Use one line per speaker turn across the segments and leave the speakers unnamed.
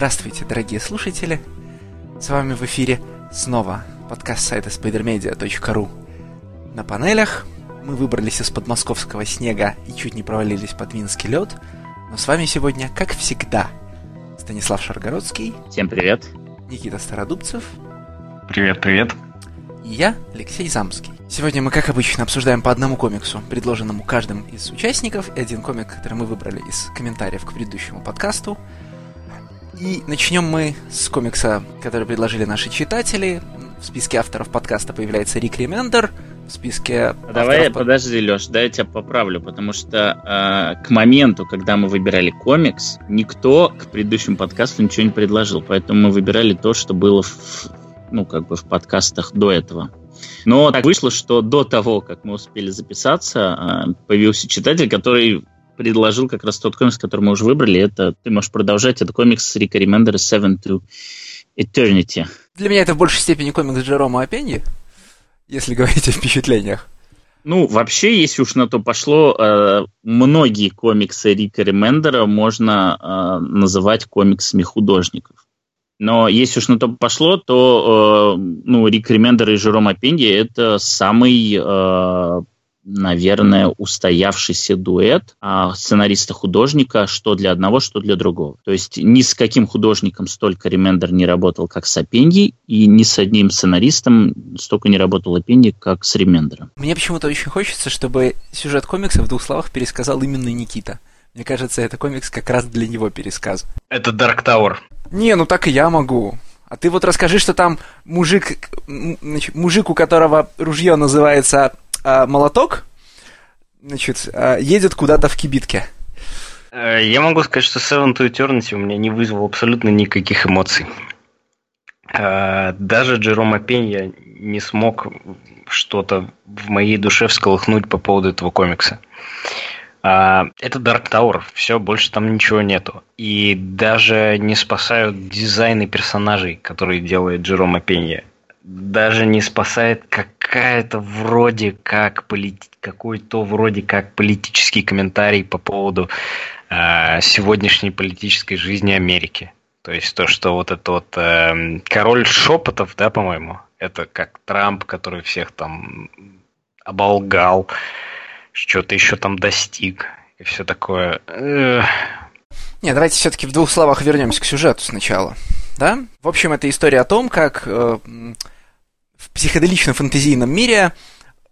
Здравствуйте, дорогие слушатели! С вами в эфире снова подкаст сайта spidermedia.ru. На панелях мы выбрались из подмосковского снега и чуть не провалились под винский лед, но с вами сегодня, как всегда, Станислав Шаргородский.
Всем привет.
Никита Стародубцев.
Привет, привет.
И я, Алексей Замский. Сегодня мы, как обычно, обсуждаем по одному комиксу, предложенному каждым из участников, и один комик, который мы выбрали из комментариев к предыдущему подкасту. И начнем мы с комикса, который предложили наши читатели. В списке авторов подкаста появляется Рик Ремендер. В списке...
А давай, авторов... подожди, Леш, дай я тебя поправлю, потому что э, к моменту, когда мы выбирали комикс, никто к предыдущему подкасту ничего не предложил, поэтому мы выбирали то, что было в, ну, как бы в подкастах до этого. Но так вышло, что до того, как мы успели записаться, э, появился читатель, который предложил как раз тот комикс, который мы уже выбрали. Это ты можешь продолжать. Это комикс Рика Ремендера Seven to Eternity.
Для меня это в большей степени комикс Джерома Апеньи, если говорить о впечатлениях.
Ну, вообще, если уж на то пошло, э, многие комиксы Рика Ремендера можно э, называть комиксами художников. Но если уж на то пошло, то э, ну, Рик Ремендер и Жером Апенди это самый наверное, устоявшийся дуэт а, сценариста-художника, что для одного, что для другого. То есть ни с каким художником столько Ремендер не работал, как с Апенди, и ни с одним сценаристом столько не работал Апенди, как с Ремендером.
Мне почему-то очень хочется, чтобы сюжет комикса в двух словах пересказал именно Никита. Мне кажется, это комикс как раз для него пересказ.
Это Dark Tower.
Не, ну так и я могу. А ты вот расскажи, что там мужик, значит, мужик, у которого ружье называется а, молоток, значит, а, едет куда-то в кибитке.
Э, я могу сказать, что Seven to Eternity у меня не вызвал абсолютно никаких эмоций. Даже Джерома Пенья не смог что-то в моей душе всколыхнуть по поводу этого комикса. Это Dark Tower, все, больше там ничего нету. И даже не спасают дизайны персонажей, которые делает Джерома Пенья даже не спасает какая-то вроде как полит... какой-то вроде как политический комментарий по поводу э, сегодняшней политической жизни Америки. То есть то, что вот это вот э, король шепотов, да, по-моему, это как Трамп, который всех там оболгал, что-то еще там достиг и все такое.
Не, давайте все-таки в двух словах вернемся к сюжету сначала. Да? В общем, это история о том, как э, в психоделичном фэнтезийном мире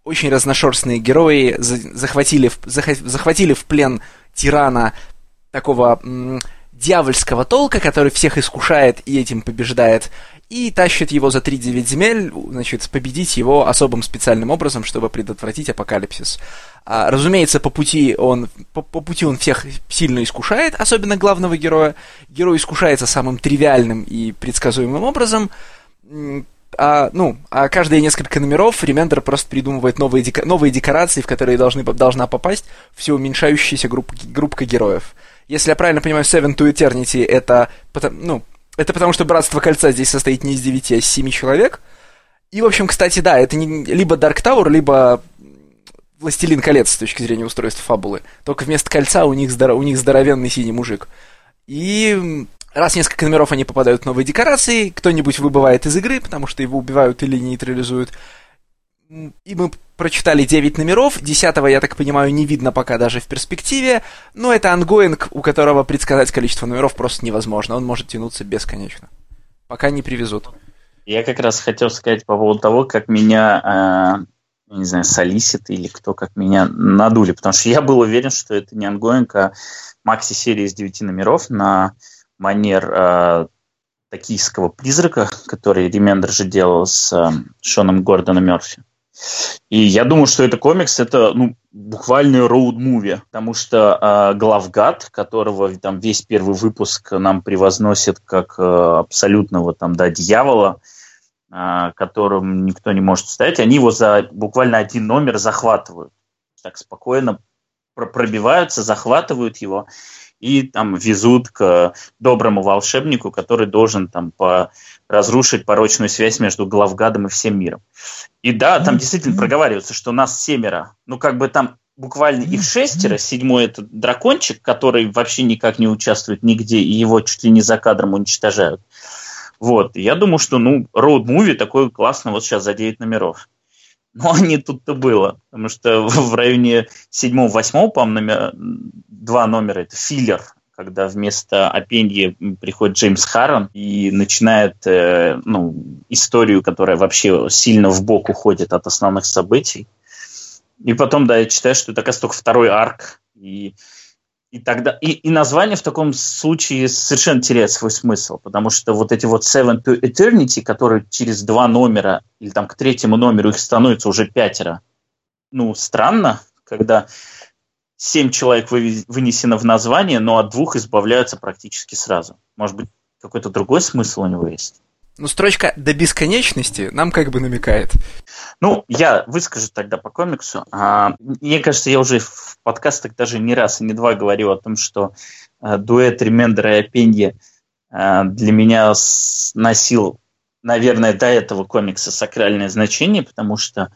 очень разношерстные герои захватили, захватили в плен тирана такого дьявольского толка, который всех искушает и этим побеждает, и тащит его за 3-9 земель, значит, победить его особым специальным образом, чтобы предотвратить апокалипсис. А, разумеется, по пути, он, по, по пути он всех сильно искушает, особенно главного героя. Герой искушается самым тривиальным и предсказуемым образом, а, ну, а каждые несколько номеров Ремендер просто придумывает новые, дека- новые декорации, в которые должны, должна попасть все уменьшающаяся группа, группа героев. Если я правильно понимаю, Seven to Eternity это, ну, это потому, что Братство Кольца здесь состоит не из девяти, а из семи человек. И, в общем, кстати, да, это не, либо Dark Tower, либо Властелин колец с точки зрения устройства фабулы. Только вместо кольца у них, здоров, у них здоровенный синий мужик. И Раз несколько номеров они попадают в новые декорации, кто-нибудь выбывает из игры, потому что его убивают или нейтрализуют. И мы прочитали 9 номеров, 10 я так понимаю, не видно пока даже в перспективе, но это ongoing, у которого предсказать количество номеров просто невозможно, он может тянуться бесконечно. Пока не привезут.
Я как раз хотел сказать по поводу того, как меня, э, не знаю, solicit или кто как меня надули, потому что я был уверен, что это не ongoing, а макси-серия из 9 номеров на манер э, токийского призрака, который Ремендер же делал с э, Шоном Гордоном Мерфи. И я думаю, что это комикс, это ну, буквально роуд-муви, потому что э, главгад, которого там весь первый выпуск нам превозносит как э, абсолютного там, да, дьявола, э, которым никто не может стоять, они его за буквально один номер захватывают. Так спокойно пробиваются, захватывают его и там везут к доброму волшебнику, который должен там по разрушить порочную связь между главгадом и всем миром. И да, там действительно проговаривается, что нас семеро. Ну, как бы там буквально их шестеро. Седьмой это дракончик, который вообще никак не участвует нигде, и его чуть ли не за кадром уничтожают. Вот, я думаю, что, ну, роуд-муви такой классный вот сейчас за 9 номеров. Но не тут-то было, потому что в районе 7-8, по-моему, два номера, это филлер, когда вместо Апеньи приходит Джеймс Харрон и начинает э, ну, историю, которая вообще сильно в бок уходит от основных событий. И потом, да, я читаю, что это, оказывается, только второй арк. И, и тогда и, и название в таком случае совершенно теряет свой смысл, потому что вот эти вот Seven to Eternity, которые через два номера, или там к третьему номеру их становится уже пятеро, ну, странно, когда семь человек вынесено в название, но от двух избавляются практически сразу. Может быть, какой-то другой смысл у него есть?
Ну, строчка «до бесконечности» нам как бы намекает.
Ну, я выскажу тогда по комиксу. А, мне кажется, я уже в подкастах даже не раз и не два говорил о том, что а, дуэт Ремендера и Апенье а, для меня носил, наверное, до этого комикса сакральное значение, потому что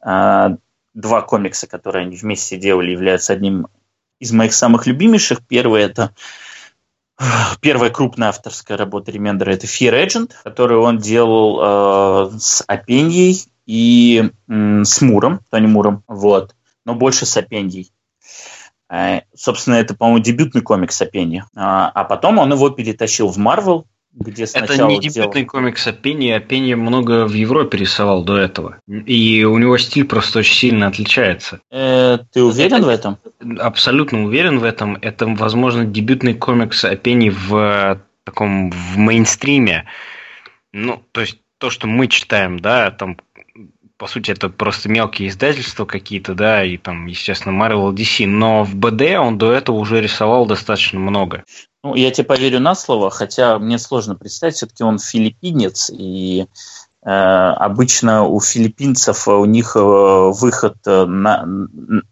а, два комикса, которые они вместе делали, являются одним из моих самых любимейших. Первый это Первая крупная авторская работа Ремендера это Fear Agent, которую он делал э, с Апеньей и э, с Муром, Тони Муром, вот, но больше с Апеньей. Э, собственно, это, по-моему, дебютный комикс Апеньи. А, а потом он его перетащил в Марвел, где
сначала Это не дебютный делал... комикс о Пенни, а Пенни много в Европе рисовал до этого. И у него стиль просто очень сильно отличается.
Э, ты уверен Это, в этом?
Абсолютно уверен в этом. Это, возможно, дебютный комикс о Пенни в таком в мейнстриме. Ну, то есть то, что мы читаем, да, там по сути, это просто мелкие издательства какие-то, да, и там, естественно, Marvel DC, но в БД он до этого уже рисовал достаточно много.
Ну, я тебе поверю на слово, хотя мне сложно представить, все-таки он филиппинец, и э, обычно у филиппинцев у них э, выход э, на,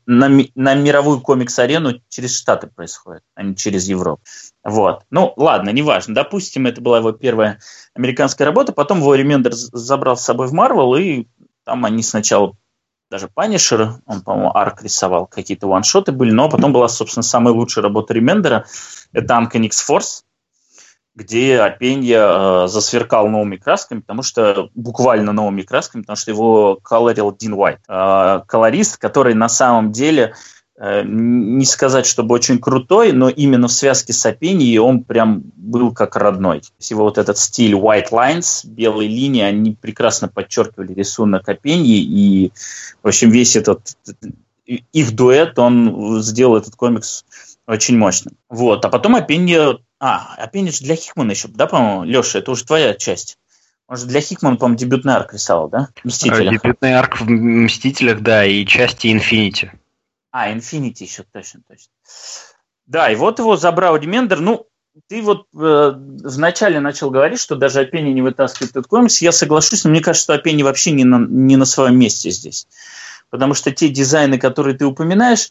на, на мировую комикс-арену через Штаты происходит, а не через Европу. Вот. Ну, ладно, неважно. Допустим, это была его первая американская работа, потом его Ремендер забрал с собой в Марвел, и там они сначала даже Punisher, он, по-моему, арк рисовал, какие-то one-shot ы были, но потом была, собственно, самая лучшая работа Ремендера – это Uncanny Force, где Апенья э, засверкал новыми красками, потому что буквально новыми красками, потому что его колорил Дин Уайт. Э, колорист, который на самом деле э, не сказать, чтобы очень крутой, но именно в связке с Апеньей он прям был как родной. Его вот этот стиль white lines, белые линии, они прекрасно подчеркивали рисунок Апеньи, и, в общем, весь этот их дуэт, он сделал этот комикс очень мощно. Вот. А потом Апенья... А, Апенья же для Хикмана еще, да, по-моему? Леша, это уже твоя часть. Может, для Хикмана, по-моему, дебютный арк рисовал, да?
Мстителях. Дебютный арк в Мстителях, да, и части Инфинити.
А, Инфинити еще, точно, точно. Да, и вот его забрал Ремендер. Ну, ты вот э, вначале начал говорить, что даже Апенни не вытаскивает этот комикс. Я соглашусь, но мне кажется, что Апенни вообще не на, не на своем месте здесь. Потому что те дизайны, которые ты упоминаешь,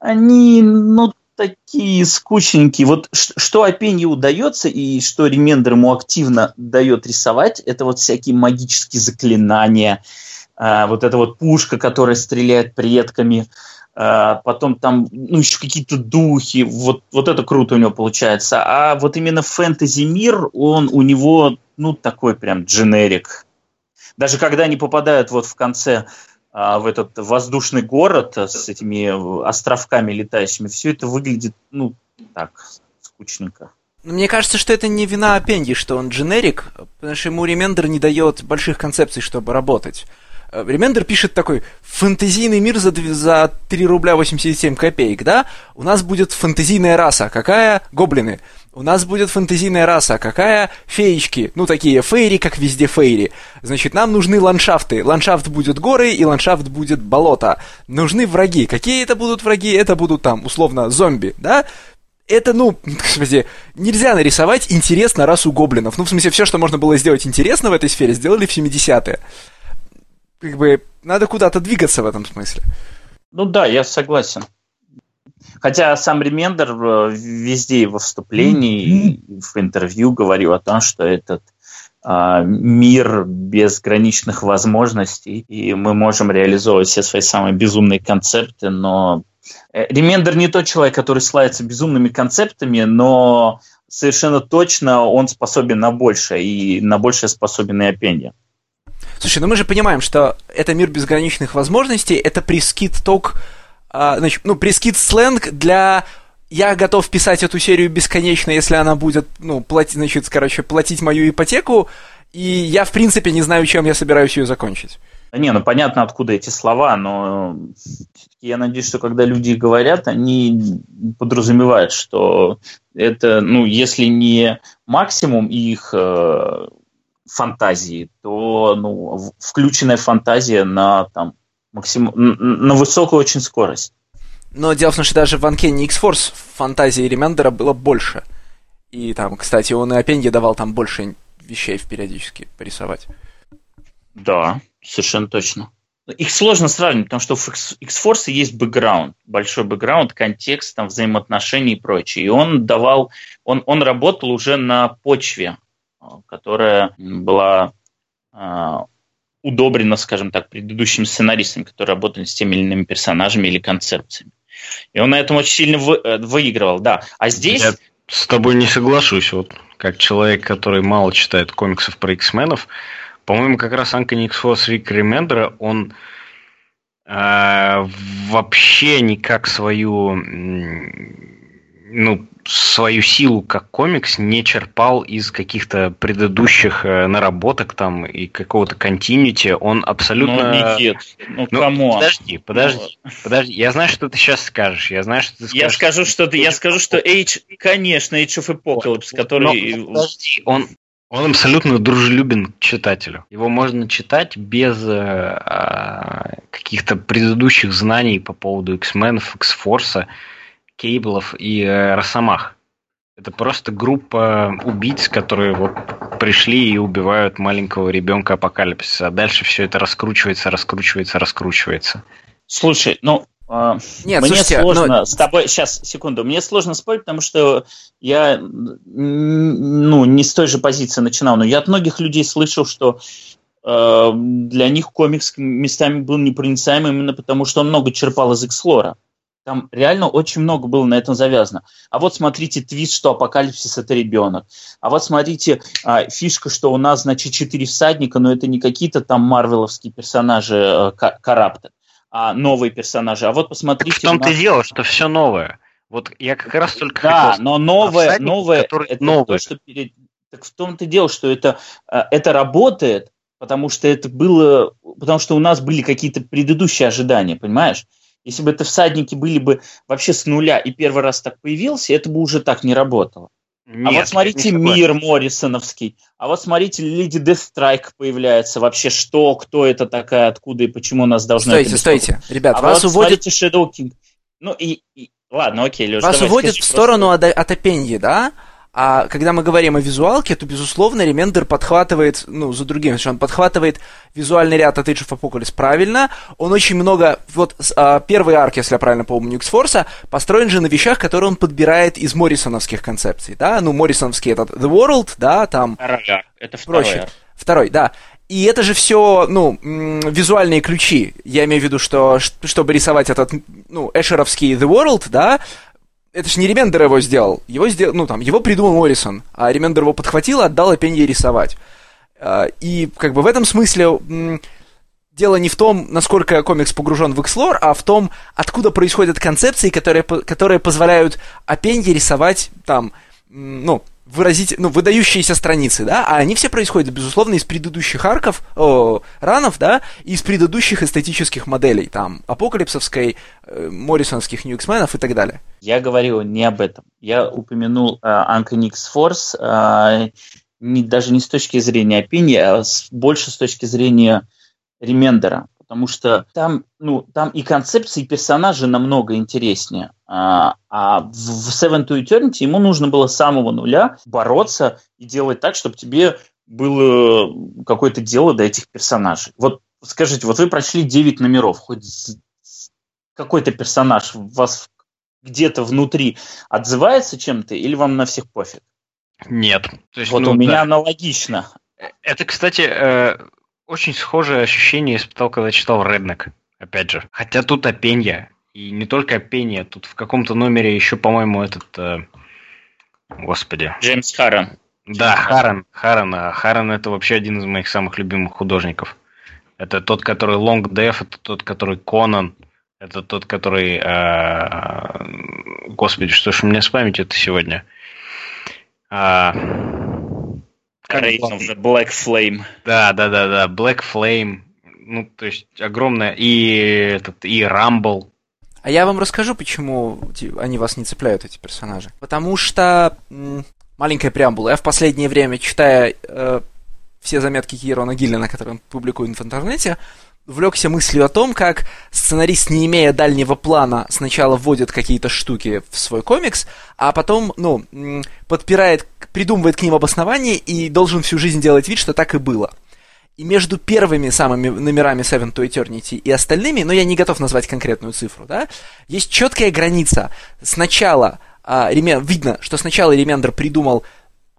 они, ну, такие скучненькие. Вот что Апенье удается и что Ремендер ему активно дает рисовать, это вот всякие магические заклинания, а, вот эта вот пушка, которая стреляет предками, а, потом там ну, еще какие-то духи, вот, вот это круто у него получается. А вот именно фэнтези-мир, он у него, ну, такой прям дженерик. Даже когда они попадают вот в конце в этот воздушный город с этими островками летающими, все это выглядит, ну, так, скучненько.
Мне кажется, что это не вина Апенди, что он дженерик, потому что ему Ремендер не дает больших концепций, чтобы работать. Э, Ремендер пишет такой фэнтезийный мир за, за 3 рубля 87 копеек, да? У нас будет фэнтезийная раса. Какая? Гоблины. У нас будет фэнтезийная раса. Какая? Феечки. Ну, такие фейри, как везде фейри. Значит, нам нужны ландшафты. Ландшафт будет горы, и ландшафт будет болото. Нужны враги. Какие это будут враги? Это будут там, условно, зомби, да? это, ну, господи, нельзя нарисовать интересно расу гоблинов. Ну, в смысле, все, что можно было сделать интересно в этой сфере, сделали в 70-е как бы надо куда-то двигаться в этом смысле.
Ну да, я согласен. Хотя сам Ремендер э, везде во вступлении mm-hmm. в интервью говорил о том, что этот а, мир безграничных возможностей, и мы можем реализовывать все свои самые безумные концепты, но Ремендер не тот человек, который славится безумными концептами, но совершенно точно он способен на большее, и на большее способен и Апенья.
Слушай, ну мы же понимаем, что это мир безграничных возможностей, это прескит ток, а, значит, ну, прескит сленг для я готов писать эту серию бесконечно, если она будет, ну, платить, значит, короче, платить мою ипотеку, и я, в принципе, не знаю, чем я собираюсь ее закончить.
Не, ну понятно, откуда эти слова, но я надеюсь, что когда люди говорят, они подразумевают, что это, ну, если не максимум их э, фантазии, то ну, включенная фантазия на там максим... на высокую очень скорость.
Но дело в том, что даже в Uncanny X-Force фантазии Ремендера было больше. И там, кстати, он и Апенье давал там больше вещей периодически порисовать.
Да, совершенно точно. Их сложно сравнивать, потому что в X-Force есть бэкграунд, большой бэкграунд, контекст, там, взаимоотношения и прочее. И он давал, он, он работал уже на почве, а, которая была удобрена, скажем так, предыдущими сценаристами, которые работали с теми или иными персонажами или концепциями. И он на этом очень сильно э, выигрывал, да. А здесь...
Я с тобой не соглашусь. Вот как человек, который мало читает комиксов про X-менов, по-моему, как раз Uncanny X-Force Рик Ремендера, он э, вообще никак свою, ну, свою силу как комикс не черпал из каких-то предыдущих э, наработок там и какого-то континьюти. Он абсолютно...
Ну, нет, ну, ну кому?
Подожди, подожди, ну... подожди. Я знаю, что ты сейчас скажешь. Я знаю, что ты скажешь.
Я скажу, что, ты, я скажу, что Age, конечно, Age of Apocalypse, который...
Но, подожди, он, он абсолютно дружелюбен к читателю. Его можно читать без э, каких-то предыдущих знаний по поводу X-менов, X-Force, Кейблов и э, Росомах. Это просто группа убийц, которые вот пришли и убивают маленького ребенка апокалипсиса. А дальше все это раскручивается, раскручивается, раскручивается.
Слушай, ну а,
Нет,
мне
слушайте,
сложно но... с тобой сейчас секунду. Мне сложно спорить, потому что я ну не с той же позиции начинал, но я от многих людей слышал, что э, для них комикс местами был непроницаемым именно потому, что он много черпал из Экслора. Там реально очень много было на этом завязано. А вот смотрите твист, что апокалипсис это ребенок. А вот смотрите а, фишка, что у нас, значит, четыре всадника, но это не какие-то там марвеловские персонажи э, Карапта а, новые персонажи. А вот посмотрите...
Так в том-то нас... дело, что все новое. Вот я как раз только
Да, хотел... но новое, новое, это новое. то, что перед... Так в том-то дело, что это, а, это работает, потому что это было, потому что у нас были какие-то предыдущие ожидания, понимаешь? Если бы это всадники были бы вообще с нуля и первый раз так появился, это бы уже так не работало. Нет, а вот смотрите мир Моррисоновский. А вот смотрите, Леди Дестрайк появляется. Вообще, что, кто это такая, откуда и почему нас должно
Стойте, стойте. Ребят, а вас вот уводит...
смотрите Shadow King. Ну и, и... Ладно, окей, Леш,
Вас уводит в сторону просто... от, от Апеньи, да? А когда мы говорим о визуалке, то, безусловно, Ремендер подхватывает, ну, за другим, он подхватывает визуальный ряд от Age of Apocalypse правильно. Он очень много, вот а, первый арк, если я правильно помню, X-Force, построен же на вещах, которые он подбирает из Моррисоновских концепций, да? Ну, Моррисоновский этот The World, да, там...
Это второй
прочее. Второй, да. И это же все, ну, визуальные ключи. Я имею в виду, что чтобы рисовать этот, ну, эшеровский The World, да, это же не Ремендер его сделал. Его сделал, ну там, его придумал Моррисон, а Ремендер его подхватил, отдал Апенье рисовать. А, и как бы в этом смысле дело не в том, насколько комикс погружен в X-лор, а в том, откуда происходят концепции, которые, которые позволяют Апенье рисовать там, ну, выразить, ну, выдающиеся страницы, да, а они все происходят, безусловно, из предыдущих арков, о, ранов, да, из предыдущих эстетических моделей, там, апокалипсовской, э, моррисонских Ньюксменов и так далее.
Я говорил не об этом. Я упомянул э, Uncanny X-Force э, не, даже не с точки зрения опинии, а с, больше с точки зрения ремендера, потому что там, ну, там и концепции, и персонажи намного интереснее. А, а в Seven to Eternity ему нужно было с самого нуля бороться и делать так, чтобы тебе было какое-то дело до этих персонажей. Вот скажите, вот вы прочли 9 номеров, хоть какой-то персонаж вас где-то внутри отзывается чем-то или вам на всех пофиг?
Нет.
То есть, вот ну, у меня да. аналогично.
Это, кстати, э, очень схожее ощущение испытал, когда читал Реднек, опять же. Хотя тут опенья, И не только пение, тут в каком-то номере еще, по-моему, этот... Э, господи.
Джеймс Харрен.
Да, Харрен. Харрен. А Харрен это вообще один из моих самых любимых художников. Это тот, который Long Death, это тот, который Конан, это тот, который... Э, господи, что ж у меня с памятью это сегодня? А,
Of the Black Flame.
Да, да, да, да, Black Flame. Ну, то есть огромная. И этот, и Rumble.
А я вам расскажу, почему они вас не цепляют, эти персонажи. Потому что... Маленькая преамбула. Я в последнее время, читая э, все заметки Кирона Гиллина, которые он публикует в интернете, влекся мыслью о том, как сценарист, не имея дальнего плана, сначала вводит какие-то штуки в свой комикс, а потом, ну, подпирает, придумывает к ним обоснование и должен всю жизнь делать вид, что так и было. И между первыми самыми номерами Seven to Eternity и остальными, но я не готов назвать конкретную цифру, да, есть четкая граница. Сначала а, Ремен, видно, что сначала Ремендер придумал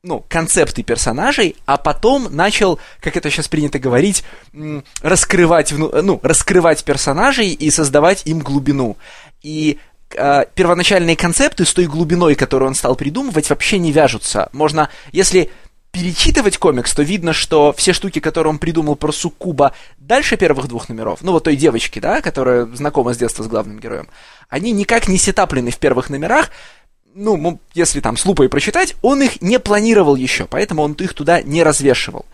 ну, концепты персонажей, а потом начал, как это сейчас принято говорить, раскрывать, ну, раскрывать персонажей и создавать им глубину. И э, первоначальные концепты с той глубиной, которую он стал придумывать, вообще не вяжутся. Можно, если перечитывать комикс, то видно, что все штуки, которые он придумал про Суккуба дальше первых двух номеров, ну вот той девочки, да, которая знакома с детства с главным героем, они никак не сетаплены в первых номерах, ну, если там с лупой прочитать, он их не планировал еще, поэтому он их туда не развешивал.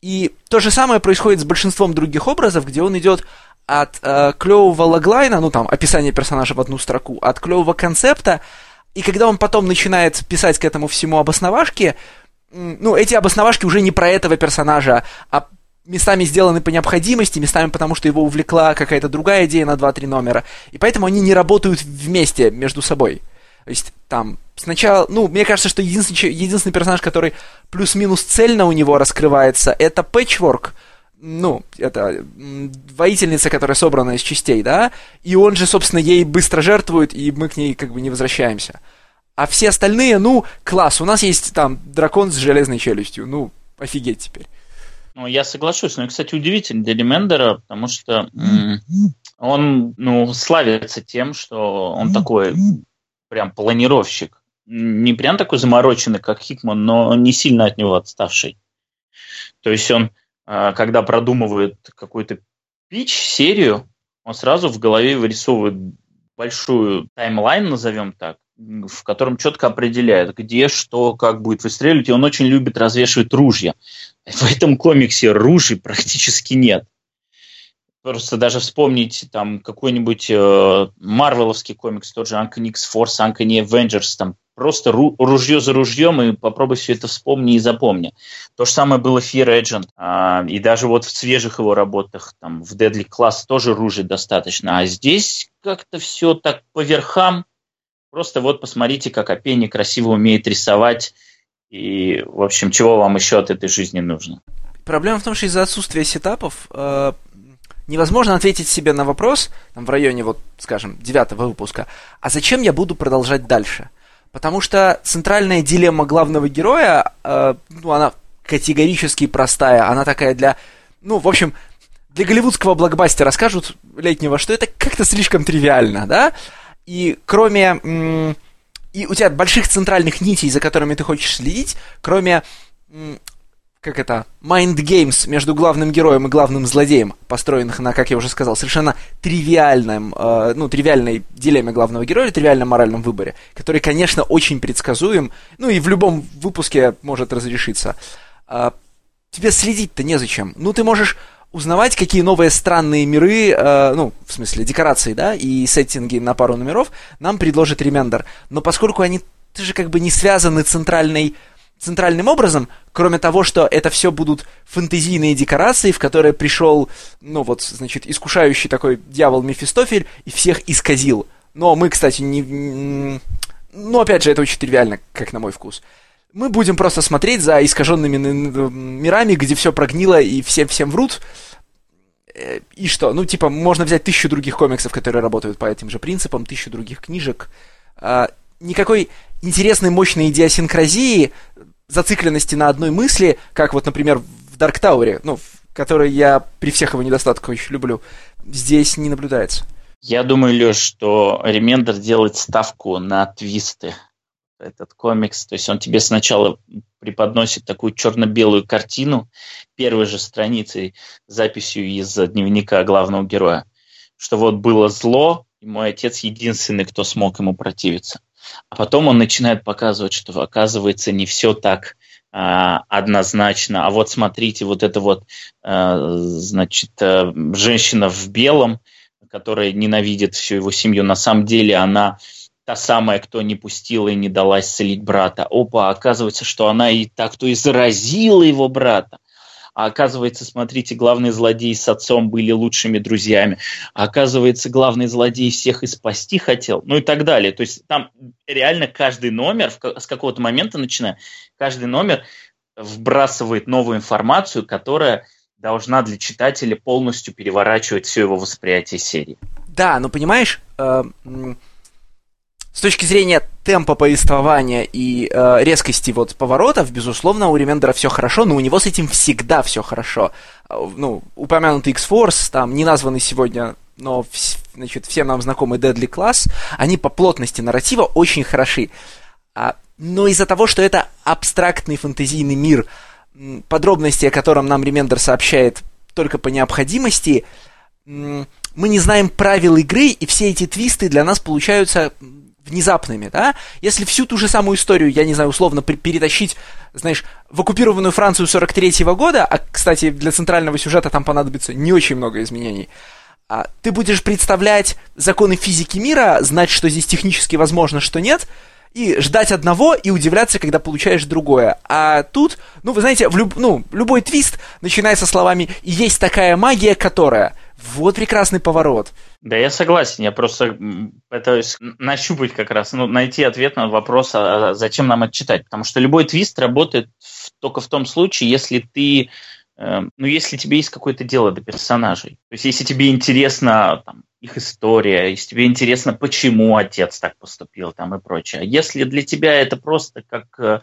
И то же самое происходит с большинством других образов, где он идет от э, клевого логлайна, ну там, описание персонажа в одну строку, от клевого концепта, и когда он потом начинает писать к этому всему обосновашки, ну, эти обосновашки уже не про этого персонажа, а местами сделаны по необходимости, местами потому, что его увлекла какая-то другая идея на 2-3 номера, и поэтому они не работают вместе между собой. То есть там сначала, ну, мне кажется, что единственный, единственный персонаж, который плюс-минус цельно у него раскрывается, это Пэтчворк, ну, это воительница, которая собрана из частей, да, и он же, собственно, ей быстро жертвует, и мы к ней как бы не возвращаемся. А все остальные, ну, класс, у нас есть там дракон с железной челюстью, ну, офигеть теперь.
Ну, я соглашусь, но, кстати, удивительно для Ремендера, потому что он, ну, славится тем, что он такой прям планировщик. Не прям такой замороченный, как Хикман, но не сильно от него отставший. То есть он, а, когда продумывает какой-то пич, серию, он сразу в голове вырисовывает большую таймлайн, назовем так, в котором четко определяет, где, что, как будет выстреливать, и он очень любит развешивать ружья. В этом комиксе ружей практически нет. Просто даже вспомнить там какой-нибудь э, комикс, тот же Uncanny X-Force, Uncanny Avengers, там просто ру- ружье за ружьем, и попробуй все это вспомни и запомни. То же самое было Fear Agent, а, и даже вот в свежих его работах, там, в Deadly Class тоже ружей достаточно, а здесь как-то все так по верхам, просто вот посмотрите, как Апенни красиво умеет рисовать, и, в общем, чего вам еще от этой жизни нужно.
Проблема в том, что из-за отсутствия сетапов э, невозможно ответить себе на вопрос, там, в районе, вот, скажем, девятого выпуска, а зачем я буду продолжать дальше? Потому что центральная дилемма главного героя, э, ну, она категорически простая, она такая для, ну, в общем, для голливудского блокбастера скажут летнего, что это как-то слишком тривиально, да? И кроме... М- и у тебя больших центральных нитей, за которыми ты хочешь следить, кроме м- как это, mind games между главным героем и главным злодеем, построенных на, как я уже сказал, совершенно тривиальном, э, ну, тривиальной дилемме главного героя, тривиальном моральном выборе, который, конечно, очень предсказуем, ну, и в любом выпуске может разрешиться. Э, тебе следить-то незачем. Ну, ты можешь узнавать, какие новые странные миры, э, ну, в смысле, декорации, да, и сеттинги на пару номеров нам предложит Ремендер. Но поскольку они тоже как бы не связаны центральной центральным образом, кроме того, что это все будут фэнтезийные декорации, в которые пришел, ну вот, значит, искушающий такой дьявол Мефистофель и всех исказил. Но мы, кстати, не... Ну, опять же, это очень тривиально, как на мой вкус. Мы будем просто смотреть за искаженными мирами, где все прогнило и все всем врут. Э, и что? Ну, типа, можно взять тысячу других комиксов, которые работают по этим же принципам, тысячу других книжек. А, никакой интересной, мощной идиосинкразии, зацикленности на одной мысли, как вот, например, в Dark Tower, ну, который я при всех его недостатках еще люблю, здесь не наблюдается.
Я думаю, Леш, что Ремендер делает ставку на твисты. Этот комикс, то есть он тебе сначала преподносит такую черно-белую картину первой же страницей, записью из дневника главного героя, что вот было зло, и мой отец единственный, кто смог ему противиться. А потом он начинает показывать, что оказывается не все так а, однозначно. А вот смотрите, вот это вот, а, значит, а, женщина в белом, которая ненавидит всю его семью, на самом деле она та самая, кто не пустила и не дала исцелить брата. Опа, оказывается, что она и так, кто и заразила его брата. А оказывается, смотрите, главные злодеи с отцом были лучшими друзьями. А оказывается, главный злодей всех и спасти хотел. Ну и так далее. То есть там реально каждый номер, с какого-то момента начиная, каждый номер вбрасывает новую информацию, которая должна для читателя полностью переворачивать все его восприятие серии.
Да, ну понимаешь, э, с точки зрения темпа повествования и э, резкости вот поворотов, безусловно, у Ремендера все хорошо, но у него с этим всегда все хорошо. Э, ну, упомянутый X-Force, там, не названный сегодня, но, значит, всем нам знакомый Deadly Class, они по плотности нарратива очень хороши. А, но из-за того, что это абстрактный фэнтезийный мир, подробности о котором нам Ремендер сообщает только по необходимости, мы не знаем правил игры, и все эти твисты для нас получаются внезапными, да, если всю ту же самую историю, я не знаю, условно перетащить, знаешь, в оккупированную Францию 43-го года, а, кстати, для центрального сюжета там понадобится не очень много изменений, а, ты будешь представлять законы физики мира, знать, что здесь технически возможно, что нет, и ждать одного и удивляться, когда получаешь другое. А тут, ну, вы знаете, в люб, ну, любой твист начинается словами «есть такая магия, которая...» Вот прекрасный поворот.
Да, я согласен. Я просто пытаюсь нащупать как раз, ну, найти ответ на вопрос, а зачем нам это читать. Потому что любой твист работает только в том случае, если ты э, ну, если тебе есть какое-то дело до персонажей. То есть, если тебе интересна там, их история, если тебе интересно, почему отец так поступил там, и прочее. А если для тебя это просто как э,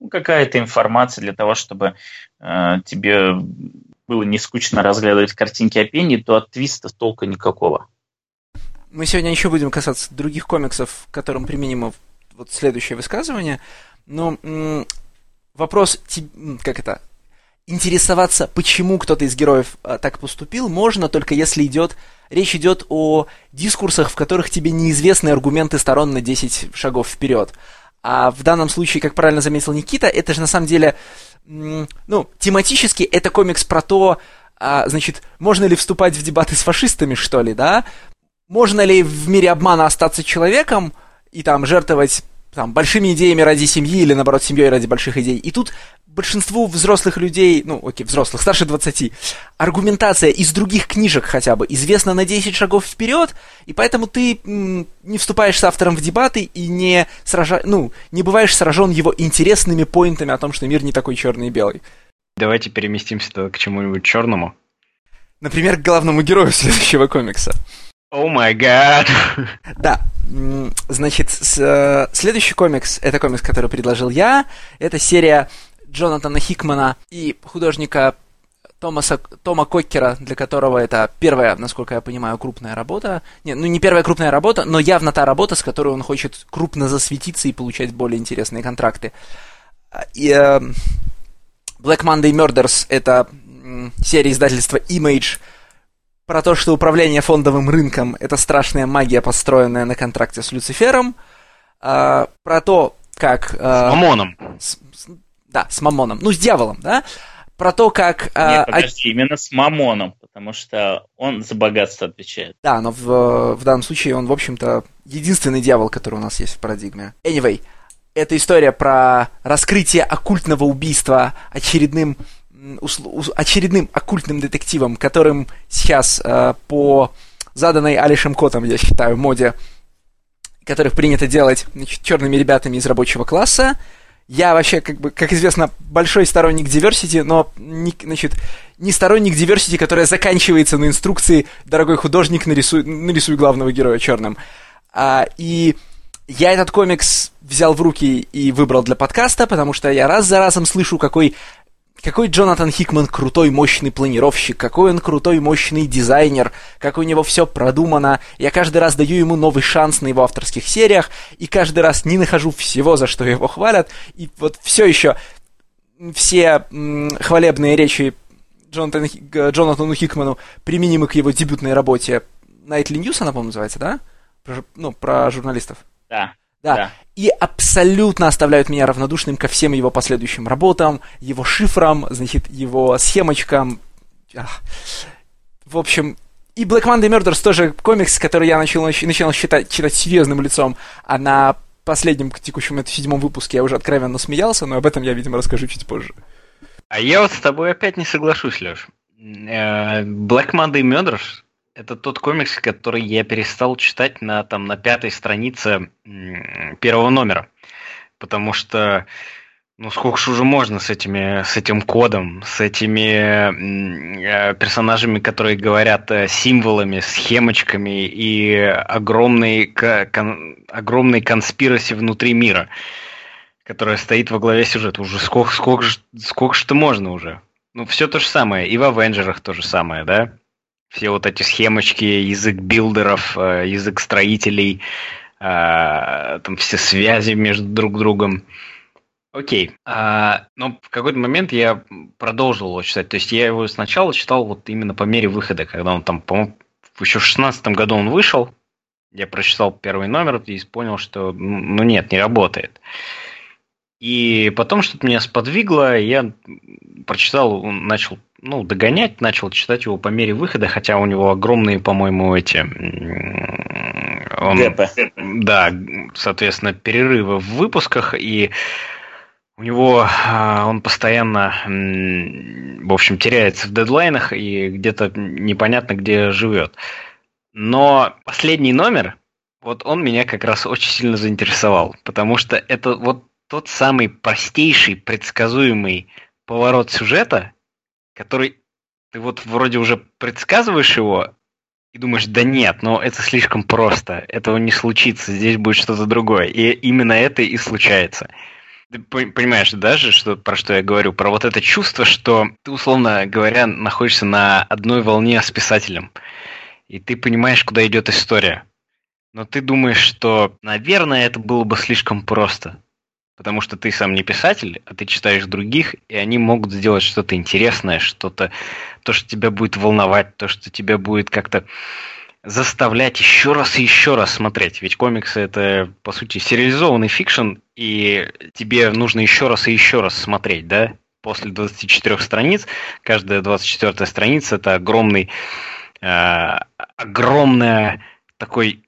ну, какая-то информация для того, чтобы э, тебе было не скучно разглядывать картинки о Пенни, то от твиста толка никакого.
Мы сегодня еще будем касаться других комиксов, к которым применимо вот следующее высказывание. Но м- вопрос, как это, интересоваться, почему кто-то из героев а, так поступил, можно только если идет речь идет о дискурсах, в которых тебе неизвестны аргументы сторон на 10 шагов вперед. А в данном случае, как правильно заметил Никита, это же на самом деле ну, тематически это комикс про то, а, значит, можно ли вступать в дебаты с фашистами, что ли, да? Можно ли в мире обмана остаться человеком и там жертвовать там, большими идеями ради семьи или, наоборот, семьей ради больших идей. И тут большинству взрослых людей, ну, окей, взрослых, старше 20, аргументация из других книжек хотя бы известна на 10 шагов вперед, и поэтому ты м, не вступаешь с автором в дебаты и не, сража... ну, не бываешь сражен его интересными поинтами о том, что мир не такой черный и белый.
Давайте переместимся к чему-нибудь черному.
Например, к главному герою следующего комикса.
О май гад!
Да, значит, э, следующий комикс, это комикс, который предложил я, это серия Джонатана Хикмана и художника Томаса, Тома Коккера, для которого это первая, насколько я понимаю, крупная работа. Не, ну, не первая крупная работа, но явно та работа, с которой он хочет крупно засветиться и получать более интересные контракты. И, э, Black Monday Murders — это серия издательства Image про то, что управление фондовым рынком — это страшная магия, построенная на контракте с Люцифером. Э, про то, как...
Э, с Мамоном.
С, да, с Мамоном. Ну, с дьяволом, да? Про то, как...
Э, Нет, подожди, а... именно с Мамоном, потому что он за богатство отвечает.
Да, но в, в данном случае он, в общем-то, единственный дьявол, который у нас есть в парадигме. Anyway, это история про раскрытие оккультного убийства очередным очередным оккультным детективом, которым сейчас э, по заданной Алишем Котом, я считаю, моде, которых принято делать значит, черными ребятами из рабочего класса, я вообще, как бы, как известно, большой сторонник diversity, но не, значит, не сторонник diversity, которая заканчивается на инструкции «Дорогой художник, нарисуй, нарисуй главного героя черным». А, и я этот комикс взял в руки и выбрал для подкаста, потому что я раз за разом слышу, какой какой Джонатан Хикман крутой, мощный планировщик, какой он крутой, мощный дизайнер, как у него все продумано. Я каждый раз даю ему новый шанс на его авторских сериях, и каждый раз не нахожу всего, за что его хвалят. И вот все еще все м, хвалебные речи Джонатан, Джонатану Хикману применимы к его дебютной работе Nightly News, она, по-моему, называется, да? Про, ну, про журналистов.
Да.
Да. да. И абсолютно оставляют меня равнодушным ко всем его последующим работам, его шифрам, значит, его схемочкам. Ах. В общем, и Black Monday Murders тоже комикс, который я начал, начинал читать, читать серьезным лицом, а на последнем текущем это седьмом выпуске я уже откровенно смеялся, но об этом я, видимо, расскажу чуть позже.
А я вот с тобой опять не соглашусь, Леш. Э, Black Monday Murders это тот комикс, который я перестал читать на, там, на пятой странице первого номера. Потому что, ну, сколько же уже можно с, этими, с этим кодом, с этими э, персонажами, которые говорят э, символами, схемочками и огромной, кон, огромной конспираси внутри мира, которая стоит во главе сюжета. Уже сколько, сколько, сколько что можно уже? Ну, все то же самое. И в Авенджерах то же самое, да? Все вот эти схемочки, язык билдеров, э, язык строителей, э, там все связи между друг другом. Окей. А, но в какой-то момент я продолжил его читать. То есть я его сначала читал вот именно по мере выхода, когда он там, по-моему, еще в шестнадцатом году он вышел. Я прочитал первый номер и понял, что ну нет, не работает. И потом что-то меня сподвигло, я прочитал, начал ну, догонять, начал читать его по мере выхода, хотя у него огромные, по-моему, эти... Он, Да, соответственно, перерывы в выпусках, и у него а, он постоянно, в общем, теряется в дедлайнах и где-то непонятно где живет. Но последний номер, вот он меня как раз очень сильно заинтересовал, потому что это вот тот самый простейший, предсказуемый поворот сюжета, который ты вот вроде уже предсказываешь его и думаешь, да нет, но это слишком просто, этого не случится, здесь будет что-то другое. И именно это и случается. Ты понимаешь даже, что, про что я говорю? Про вот это чувство, что ты, условно говоря, находишься на одной волне с писателем. И ты понимаешь, куда идет история. Но ты думаешь, что, наверное, это было бы слишком просто. Потому что ты сам не писатель, а ты читаешь других, и они могут сделать что-то интересное, что-то, то, что тебя будет волновать, то, что тебя будет как-то заставлять еще раз и еще раз смотреть. Ведь комиксы это, по сути, сериализованный fiction, и тебе нужно еще раз и еще раз смотреть, да? После 24 страниц, каждая 24 страница это огромный, э, огромная такой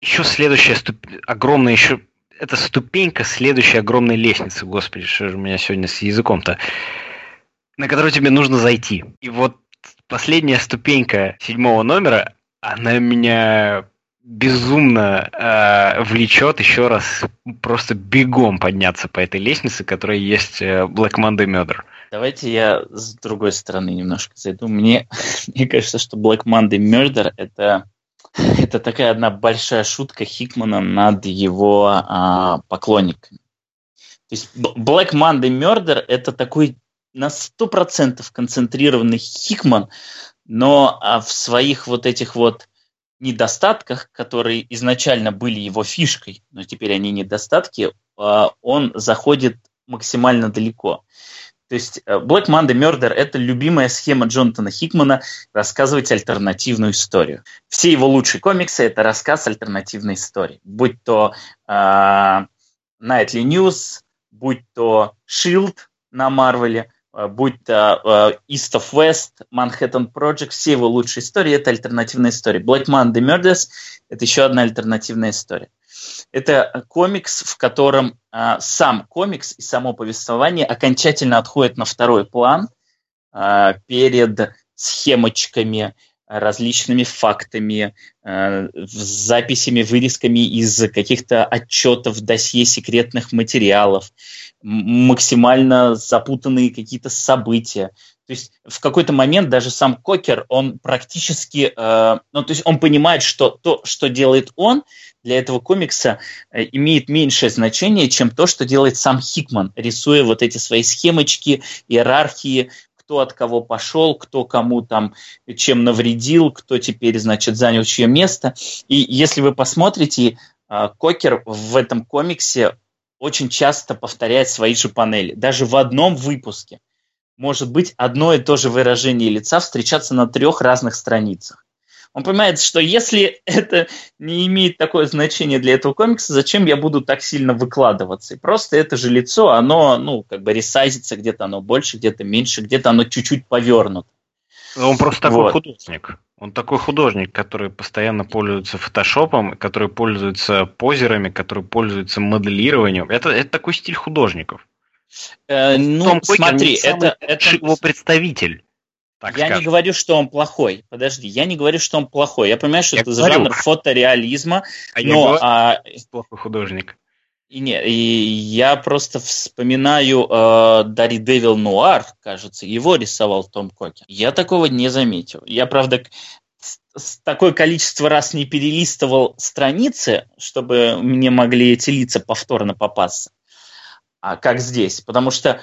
еще следующая ступ... огромная еще это ступенька следующей огромной лестницы, господи, что же у меня сегодня с языком-то, на которую тебе нужно зайти. И вот последняя ступенька седьмого номера, она меня безумно э, влечет еще раз просто бегом подняться по этой лестнице, которая есть э, Black Monday Murder.
Давайте я с другой стороны немножко зайду. Мне, мне кажется, что Black Monday Murder это это такая одна большая шутка Хикмана над его а, поклонниками. То есть Black Monday Murder это такой на сто процентов концентрированный Хикман, но а, в своих вот этих вот недостатках, которые изначально были его фишкой, но теперь они недостатки, а, он заходит максимально далеко. То есть э, Black Monday Murder – это любимая схема Джонатана Хикмана рассказывать альтернативную историю. Все его лучшие комиксы – это рассказ альтернативной истории. Будь то э, Nightly News, будь то Shield на Марвеле, будь то э, East of West, Manhattan Project, все его лучшие истории – это альтернативная история. Black Monday Murders – это еще одна альтернативная история. Это комикс, в котором а, сам комикс и само повествование окончательно отходят на второй план а, перед схемочками, различными фактами, э, записями, вырезками из каких-то отчетов, досье секретных материалов, максимально запутанные какие-то события. То есть в какой-то момент даже сам Кокер, он практически, э, ну то есть он понимает, что то, что делает он для этого комикса, э, имеет меньшее значение, чем то, что делает сам Хикман, рисуя вот эти свои схемочки, иерархии, кто от кого пошел, кто кому там чем навредил, кто теперь, значит, занял чье место. И если вы посмотрите, э, Кокер в этом комиксе очень часто повторяет свои же панели. Даже в одном выпуске может быть одно и то же выражение лица встречаться на трех разных страницах. Он понимает, что если это не имеет такое значение для этого комикса, зачем я буду так сильно выкладываться? И просто это же лицо, оно, ну, как бы ресайзится, где-то оно больше, где-то меньше, где-то оно чуть-чуть повернуто.
Он просто такой вот. художник. Он такой художник, который постоянно пользуется фотошопом, который пользуется позерами, который пользуется моделированием. Это, это такой стиль художников.
Э, ну, Том смотри, это, это
его представитель.
Так я скажем. не говорю, что он плохой. Подожди, я не говорю, что он плохой. Я понимаю, что я это говорю. жанр фотореализма, а но... Я говорю,
а... плохой художник.
И, не, и я просто вспоминаю э, Дарри Девил Нуар, кажется, его рисовал Том Кокер. Я такого не заметил. Я, правда, такое количество раз не перелистывал страницы, чтобы мне могли эти лица повторно попасться, а как здесь. Потому что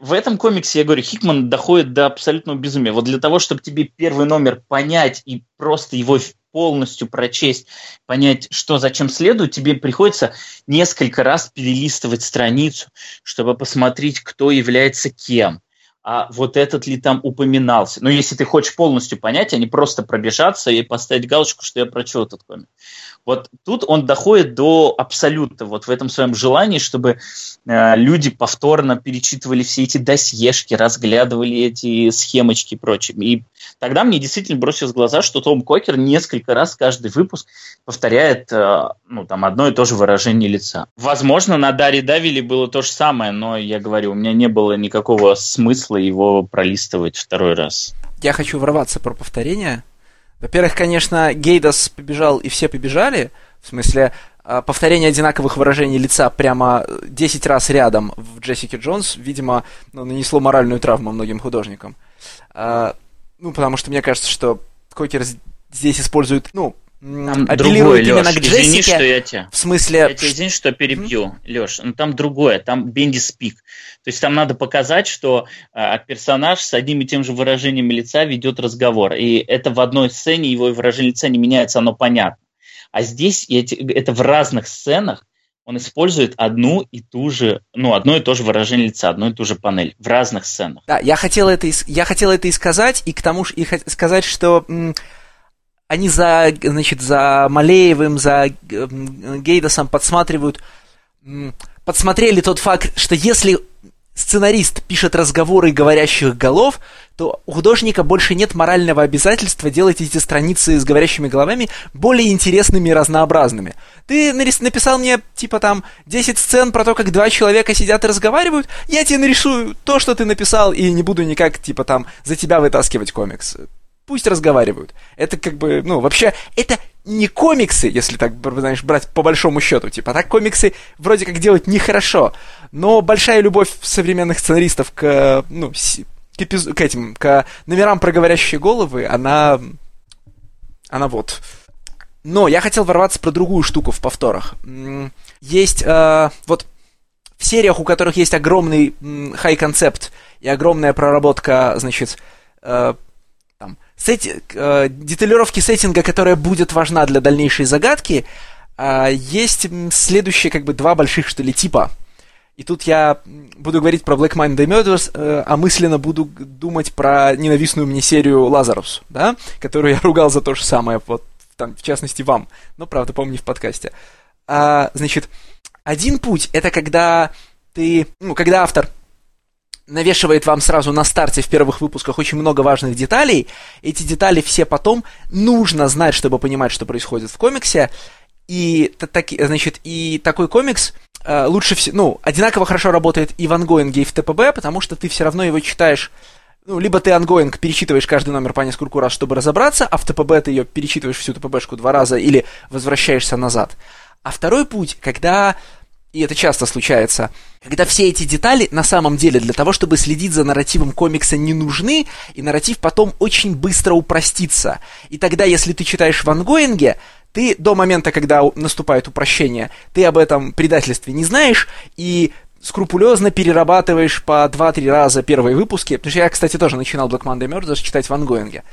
в этом комиксе, я говорю, Хикман доходит до абсолютного безумия. Вот для того, чтобы тебе первый номер понять и просто его полностью прочесть, понять, что зачем следует, тебе приходится несколько раз перелистывать страницу, чтобы посмотреть, кто является кем а вот этот ли там упоминался. Ну, если ты хочешь полностью понять, а не просто пробежаться и поставить галочку, что я прочел этот комик. Вот тут он доходит до абсолюта, вот в этом своем желании, чтобы э, люди повторно перечитывали все эти досьешки, разглядывали эти схемочки и прочее. И тогда мне действительно бросилось в глаза, что Том Кокер несколько раз каждый выпуск повторяет э, ну, там, одно и то же выражение лица. Возможно, на Даре Давиле было то же самое, но я говорю, у меня не было никакого смысла его пролистывать второй раз.
Я хочу ворваться про повторение. Во-первых, конечно, Гейдас побежал, и все побежали. В смысле, а, повторение одинаковых выражений лица прямо 10 раз рядом в Джессике Джонс, видимо, ну, нанесло моральную травму многим художникам. А, ну, потому что мне кажется, что Кокер здесь использует, ну,
там другое, Леш,
к Джессике,
извини, что я тебя...
В смысле...
Я тебя извини, что перебью, mm-hmm. Леш. Ну, там другое, там Бенди Спик. То есть там надо показать, что э, персонаж с одним и тем же выражением лица ведет разговор. И это в одной сцене, его выражение лица не меняется, оно понятно. А здесь эти, это в разных сценах он использует одну и ту же, ну, одно и то же выражение лица, одну и ту же панель в разных сценах.
Да, я хотел это, я хотел это и сказать, и к тому же и сказать, что они за, значит, за Малеевым, за Гейдосом подсматривают, подсмотрели тот факт, что если сценарист пишет разговоры говорящих голов, то у художника больше нет морального обязательства делать эти страницы с говорящими головами более интересными и разнообразными. Ты написал мне, типа, там, 10 сцен про то, как два человека сидят и разговаривают, я тебе нарисую то, что ты написал, и не буду никак, типа, там, за тебя вытаскивать комикс пусть разговаривают. Это как бы, ну, вообще, это не комиксы, если так, знаешь, брать по большому счету. Типа, так комиксы вроде как делать нехорошо, но большая любовь современных сценаристов к, ну, к, эпиз... к этим, к номерам про говорящие головы, она, она вот. Но я хотел ворваться про другую штуку в повторах. Есть, э, вот, в сериях, у которых есть огромный хай-концепт и огромная проработка, значит, э, сети, э, деталировки сеттинга, которая будет важна для дальнейшей загадки, э, есть следующие как бы два больших, что ли, типа. И тут я буду говорить про Black Mind Murders, э, а мысленно буду думать про ненавистную мне серию Лазарус, да, которую я ругал за то же самое, вот, там, в частности, вам, но, правда, помню, в подкасте. А, значит, один путь — это когда ты, ну, когда автор навешивает вам сразу на старте в первых выпусках очень много важных деталей. Эти детали все потом нужно знать, чтобы понимать, что происходит в комиксе. И, так, значит, и такой комикс лучше всего, ну, одинаково хорошо работает и в ongoing е, и в TPB, потому что ты все равно его читаешь ну, либо ты ongoing перечитываешь каждый номер по нескольку раз, чтобы разобраться, а в TPB ты ее перечитываешь всю TPB шку два раза или возвращаешься назад. А второй путь, когда и это часто случается, когда все эти детали на самом деле для того, чтобы следить за нарративом комикса не нужны, и нарратив потом очень быстро упростится. И тогда, если ты читаешь в ангоинге, ты до момента, когда наступает упрощение, ты об этом предательстве не знаешь, и скрупулезно перерабатываешь по 2-3 раза первые выпуски, потому что я, кстати, тоже начинал Black Monday Murders читать в ангоинге.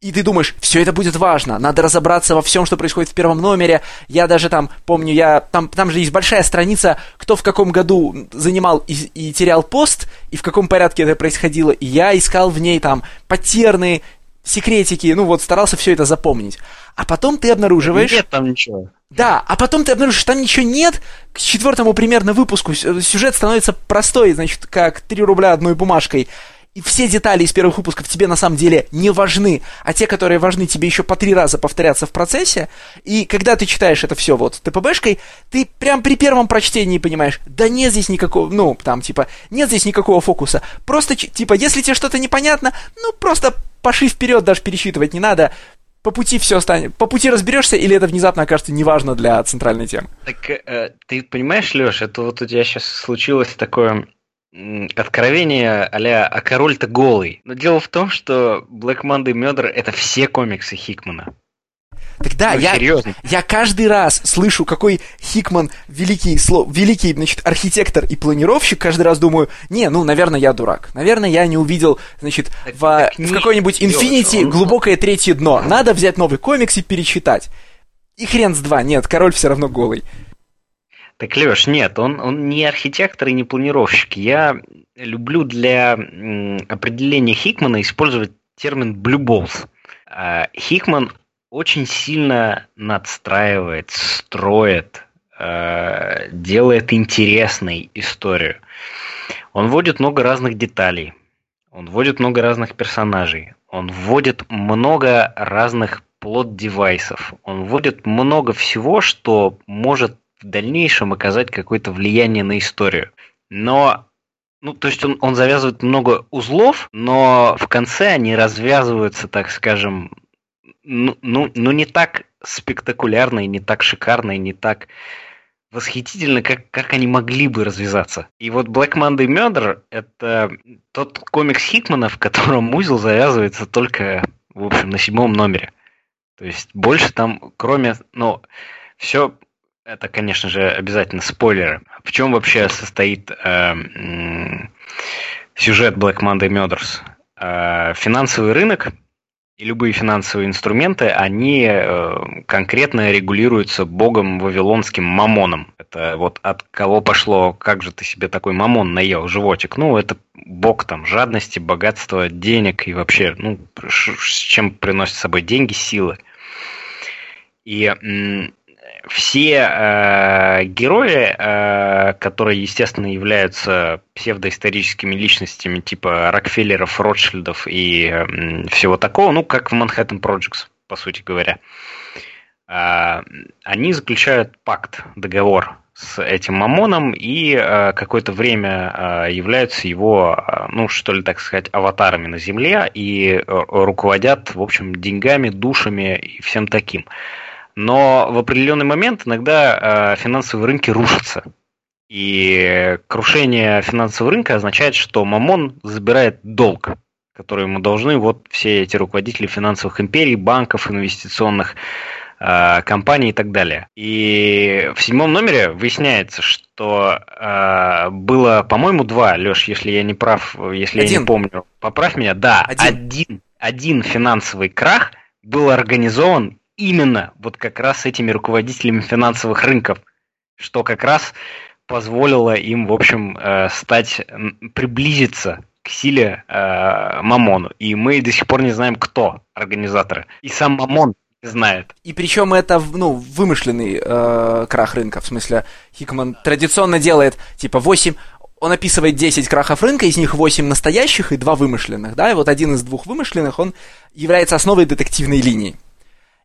И ты думаешь, все это будет важно, надо разобраться во всем, что происходит в первом номере. Я даже там, помню, я там, там же есть большая страница, кто в каком году занимал и, и терял пост, и в каком порядке это происходило. И я искал в ней там потерные секретики, ну вот старался все это запомнить. А потом ты обнаруживаешь...
Нет там ничего.
Да, а потом ты обнаружишь, что там ничего нет. К четвертому примерно выпуску сюжет становится простой, значит, как 3 рубля одной бумажкой. И все детали из первых выпусков тебе на самом деле не важны, а те, которые важны, тебе еще по три раза повторятся в процессе. И когда ты читаешь это все вот ТПБшкой, ты прям при первом прочтении понимаешь, да нет здесь никакого, ну, там, типа, нет здесь никакого фокуса. Просто, типа, если тебе что-то непонятно, ну, просто пошли вперед, даже пересчитывать не надо. По пути все станет. По пути разберешься, или это внезапно окажется неважно для центральной темы?
Так э, ты понимаешь, Леш, это вот у тебя сейчас случилось такое откровение а «А король-то голый». Но дело в том, что Black Monday Murder — это все комиксы Хикмана.
Так да, ну, я, я каждый раз слышу, какой Хикман великий, слов, великий значит, архитектор и планировщик, каждый раз думаю, не, ну, наверное, я дурак. Наверное, я не увидел, значит, так, в, так в какой-нибудь Infinity глубокое третье дно. Надо взять новый комикс и перечитать. И хрен с два, нет, король все равно голый.
Так, Леш, нет, он, он не архитектор и не планировщик. Я люблю для определения Хикмана использовать термин blue balls. А, Хикман очень сильно надстраивает, строит, а, делает интересной историю. Он вводит много разных деталей, он вводит много разных персонажей, он вводит много разных плод-девайсов, он вводит много всего, что может в дальнейшем оказать какое-то влияние на историю. Но ну, то есть он, он завязывает много узлов, но в конце они развязываются, так скажем, ну, ну, ну не так спектакулярно и не так шикарно и не так восхитительно, как, как они могли бы развязаться. И вот Black Monday Murder — это тот комикс Хикмана, в котором узел завязывается только, в общем, на седьмом номере. То есть больше там, кроме, ну, все это, конечно же, обязательно спойлеры. В чем вообще состоит э, сюжет Black Monday Murders? Э, финансовый рынок и любые финансовые инструменты, они э, конкретно регулируются богом вавилонским Мамоном. Это вот от кого пошло, как же ты себе такой Мамон наел, животик? Ну, это бог там жадности, богатства, денег и вообще, ну, с чем приносит с собой деньги, силы. И все э, герои, э, которые, естественно, являются псевдоисторическими личностями типа Рокфеллеров, Ротшильдов и э, всего такого, ну, как в Манхэттен Projects, по сути говоря, э, они заключают пакт, договор с этим Мамоном и э, какое-то время э, являются его, э, ну, что ли, так сказать, аватарами на Земле и э, руководят, в общем, деньгами, душами и всем таким. Но в определенный момент иногда э, финансовые рынки рушатся. И крушение финансового рынка означает, что Мамон забирает долг, который ему должны вот все эти руководители финансовых империй, банков, инвестиционных э, компаний и так далее. И в седьмом номере выясняется, что э, было, по-моему, два, Леш, если я не прав, если один. я не помню, поправь меня, да, один, один, один финансовый крах был организован именно вот как раз этими руководителями финансовых рынков, что как раз позволило им, в общем, э, стать, приблизиться к силе э, Мамону. И мы до сих пор не знаем, кто организаторы. И сам Мамон знает.
И причем это, ну, вымышленный э, крах рынка. В смысле, Хикман традиционно делает, типа, 8... Он описывает 10 крахов рынка, из них 8 настоящих и 2 вымышленных, да, и вот один из двух вымышленных, он является основой детективной линии.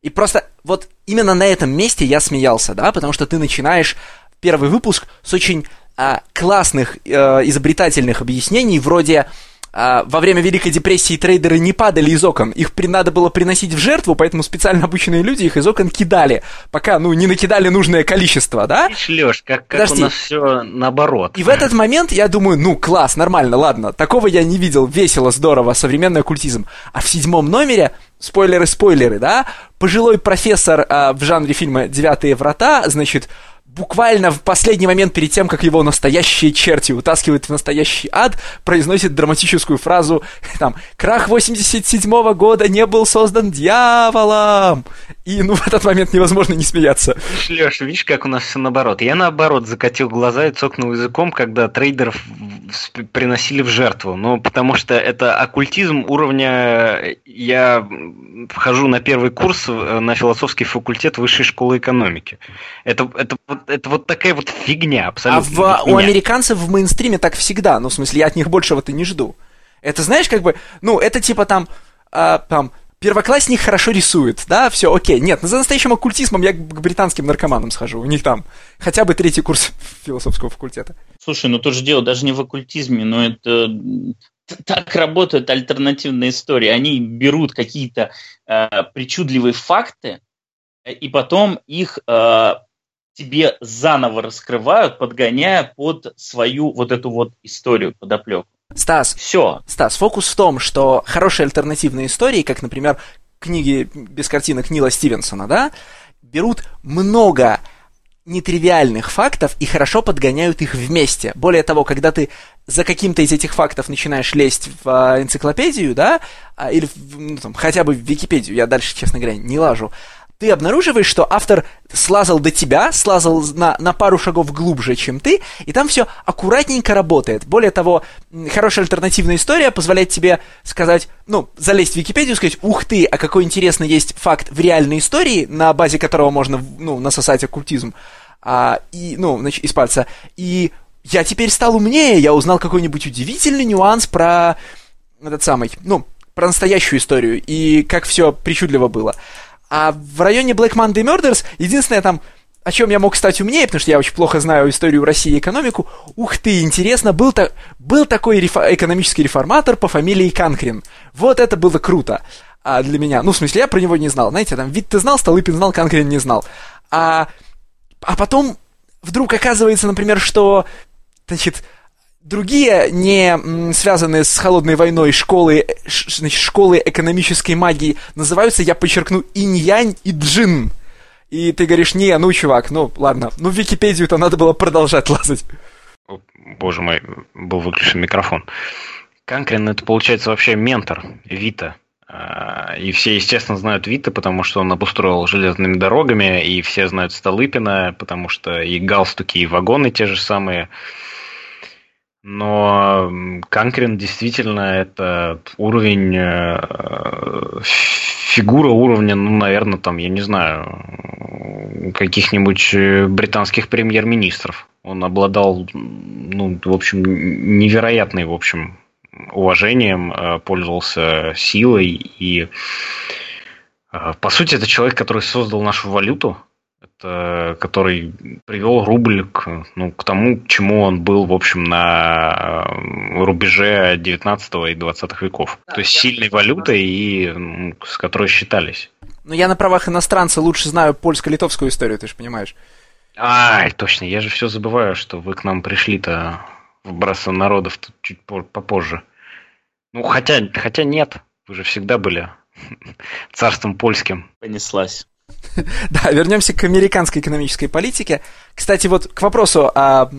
И просто вот именно на этом месте я смеялся, да, потому что ты начинаешь первый выпуск с очень а, классных, а, изобретательных объяснений, вроде во время Великой депрессии трейдеры не падали из окон, их при, надо было приносить в жертву, поэтому специально обученные люди их из окон кидали, пока, ну, не накидали нужное количество, да?
Леш, как, как у нас все наоборот.
И в этот момент я думаю, ну, класс, нормально, ладно, такого я не видел, весело, здорово, современный оккультизм. А в седьмом номере, спойлеры-спойлеры, да, пожилой профессор а, в жанре фильма «Девятые врата», значит, буквально в последний момент перед тем, как его настоящие черти утаскивают в настоящий ад, произносит драматическую фразу, там, «Крах 87-го года не был создан дьяволом!» И, ну, в этот момент невозможно не смеяться.
Леш, видишь, как у нас все наоборот. Я, наоборот, закатил глаза и цокнул языком, когда трейдеров приносили в жертву. Ну, потому что это оккультизм уровня... Я вхожу на первый курс э, на философский факультет высшей школы экономики. Это, это это вот такая вот фигня абсолютно.
А в, у американцев в мейнстриме так всегда. Ну, в смысле, я от них большего-то не жду. Это, знаешь, как бы, ну, это типа там, а, там, первоклассник хорошо рисует, да, все, окей. Нет, за настоящим оккультизмом я к британским наркоманам схожу. У них там хотя бы третий курс философского факультета.
Слушай, ну тоже дело даже не в оккультизме, но это так работают альтернативные истории. Они берут какие-то э, причудливые факты э, и потом их э, тебе заново раскрывают, подгоняя под свою вот эту вот историю, подоплеку.
Стас,
все.
Стас, фокус в том, что хорошие альтернативные истории, как, например, книги без картинок Нила Стивенсона, да, берут много нетривиальных фактов и хорошо подгоняют их вместе. Более того, когда ты за каким-то из этих фактов начинаешь лезть в а, энциклопедию, да, а, или в, ну, там, хотя бы в Википедию, я дальше, честно говоря, не лажу, ты обнаруживаешь, что автор слазал до тебя, слазал на, на пару шагов глубже, чем ты, и там все аккуратненько работает. Более того, хорошая альтернативная история позволяет тебе сказать, ну, залезть в Википедию и сказать, ух ты, а какой интересный есть факт в реальной истории, на базе которого можно, ну, насосать оккультизм, а, и, ну, значит, из пальца. И я теперь стал умнее, я узнал какой-нибудь удивительный нюанс про этот самый, ну, про настоящую историю, и как все причудливо было. А в районе Black Monday Murders единственное там, о чем я мог стать умнее, потому что я очень плохо знаю историю России и экономику. Ух ты, интересно, был, та, был такой рефо- экономический реформатор по фамилии Канкрин. Вот это было круто а, для меня. Ну, в смысле, я про него не знал. Знаете, там вид ты знал, Столыпин знал, Канкрин не знал. А, а потом вдруг оказывается, например, что, значит, Другие, не связанные с холодной войной школы, значит, школы экономической магии, называются, я подчеркну, инь-янь и джин. И ты говоришь, не, ну, чувак, ну, ладно, ну, в Википедию-то надо было продолжать лазать.
О, боже мой, был выключен микрофон. Канкрин это, получается, вообще ментор Вита. А, и все, естественно, знают Вита, потому что он обустроил железными дорогами, и все знают Столыпина, потому что и галстуки, и вагоны те же самые – но Канкрин действительно это уровень, э, фигура уровня, ну, наверное, там, я не знаю, каких-нибудь британских премьер-министров. Он обладал, ну, в общем, невероятной, в общем, уважением, э, пользовался силой и, э, по сути, это человек, который создал нашу валюту, который привел рубль к, ну, к тому, к чему он был, в общем, на э, рубеже 19 и 20 веков. Да, То есть сильной валютой, и ну, с которой считались.
Ну, я на правах иностранца лучше знаю польско-литовскую историю, ты же понимаешь.
Ай, точно, я же все забываю, что вы к нам пришли-то в Братство народов чуть попозже. Ну, хотя, хотя нет, вы же всегда были царством польским.
Понеслась.
Да, вернемся к американской экономической политике. Кстати, вот к вопросу о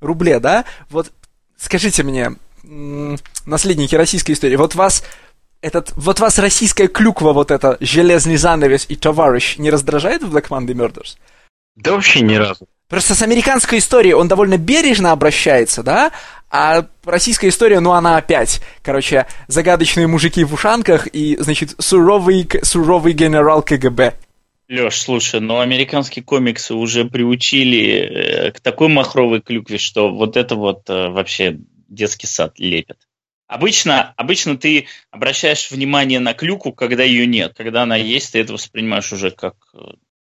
рубле, да, вот скажите мне, наследники российской истории, вот вас этот, вот вас российская клюква, вот эта, железный занавес и товарищ не раздражает в Black Monday Murders?
Да вообще ни разу.
Просто с американской историей он довольно бережно обращается, да, а российская история, ну, она опять, короче, загадочные мужики в ушанках и, значит, суровый, суровый генерал КГБ.
Леш, слушай, ну американские комиксы уже приучили э, к такой махровой клюкве, что вот это вот э, вообще детский сад лепят. Обычно, обычно ты обращаешь внимание на клюку, когда ее нет. Когда она есть, ты это воспринимаешь уже как э,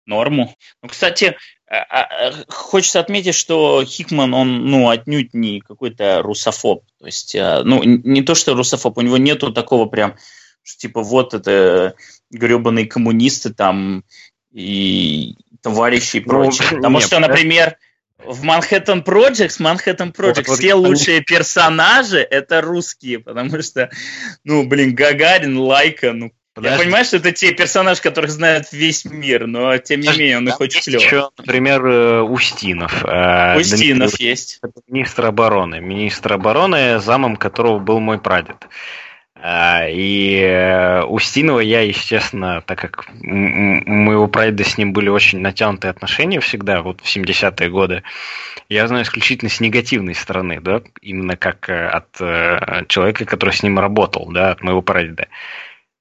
норму. Ну, кстати, а, а, хочется отметить, что Хикман, он, ну, отнюдь не какой-то русофоб. То есть, ну, не то, что русофоб, у него нету такого прям, что типа вот это гребаные коммунисты там и товарищи и прочее. Ну, Потому нет, что, например, в Projects, Manhattan Projects, вот, все вот, лучшие они... персонажи это русские, потому что, ну, блин, Гагарин, Лайка, ну, Подожди. Я понимаю, что это те персонажи, которых знает весь мир, но тем не менее он их очень клево. еще,
например, э, Устинов.
Э, Устинов Дмитрий, есть.
Министр обороны. Министр обороны, замом которого был мой прадед. А, и э, Устинова я, естественно, так как у моего прадеда с ним были очень натянутые отношения всегда, вот в 70-е годы, я знаю исключительно с негативной стороны, да, именно как э, от э, человека, который с ним работал, да, от моего прадеда.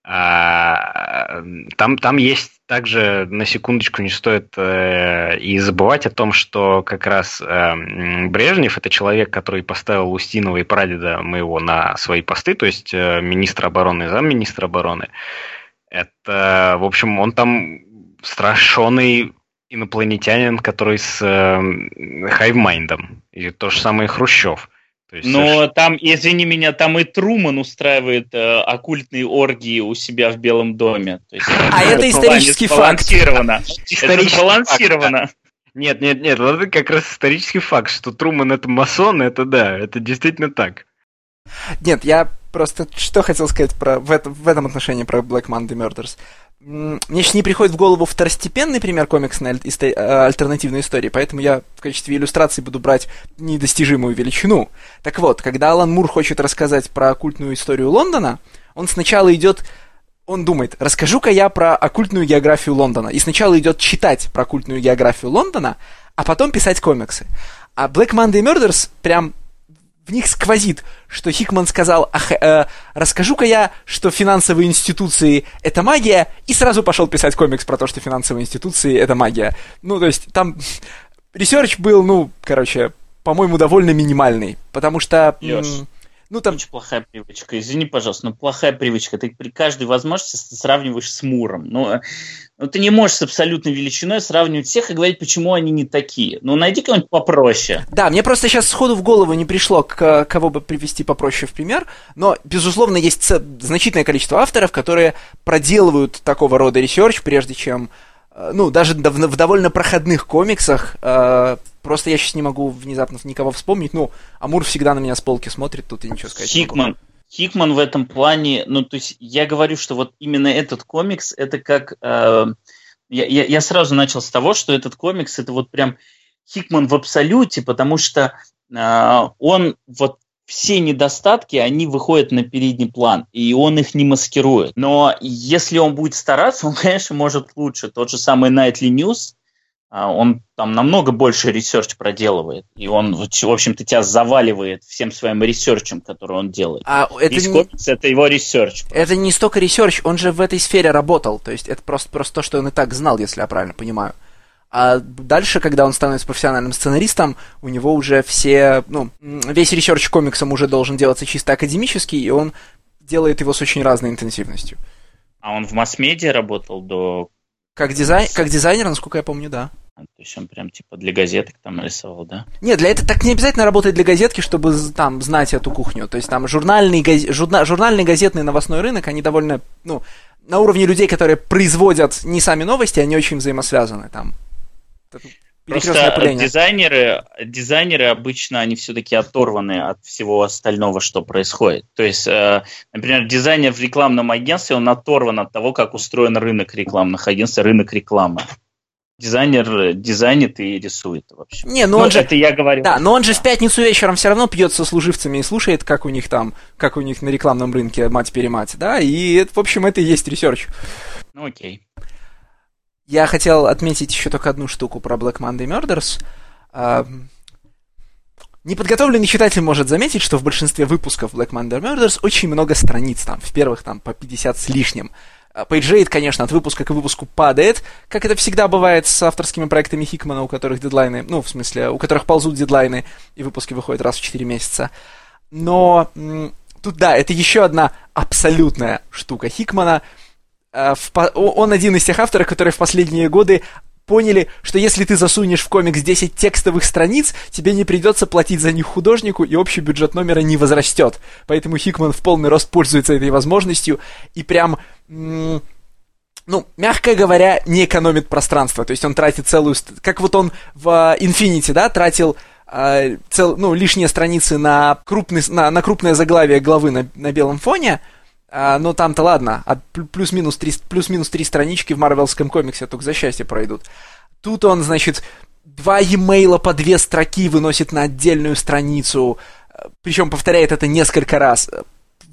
А, там, там есть также, на секундочку, не стоит э, и забывать о том, что как раз э, Брежнев это человек, который поставил Устинова и прадеда моего на свои посты, то есть э, министр обороны и замминистра обороны. Это, в общем, он там страшенный инопланетянин, который с э, hivemind ом. И то же самое Хрущев.
Есть, Но совершенно... там, извини меня, там и Труман устраивает э, оккультные оргии у себя в Белом доме.
То есть, а это исторический факт.
Это сбалансировано.
Нет, нет, нет, вот это как раз исторический факт, что Труман это масон, это да, это действительно так.
Нет, я просто что хотел сказать про, в, это, в этом отношении про Black Monday Murders. Мне сейчас не приходит в голову второстепенный пример комиксной э, альтернативной истории, поэтому я в качестве иллюстрации буду брать недостижимую величину. Так вот, когда Алан Мур хочет рассказать про оккультную историю Лондона, он сначала идет он думает, расскажу-ка я про оккультную географию Лондона. И сначала идет читать про оккультную географию Лондона, а потом писать комиксы. А Black Monday Murders прям в них сквозит, что Хикман сказал, ах, э, расскажу-ка я, что финансовые институции — это магия, и сразу пошел писать комикс про то, что финансовые институции — это магия. Ну, то есть там research был, ну, короче, по-моему, довольно минимальный, потому что...
Леш, ну, там... Очень плохая привычка. Извини, пожалуйста, но плохая привычка. Ты при каждой возможности сравниваешь с Муром. Но, но ну, ты не можешь с абсолютной величиной сравнивать всех и говорить, почему они не такие. Ну, найди кого-нибудь попроще.
Да, мне просто сейчас сходу в голову не пришло, к, кого бы привести попроще в пример. Но, безусловно, есть значительное количество авторов, которые проделывают такого рода research, прежде чем Э, ну, даже в, довольно проходных комиксах, э, просто я сейчас не могу внезапно никого вспомнить, ну, а Мур всегда на меня с полки смотрит, тут и ничего сказать
Хикман, Хикман в этом плане, ну, то есть я говорю, что вот именно этот комикс, это как... Э, я, я, я сразу начал с того, что этот комикс, это вот прям Хикман в абсолюте, потому что э, он вот все недостатки, они выходят на передний план, и он их не маскирует. Но если он будет стараться, он, конечно, может лучше. Тот же самый Nightly News, а, он там намного больше research проделывает, и он, в общем-то, тебя заваливает всем своим research'ем, который он делает.
А это весь
не... комикс — это его research.
Это не столько research, он же в этой сфере работал, то есть это просто, просто то, что он и так знал, если я правильно понимаю. А дальше, когда он становится профессиональным сценаристом, у него уже все, ну, весь research комиксом уже должен делаться чисто академический, и он делает его с очень разной интенсивностью.
А он в масс-медиа работал до...
Как, дизай... как дизайнер, насколько я помню, да.
А, то есть он прям типа для газеток там рисовал, да?
Нет, для этого так не обязательно работать для газетки, чтобы там знать эту кухню. То есть там журнальный, газ... журна... журнальный газетный новостной рынок, они довольно, ну, на уровне людей, которые производят не сами новости, они очень взаимосвязаны. Там
Просто дизайнеры, дизайнеры обычно они все-таки оторваны от всего остального, что происходит. То есть, э, например, дизайнер в рекламном агентстве, он оторван от того, как устроен рынок рекламных агентств, рынок рекламы. Дизайнер дизайнит и рисует вообще.
Не, но ну, он же, это я говорю. Да, но он же в пятницу вечером все равно пьет со служивцами и слушает, как у них там, как у них на рекламном рынке мать-перемать, да, и, в общем, это и есть research.
Ну, окей.
Я хотел отметить еще только одну штуку про Black Monday Murders. А, неподготовленный читатель может заметить, что в большинстве выпусков Black Monday Murders очень много страниц, там, в первых там по 50 с лишним. А, page rate, конечно, от выпуска к выпуску падает, как это всегда бывает с авторскими проектами Хикмана, у которых дедлайны, ну, в смысле, у которых ползут дедлайны, и выпуски выходят раз в 4 месяца. Но тут, да, это еще одна абсолютная штука Хикмана — в, он один из тех авторов, которые в последние годы поняли, что если ты засунешь в комикс 10 текстовых страниц, тебе не придется платить за них художнику, и общий бюджет номера не возрастет. Поэтому Хикман в полный рост пользуется этой возможностью и прям... Ну, мягко говоря, не экономит пространство. То есть он тратит целую... Как вот он в Infinity, да, тратил э, цел, ну, лишние страницы на, крупный, на, на крупное заглавие главы на, на белом фоне, а, но там-то ладно, а плюс-минус три, плюс-минус три странички в марвелском комиксе только за счастье пройдут. Тут он, значит, два e-mail по две строки выносит на отдельную страницу, причем повторяет это несколько раз.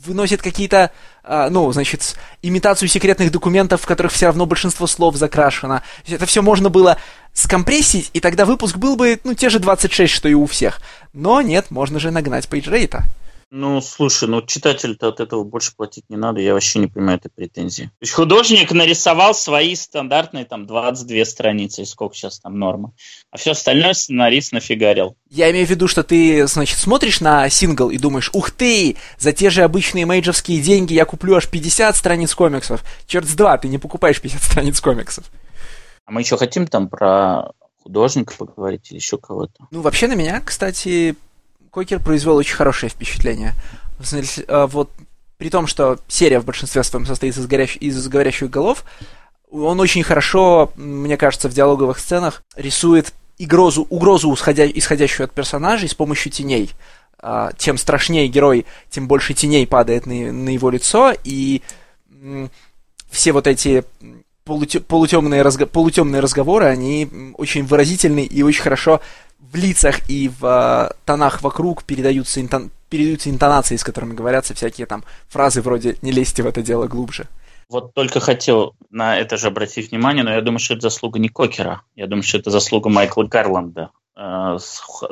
Выносит какие-то, а, ну, значит, имитацию секретных документов, в которых все равно большинство слов закрашено. Это все можно было с compress'ить, и тогда выпуск был бы, ну, те же 26, что и у всех. Но нет, можно же нагнать page rate'а.
Ну, слушай, ну читателю-то от этого больше платить не надо, я вообще не понимаю этой претензии. То есть художник нарисовал свои стандартные там 22 страницы, сколько сейчас там норма, а все остальное сценарист нафигарил.
Я имею в виду, что ты, значит, смотришь на сингл и думаешь, ух ты, за те же обычные мейджоровские деньги я куплю аж 50 страниц комиксов. Черт с два, ты не покупаешь 50 страниц комиксов. А
мы еще хотим там про художника поговорить или еще кого-то?
Ну, вообще на меня, кстати, Кокер произвел очень хорошее впечатление. Э, вот при том, что серия в большинстве своем состоит из, горящ... из говорящих голов, он очень хорошо, мне кажется, в диалоговых сценах рисует игрозу, угрозу, исходя... исходящую от персонажей с помощью теней. А, тем страшнее герой, тем больше теней падает на, на его лицо, и все вот эти полутемные, разго... полутемные разговоры, они очень выразительны и очень хорошо в лицах и в э, тонах вокруг передаются, интон, передаются интонации, с которыми говорятся всякие там фразы вроде «не лезьте в это дело глубже».
Вот только хотел на это же обратить внимание, но я думаю, что это заслуга не Кокера. Я думаю, что это заслуга Майкла Гарланда, э,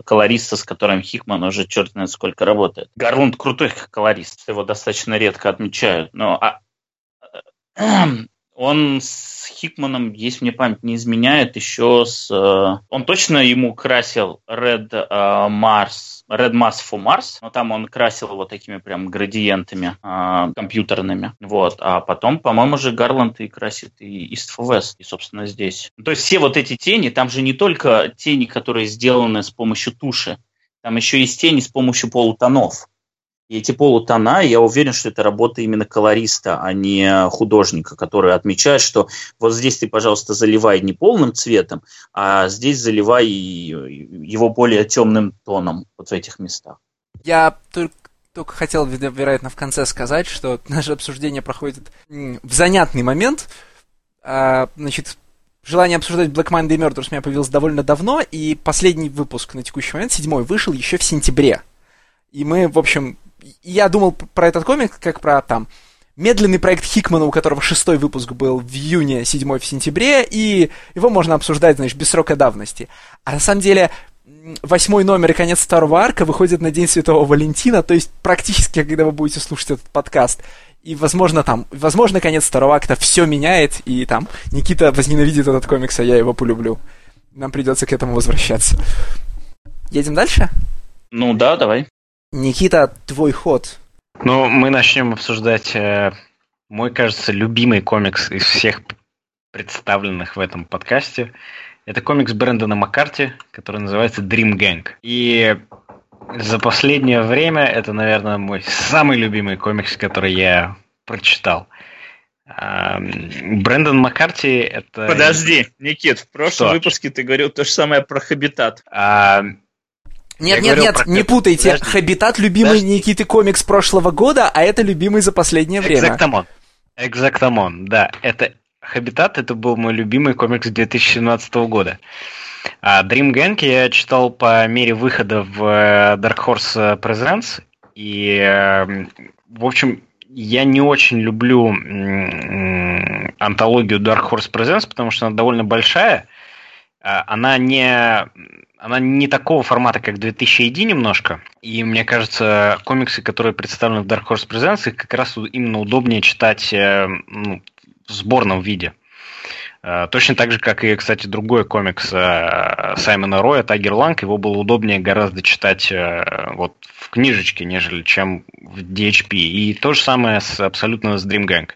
колориста, с которым Хикман уже черт знает сколько работает. Гарланд крутой колорист, его достаточно редко отмечают. Но а, э, он Хикманом, если мне память не изменяет, еще с... Э, он точно ему красил Red э, Mars, Red Mars for Mars, но там он красил его такими прям градиентами э, компьютерными. Вот. А потом, по-моему, же Гарланд и красит и East for West, и, собственно, здесь. То есть все вот эти тени, там же не только тени, которые сделаны с помощью туши, там еще есть тени с помощью полутонов. И эти полутона, я уверен, что это работа именно колориста, а не художника, который отмечает, что вот здесь ты, пожалуйста, заливай не полным цветом, а здесь заливай его более темным тоном вот в этих местах.
Я только, только хотел, вероятно, в конце сказать, что наше обсуждение проходит в занятный момент. А, значит, желание обсуждать Black Monday Murders у меня появилось довольно давно, и последний выпуск на текущий момент, седьмой, вышел еще в сентябре. И мы, в общем, я думал про этот комик как про там медленный проект Хикмана, у которого шестой выпуск был в июне, седьмой в сентябре, и его можно обсуждать, знаешь, без срока давности. А на самом деле восьмой номер и конец второго арка выходит на День Святого Валентина, то есть практически, когда вы будете слушать этот подкаст. И, возможно, там, возможно, конец второго акта все меняет, и там Никита возненавидит этот комикс, а я его полюблю. Нам придется к этому возвращаться. Едем дальше?
Ну да, давай.
Никита, твой ход.
Ну, мы начнем обсуждать э, мой, кажется, любимый комикс из всех представленных в этом подкасте. Это комикс Брэндона Маккарти, который называется Dream Gang. И за последнее время это, наверное, мой самый любимый комикс, который я прочитал. Брэндон Маккарти это...
Подожди, Никит, в прошлом Что? выпуске ты говорил то же самое про Хабитат.
А, нет, я нет, нет, про... не путайте. Подожди. Хабитат любимый Подожди. Никиты комикс прошлого года, а это любимый за последнее время.
Экзактамон. Экзактамон, да. Это Хабитат, это был мой любимый комикс 2017 года. А Dream Gang я читал по мере выхода в э, Dark Horse Presents. И, эм, в общем, я не очень люблю антологию Dark Horse Presents, потому что она довольно большая. А, она не она не такого формата, как 2000 AD немножко. И мне кажется, комиксы, которые представлены в Dark Horse Presents, их как раз именно удобнее читать э, ну, в сборном виде. Э, точно так же, как и, кстати, другой комикс э, Саймона Роя, Тайгер Ланг, его было удобнее гораздо читать вот в книжечке, нежели чем в DHP. И то же самое с, абсолютно с Dream Gang.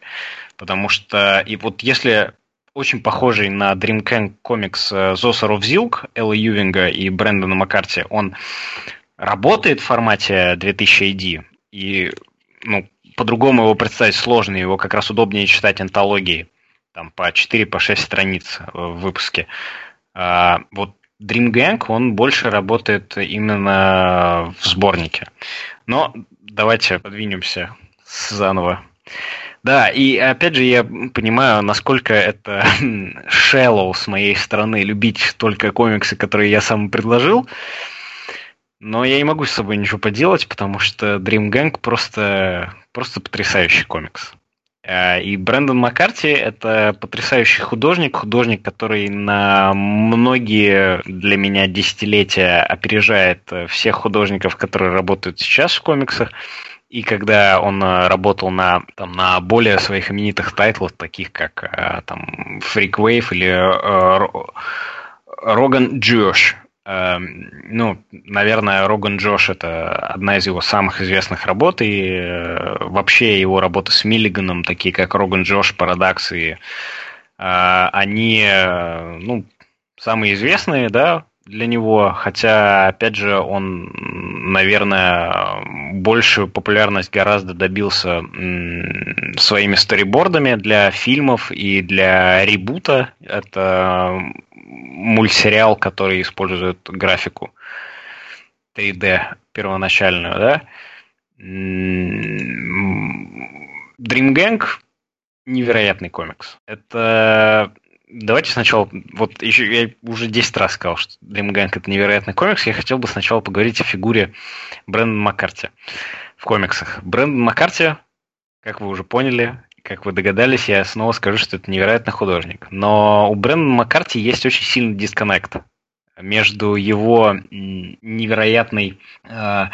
Потому что, и вот если очень похожий на Dream King комикс э, Зоса Ровзилк, Элла Ювинга и Брэндона Маккарти. Он работает в формате 2000 AD, и ну, по-другому его представить сложно, его как раз удобнее читать антологии, там по 4-6 по страниц в выпуске. А, вот Dream Gang, он больше работает именно в сборнике. Но давайте подвинемся заново. Да, и опять же я понимаю, насколько это shallow с моей стороны любить только комиксы, которые я сам предложил. Но я не могу с собой ничего поделать, потому что Dream Gang просто, просто потрясающий комикс. Э, и Брэндон Маккарти – это потрясающий художник, художник, который на многие для меня десятилетия опережает всех художников, которые работают сейчас в комиксах. И когда он э, работал на, там, на более своих именитых тайтлах, таких как там, Freak Wave или Роган Джош, ну, наверное, Роган Джош это одна из его самых известных работ, и э, вообще его работы с Миллиганом, такие как Роган Джош, Парадокс, и э, они, э, ну, самые известные, да, для него, хотя, опять же, он, наверное, большую популярность гораздо добился своими сторибордами для фильмов и для ребута. Это мультсериал, который использует графику 3D первоначальную, да. Dream Gang невероятный комикс. Это Давайте сначала, вот еще я уже 10 раз сказал, что Dream Gang это невероятный комикс. Я хотел бы сначала поговорить о фигуре Брэндона Маккарти в комиксах. Брэндон Маккарти, как вы уже поняли, как вы догадались, я снова скажу, что это невероятный художник. Но у Брэндона Маккарти есть очень сильный дисконнект между его невероятной э,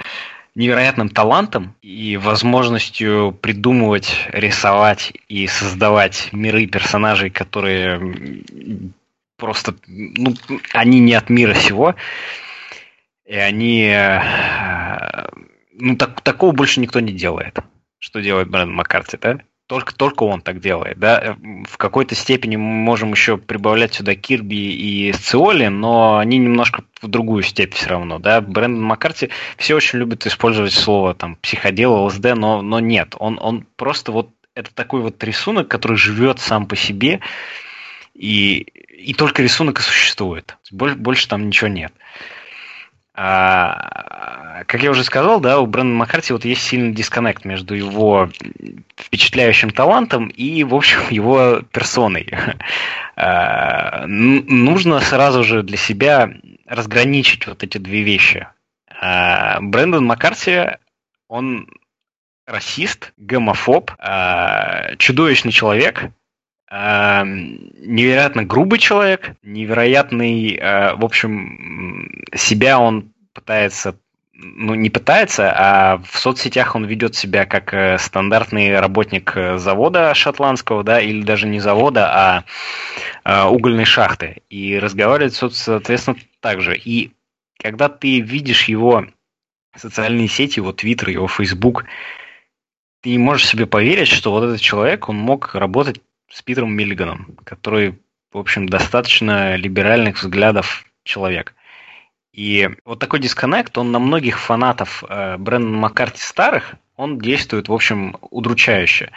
невероятным талантом и возможностью придумывать, рисовать и создавать миры персонажей, которые просто, ну, они не от мира сего, и они, э, ну, так, такого больше никто не делает, что делает Брэндон Маккарти, да? Только, только он так делает. Да? В какой-то степени мы можем еще прибавлять сюда Кирби и Сциоли, но они немножко в другую степь все равно. Да? Брэндон Маккарти все очень любят использовать слово там, психодел, ЛСД, но, но нет. Он, он просто вот это такой вот рисунок, который живет сам по себе, и, и только рисунок и существует. Больше, больше там ничего нет. А, как я уже сказал, да, у Брэндона Маккарти вот есть сильный дисконнект между его впечатляющим талантом и, в общем, его персоной. А, нужно сразу же для себя разграничить вот эти две вещи. А, Брэндон Маккарти, он расист, гомофоб, а, чудовищный человек, невероятно грубый человек, невероятный, в общем, себя он пытается ну, не пытается, а в соцсетях он ведет себя как э, стандартный работник э, завода шотландского, да, или даже не завода, а, а угольной шахты. И разговаривает, соответственно, так же. И когда ты видишь его социальные сети, его Твиттер, его Фейсбук, ты можешь себе поверить, что вот этот человек, он мог работать с Питером Миллиганом, который, в общем, достаточно либеральных взглядов человек. И вот такой дисконнект, он на многих фанатов э, Брэндона Маккарти старых, он действует, в общем, удручающе.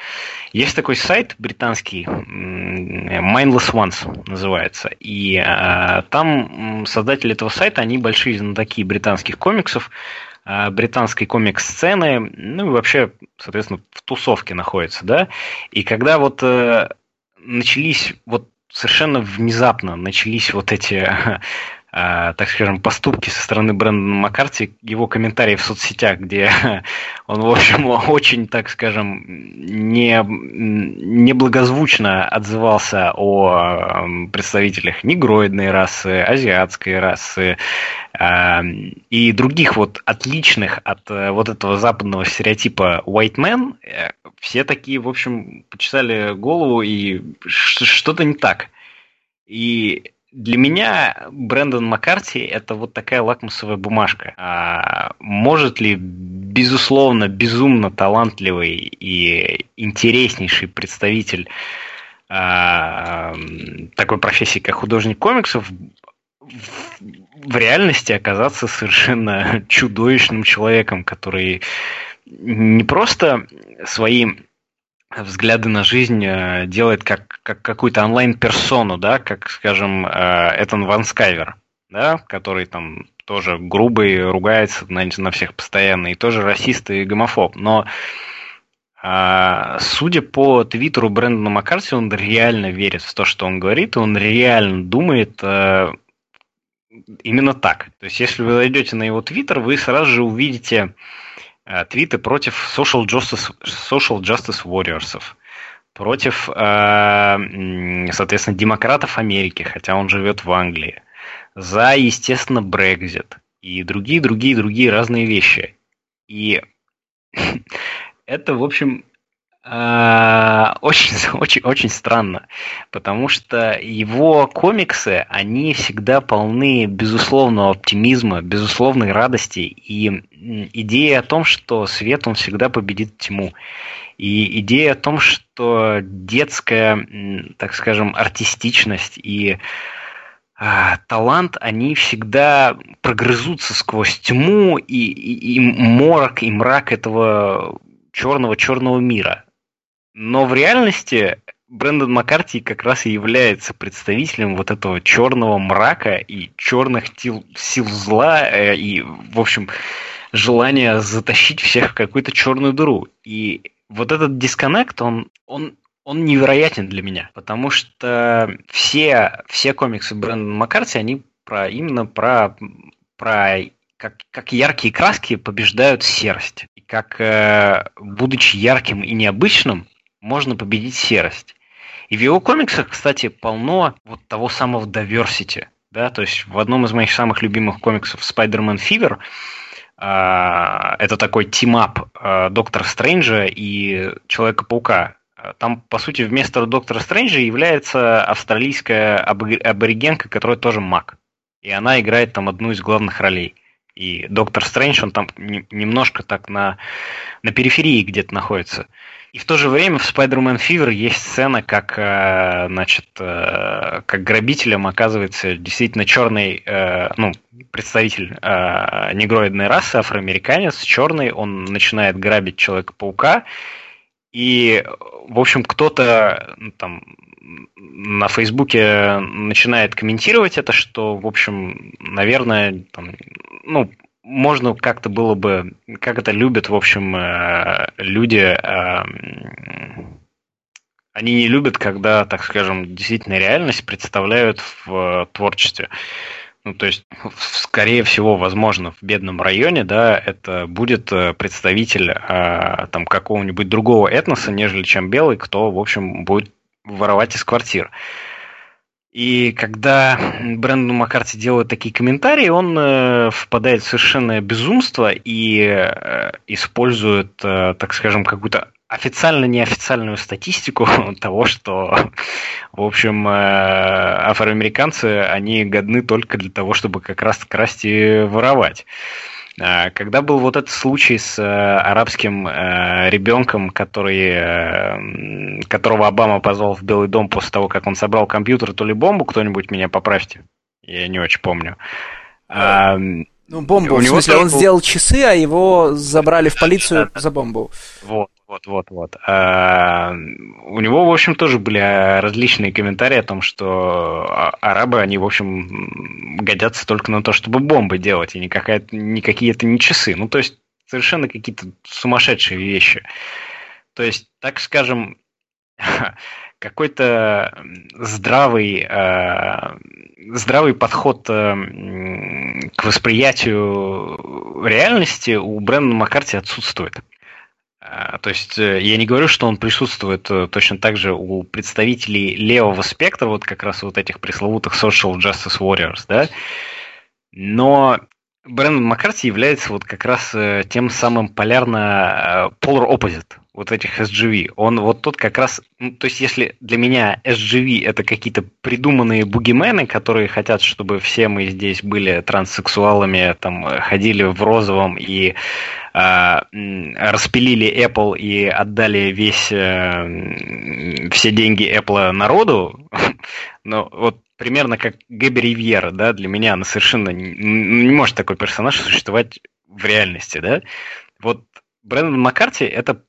Есть такой сайт британский, Mindless Ones называется, и э, там создатели этого сайта, они большие знатоки британских комиксов, э, британской комикс-сцены, ну и вообще, соответственно, в тусовке находятся, да. И когда вот э, начались вот совершенно внезапно начались вот эти э, так скажем, поступки со стороны Брэндона Маккарти, его комментарии в соцсетях, где он, в общем, очень, так скажем, не, неблагозвучно отзывался о представителях негроидной расы, азиатской расы э, и других вот отличных от э, вот этого западного стереотипа white man, э, все такие, в общем, почесали голову и что-то не так. И для меня Брэндон Маккарти это вот такая лакмусовая бумажка. А может ли, безусловно, безумно талантливый и интереснейший представитель а, такой профессии, как художник комиксов, в реальности оказаться совершенно чудовищным человеком, который не просто свои взгляды на жизнь э, делает как, как какую-то онлайн-персону, да, как, скажем, э, Этан Ван Скайвер, да, который там тоже грубый, ругается на, на всех постоянно, и тоже расист и гомофоб. Но а, судя по твиттеру Брэндона Маккарти, он реально верит в то, что он говорит, и он реально думает а, именно так. То есть, если вы зайдете на его твиттер, вы сразу же увидите твиты против social justice, social justice warriors, против, а, соответственно, демократов Америки, хотя он живет в Англии, за, естественно, Брекзит и другие, другие, другие разные вещи. И это, в общем, очень, очень, очень странно, потому что его комиксы, они всегда полны безусловного оптимизма, безусловной радости и идеи о том, что свет, он всегда победит тьму. И идея о том, что детская, так скажем, артистичность и а, талант, они всегда прогрызутся сквозь тьму и, и, и морок, и мрак этого черного-черного мира. Но в реальности Брэндон Маккарти как раз и является представителем вот этого черного мрака и черных сил, сил зла э, и, в общем, желания затащить всех в какую-то черную дыру. И вот этот дисконнект, он, он, он невероятен для меня, потому что все, все комиксы Брэндона Маккарти, они про, именно про, про как, как яркие краски побеждают серость. И как, э, будучи ярким и необычным, можно победить серость. И в его комиксах, кстати, полно вот того самого diversity. Да? То есть в одном из моих самых любимых комиксов Spider-Man Fever э, это такой team-up э, Доктора Стрэнджа и Человека-паука. Там, по сути, вместо Доктора Стрэнджа является австралийская аборигенка, которая тоже маг. И она играет там одну из главных ролей. И Доктор Стрэндж, он там немножко так на, на периферии где-то находится. И в то же время в Spider-Man Fever есть сцена, как, э, значит, э, как грабителем оказывается действительно черный, э, ну, представитель негроидной расы, афроамериканец, черный, он начинает грабить Человека-паука, и, в общем, кто-то ну, там на Фейсбуке начинает комментировать это, что, в общем, наверное, там, ну, можно как-то было бы, как это любят, в общем, э, люди, э, они не любят, когда, так скажем, действительно реальность представляют в творчестве. Ну, то есть, скорее всего, возможно, в бедном районе, да, это будет э, представитель там какого-нибудь другого этноса, нежели чем белый, кто, в общем, будет воровать из квартир. И когда Брэндон Маккарти делает такие комментарии, он э, впадает в совершенное безумство и э, использует, э, так скажем, какую-то официально-неофициальную статистику того, что, в общем, э, афроамериканцы, они годны только для того, чтобы как раз красть и воровать. А, когда был вот этот случай с э, арабским э, ребенком, который, э, которого Обама позвал в Белый дом после того, как он собрал компьютер, то ли бомбу, кто-нибудь меня поправьте, я не очень помню.
Ну, бомбу, у в смысле, он был... сделал часы, а его забрали в полицию за бомбу.
Вот. Вот, вот, вот. А, у него, в общем, тоже были а, различные комментарии о том, что а, арабы, они, в общем, годятся только на то, чтобы бомбы делать, и никакая, никакие это не часы. Ну, то есть, совершенно какие-то сумасшедшие вещи. То есть, так скажем, какой-то здравый, здравый подход к восприятию реальности у Брэндона Маккарти отсутствует. А, то есть э, я не говорю, что он присутствует э, точно так же у представителей левого спектра, вот как раз вот этих пресловутых social justice warriors, да, но Брэндон Маккарти является вот как раз э, тем самым полярно polar opposite. Вот этих SGV, он вот тот как раз, ну, то есть если для меня SGV это какие-то придуманные бугимены, которые хотят, чтобы все мы здесь были транссексуалами, там ходили в розовом и э, распилили Apple и отдали весь э, все деньги Apple народу, но вот примерно как Гэби Ривьера, да, для меня она совершенно не, не может такой персонаж существовать в реальности, да. Вот Брэндон Маккарти это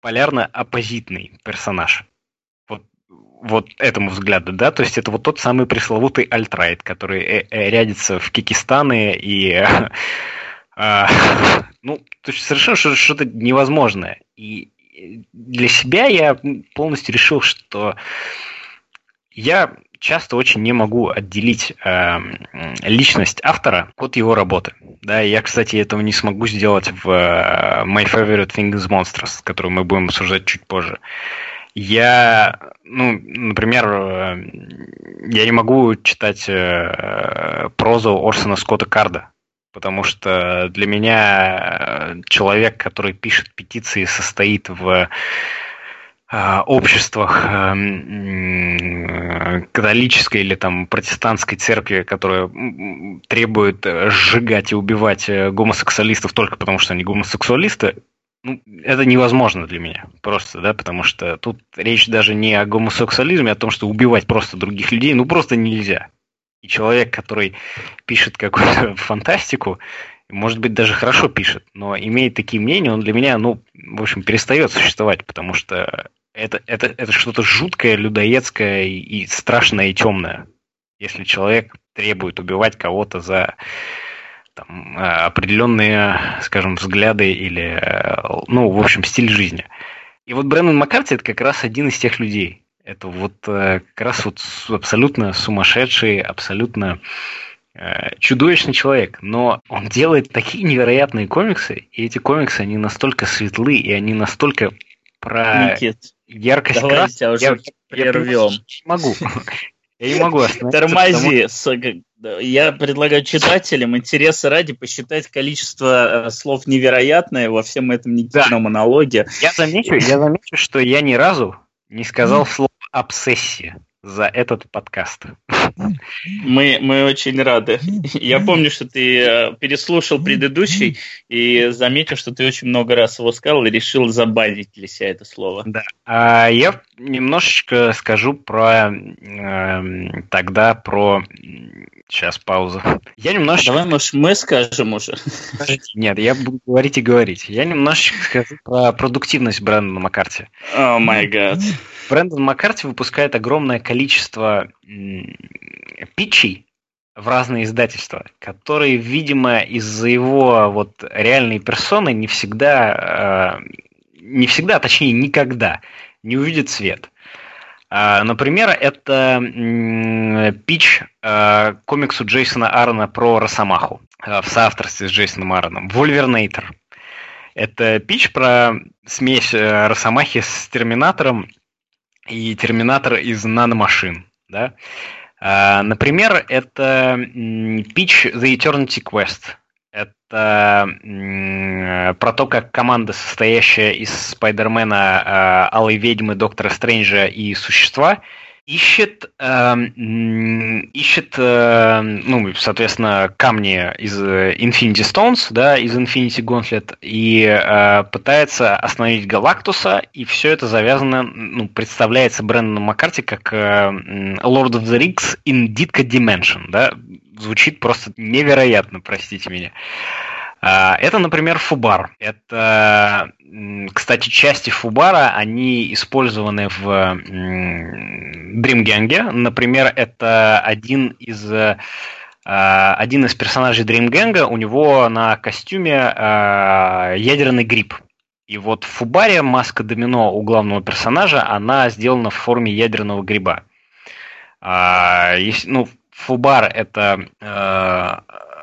полярно-оппозитный персонаж. Вот, вот этому взгляду, да, то есть это вот тот самый пресловутый альтрайт, который э -э рядится в Кикистаны и э, ну, то есть совершенно что-то невозможное. И для себя я полностью решил, что я часто очень не могу отделить э, личность автора от его работы. Да, я, кстати, этого не смогу сделать в э, My Favorite Thing is Monsters, которую мы будем обсуждать чуть позже. Я, ну, например, э, я не могу читать э, прозу Орсона Скотта Карда, потому что для меня э, человек, который пишет петиции, состоит в обществах эм, католической или там протестантской церкви, которая требует э, сжигать и убивать э, гомосексуалистов только потому, что они гомосексуалисты, ну, это невозможно для меня просто, да, потому что тут речь даже не о гомосексуализме, а о том, что убивать просто других людей, ну, просто нельзя. И человек, который пишет какую-то фантастику, может быть, даже хорошо пишет, но имеет такие мнения, он для меня, ну, в общем, перестает существовать, потому что это, это, это что-то жуткое, людоедское и страшное и темное. Если человек требует убивать кого-то за там, э, определенные, скажем, взгляды или, э, ну, в общем, стиль жизни. И вот Брэндон Маккарти это как раз один из тех людей. Это вот э, как раз вот абсолютно сумасшедший, абсолютно чудовищный человек, но он делает такие невероятные комиксы, и эти комиксы, они настолько светлы, и они настолько про Никит, яркость
давай тебя уже я, прервем. Я,
не могу. Я не могу
Тормози. Я предлагаю читателям интереса ради посчитать количество э, слов невероятное во всем этом Никитином да. монологе.
Я замечу, я замечу, что я ни разу не сказал слово обсессия за этот подкаст.
Мы, мы очень рады. Я помню, что ты э, переслушал предыдущий и заметил, что ты очень много раз его сказал и решил забавить для себя это слово.
Да. А я немножечко скажу про э, тогда про Сейчас пауза.
Я немножечко... Давай, может, мы скажем уже.
Нет, я буду говорить и говорить. Я немножечко скажу про продуктивность Брэндона Маккарти.
О май гад.
Брэндон Маккарти выпускает огромное количество питчей в разные издательства, которые, видимо, из-за его вот реальной персоны не всегда, э, не всегда, а точнее никогда не увидят свет. А, например, это пич э, комиксу Джейсона Аарона про Росомаху э, в соавторстве с Джейсоном Аароном. Вольвернейтер. Это пич про смесь Росомахи с Терминатором и Терминатор из наномашин. Да? А, например, это Pitch The Eternity Quest. Это про то, как команда, состоящая из Спайдермена, а, Алой Ведьмы, Доктора Стрэнджа и Существа, ищет, э, ищет э, ну, соответственно, камни из Infinity Stones, да, из Infinity Gauntlet, и э, пытается остановить Галактуса, и все это завязано, ну, представляется Брэндоном Маккарти как э, Lord of the Rings in Ditka Dimension, да, звучит просто невероятно, простите меня. Это, например, фубар. Это, кстати, части фубара, они использованы в Дримгенге. Например, это один из а, один из персонажей Дримгенга, у него на костюме а, ядерный гриб. И вот в Фубаре маска домино у главного персонажа, она сделана в форме ядерного гриба. Ну, Фубар это Э,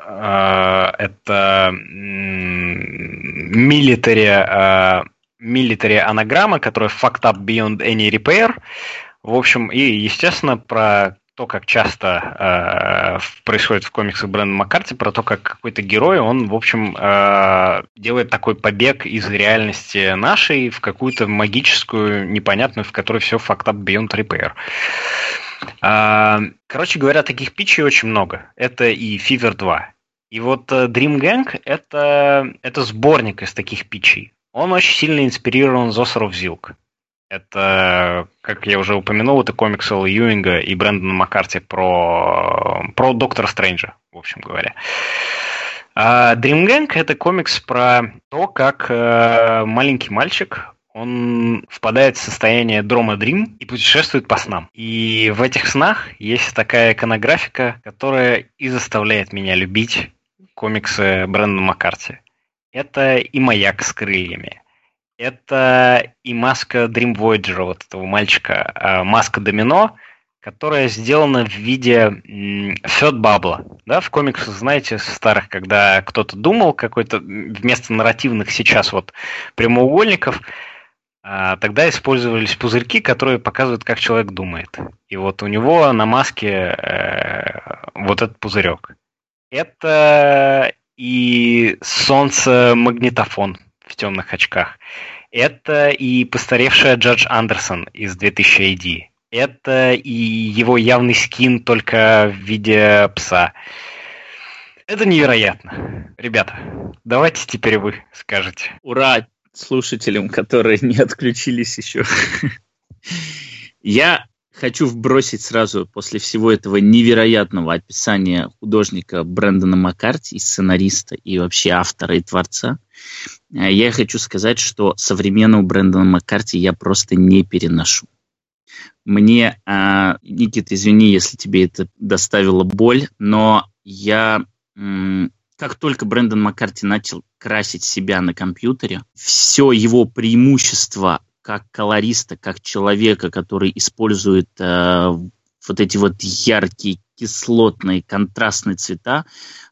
это military, military э, анаграмма, которая fucked up beyond any repair. В общем, и, естественно, про то, как часто э, происходит в комиксах Брэнда Маккарти, про то, как какой-то герой, он, в общем, э, делает такой побег из реальности нашей в какую-то магическую, непонятную, в которой все fucked up beyond repair. Э, короче говоря, таких питчей очень много. Это и Fever 2. И вот э, Dream Gang это, это сборник из таких питчей. Он очень сильно инспирирован Зосеров Зилк. Это, как я уже упомянул, это комикс Элла Юинга и Брэндона Маккарти про, про Доктора Стрэнджа, в общем говоря. А Dream Gang это комикс про то, как э, маленький мальчик он впадает в состояние дрома Dream и путешествует по снам. И в этих снах есть такая иконографика, которая и заставляет меня любить комиксы Брэндона Маккарти. Это и маяк с крыльями, это и маска Dream Voyager, вот этого мальчика, а, маска Домино, которая сделана в виде Third Бабла. Да, в комиксах, знаете, старых, когда кто-то думал какой-то, вместо нарративных сейчас вот прямоугольников, а, тогда использовались пузырьки, которые показывают, как человек думает. И вот у него на маске э, вот этот пузырек. Это и солнце-магнитофон в темных очках. Это и постаревшая Джадж Андерсон из 2000 AD. Это и его явный скин только в виде пса. Это невероятно. Ребята, давайте теперь вы скажете.
Ура слушателям, которые не отключились еще. Я хочу вбросить сразу после всего этого невероятного описания художника Брэндона Маккарти, и сценариста, и вообще автора и творца. Э, я хочу сказать, что современного Брэндона Маккарти я просто не переношу. Мне, э, Никит, извини, если тебе это доставило боль, но я, как только Брэндон Маккарти начал красить себя на компьютере, все его преимущество как колориста, как человека, который использует э, вот эти вот яркие, кислотные, контрастные цвета,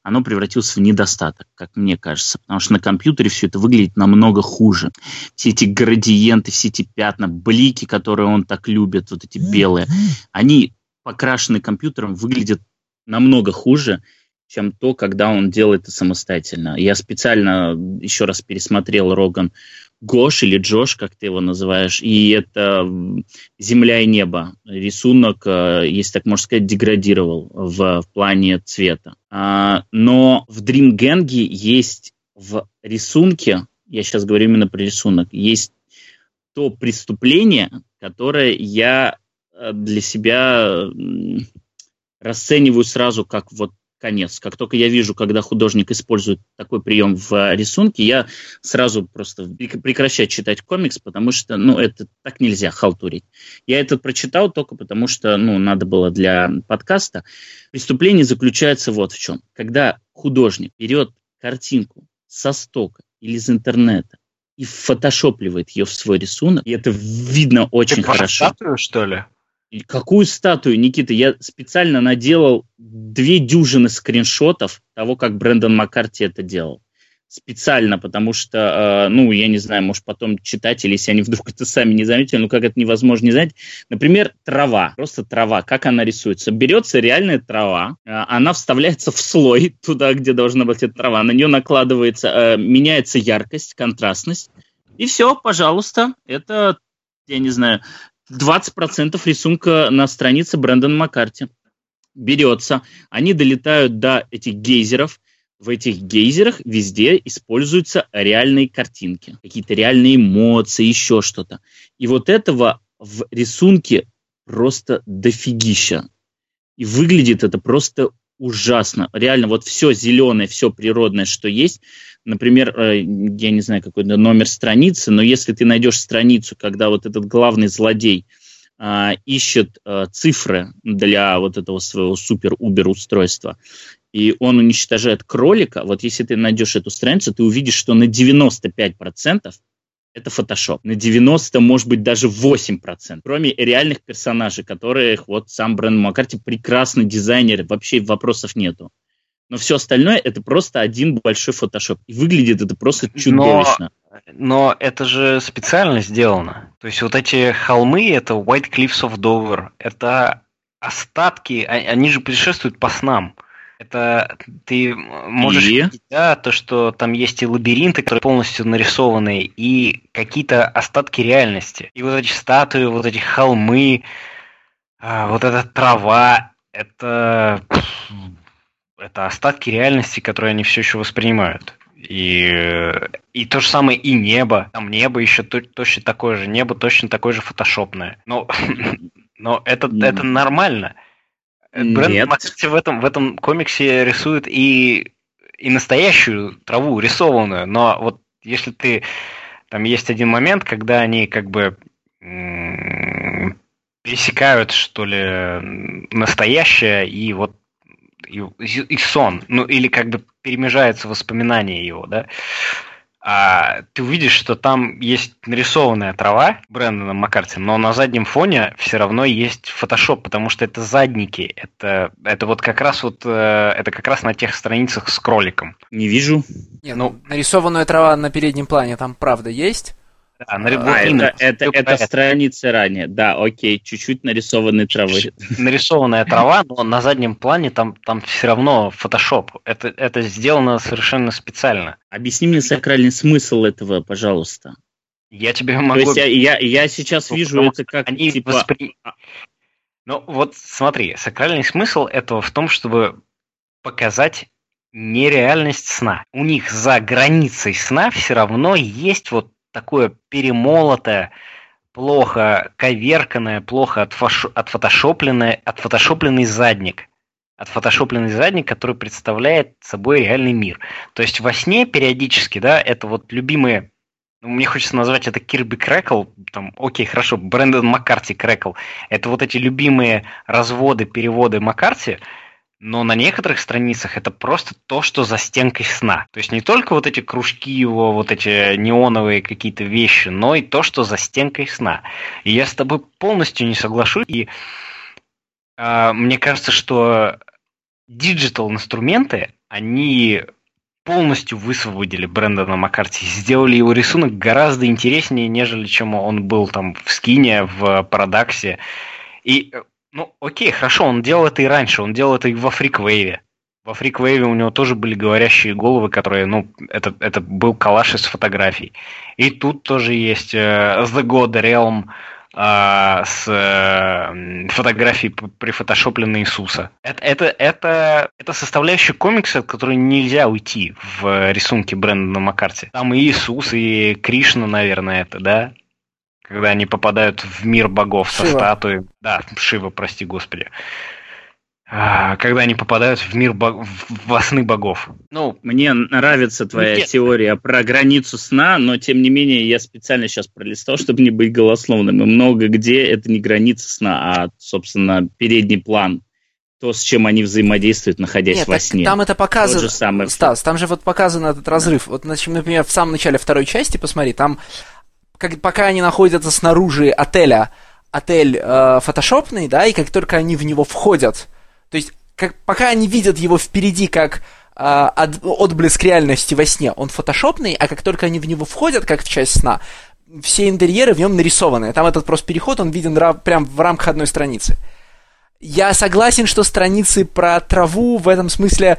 оно превратилось в недостаток, как мне кажется. Потому что на компьютере все это выглядит намного хуже. Все эти градиенты, все эти пятна, блики, которые он так любит, вот эти белые, они покрашены компьютером, выглядят намного хуже, чем то, когда он делает это самостоятельно. Я специально еще раз пересмотрел Роган Гош или Джош, как ты его называешь, и это «Земля и небо». Рисунок, э, если так можно сказать, деградировал в, в плане цвета. А, но в Dream Gang есть в рисунке, я сейчас говорю именно про рисунок, есть то преступление, которое я э, для себя расцениваю сразу как вот конец. Как только я вижу, когда художник использует такой прием в рисунке, я сразу просто прекращаю читать комикс, потому что, ну, это так нельзя халтурить. Я это прочитал только потому, что, ну, надо было для подкаста. Преступление заключается вот в чем. Когда художник берет картинку со стока или из интернета и фотошопливает ее в свой рисунок, и это видно очень Ты хорошо.
Статую, что ли?
Какую статую, Никита? Я специально наделал две дюжины скриншотов того, как Брэндон Маккарти это делал. Специально, потому что, э, ну, я не знаю, может, потом читатели, если они вдруг это сами не заметили, ну, как это невозможно не знать. Например, трава, просто трава, как она рисуется. Берется реальная трава, э, она вставляется в слой туда, где должна быть эта трава, на нее накладывается, э, меняется яркость, контрастность, и все, пожалуйста, это я не знаю, 20% рисунка на странице Брэндона Маккарти берется. Они долетают до этих гейзеров. В этих гейзерах везде используются реальные картинки, какие-то реальные эмоции, еще что-то. И вот этого в рисунке просто дофигища. И выглядит это просто ужасно. Реально, вот все зеленое, все природное, что есть. Например, э, я не знаю, какой номер страницы, но если ты найдешь страницу, когда вот этот главный злодей а, ищет а, цифры для вот этого своего супер-убер устройства, и он уничтожает кролика, вот если ты найдешь эту страницу, ты увидишь, что на 95% это Photoshop. На 90, может быть, даже 8%. Кроме реальных персонажей, которых вот сам Брэнд Маккарти прекрасный дизайнер, вообще вопросов нету. Но все остальное это просто один большой фотошоп. И выглядит это просто чудовищно.
Но, но это же специально сделано. То есть вот эти холмы, это White Cliffs of Dover, это остатки, а, они же путешествуют по снам. Это ты можешь
И?
видеть, да, то, что там есть и лабиринты, которые полностью нарисованы, и какие-то остатки реальности. И вот эти статуи, вот эти холмы, а, вот эта трава, это, это остатки реальности, которые они все еще воспринимают. И, и то же самое и небо. Там небо еще то- точно такое же. Небо точно такое же фотошопное. Но, но это, это нормально. Брэндон
Нет.
В этом, в этом комиксе рисует и, и настоящую траву рисованную, но вот если ты... Там есть один момент, когда они как бы пересекают, что ли, настоящее и вот и, и сон, ну или как бы перемежаются воспоминания его, да, а ты увидишь, что там есть нарисованная трава Брэндона Маккарти, но на заднем фоне все равно есть фотошоп, потому что это задники, это, это вот как раз вот, э, это как раз на тех страницах с кроликом.
Не вижу.
Не, ну, нарисованная трава на переднем плане там правда есть.
Да, на- вот
А, это, это,
про
это страница ранее. Да, окей, чуть-чуть нарисованной травы.
нарисованная трава, но на заднем плане там, там все равно фотошоп. Это, это сделано совершенно специально.
Объясни мне сакральный смысл этого, пожалуйста.
Я тебе
То
могу...
есть я, я, я сейчас
Ну,
вижу это как,
Они
типа,
воспри- Ну вот смотри, сакральный смысл этого в том, чтобы показать нереальность сна. У них за границей сна все равно есть вот такое перемолотое, плохо коверканное, плохо отфотошопленное, отфотошопленный задник. Отфотошопленный задник, который представляет собой реальный мир. То есть во сне периодически, да, это вот любимые ну, мне хочется назвать это Кирби Крэкл, там, окей, хорошо, Брэндон Маккарти Крэкл. Это вот эти любимые разводы, переводы Маккарти, но на некоторых страницах это просто то, что за стенкой сна. То есть не только вот эти кружки его, вот эти неоновые какие-то вещи, но и то, что за стенкой сна. И я с тобой полностью не соглашусь. И а, мне кажется, что digital инструменты, они полностью высвободили Брэндона Маккарти, сделали его рисунок гораздо интереснее, нежели чем он был там в Skin, в Paradax'е. И, э, ну, окей, хорошо, он делал это и раньше, он делал это и во Freakwave'е. Во Freakwave'е у него тоже были говорящие головы, которые, ну, это, это был коллаж из фотографий. И тут тоже есть э, The God Realm, а, с э, фотографией прифотошопленной Иисуса. Это, это, это, это составляющая комикса, от которой нельзя уйти в рисунке Брэндона Маккарти. Там и Иисус, и Кришна, наверное, это, да? Когда они попадают в мир богов со
Шива.
статуей. Да, Шива, прости господи. А, Когда они попадают в мир бог... в во сны богов. Ну,
Мне нравится твоя
Нет.
теория про границу сна, но тем не менее я специально сейчас пролистал, чтобы не быть голословным. И много где это не граница сна, а, собственно, передний план. То, с чем они взаимодействуют, находясь
Нет,
во сне.
там это
То же
показано.
самое.
Стас, там же вот показан этот разрыв. Вот, значит, например, в самом начале второй части, посмотри, там, как, пока они находятся снаружи отеля, отель э, фотошопный, да, и как только они в него входят, то есть, как, пока они видят его впереди как э, от- отблеск реальности во сне, он фотошопный, а как только они в него входят, как в часть сна, все интерьеры в нем нарисованы. Там этот просто переход, он виден ра- прям в рамках одной страницы. Я согласен, что страницы про траву в этом смысле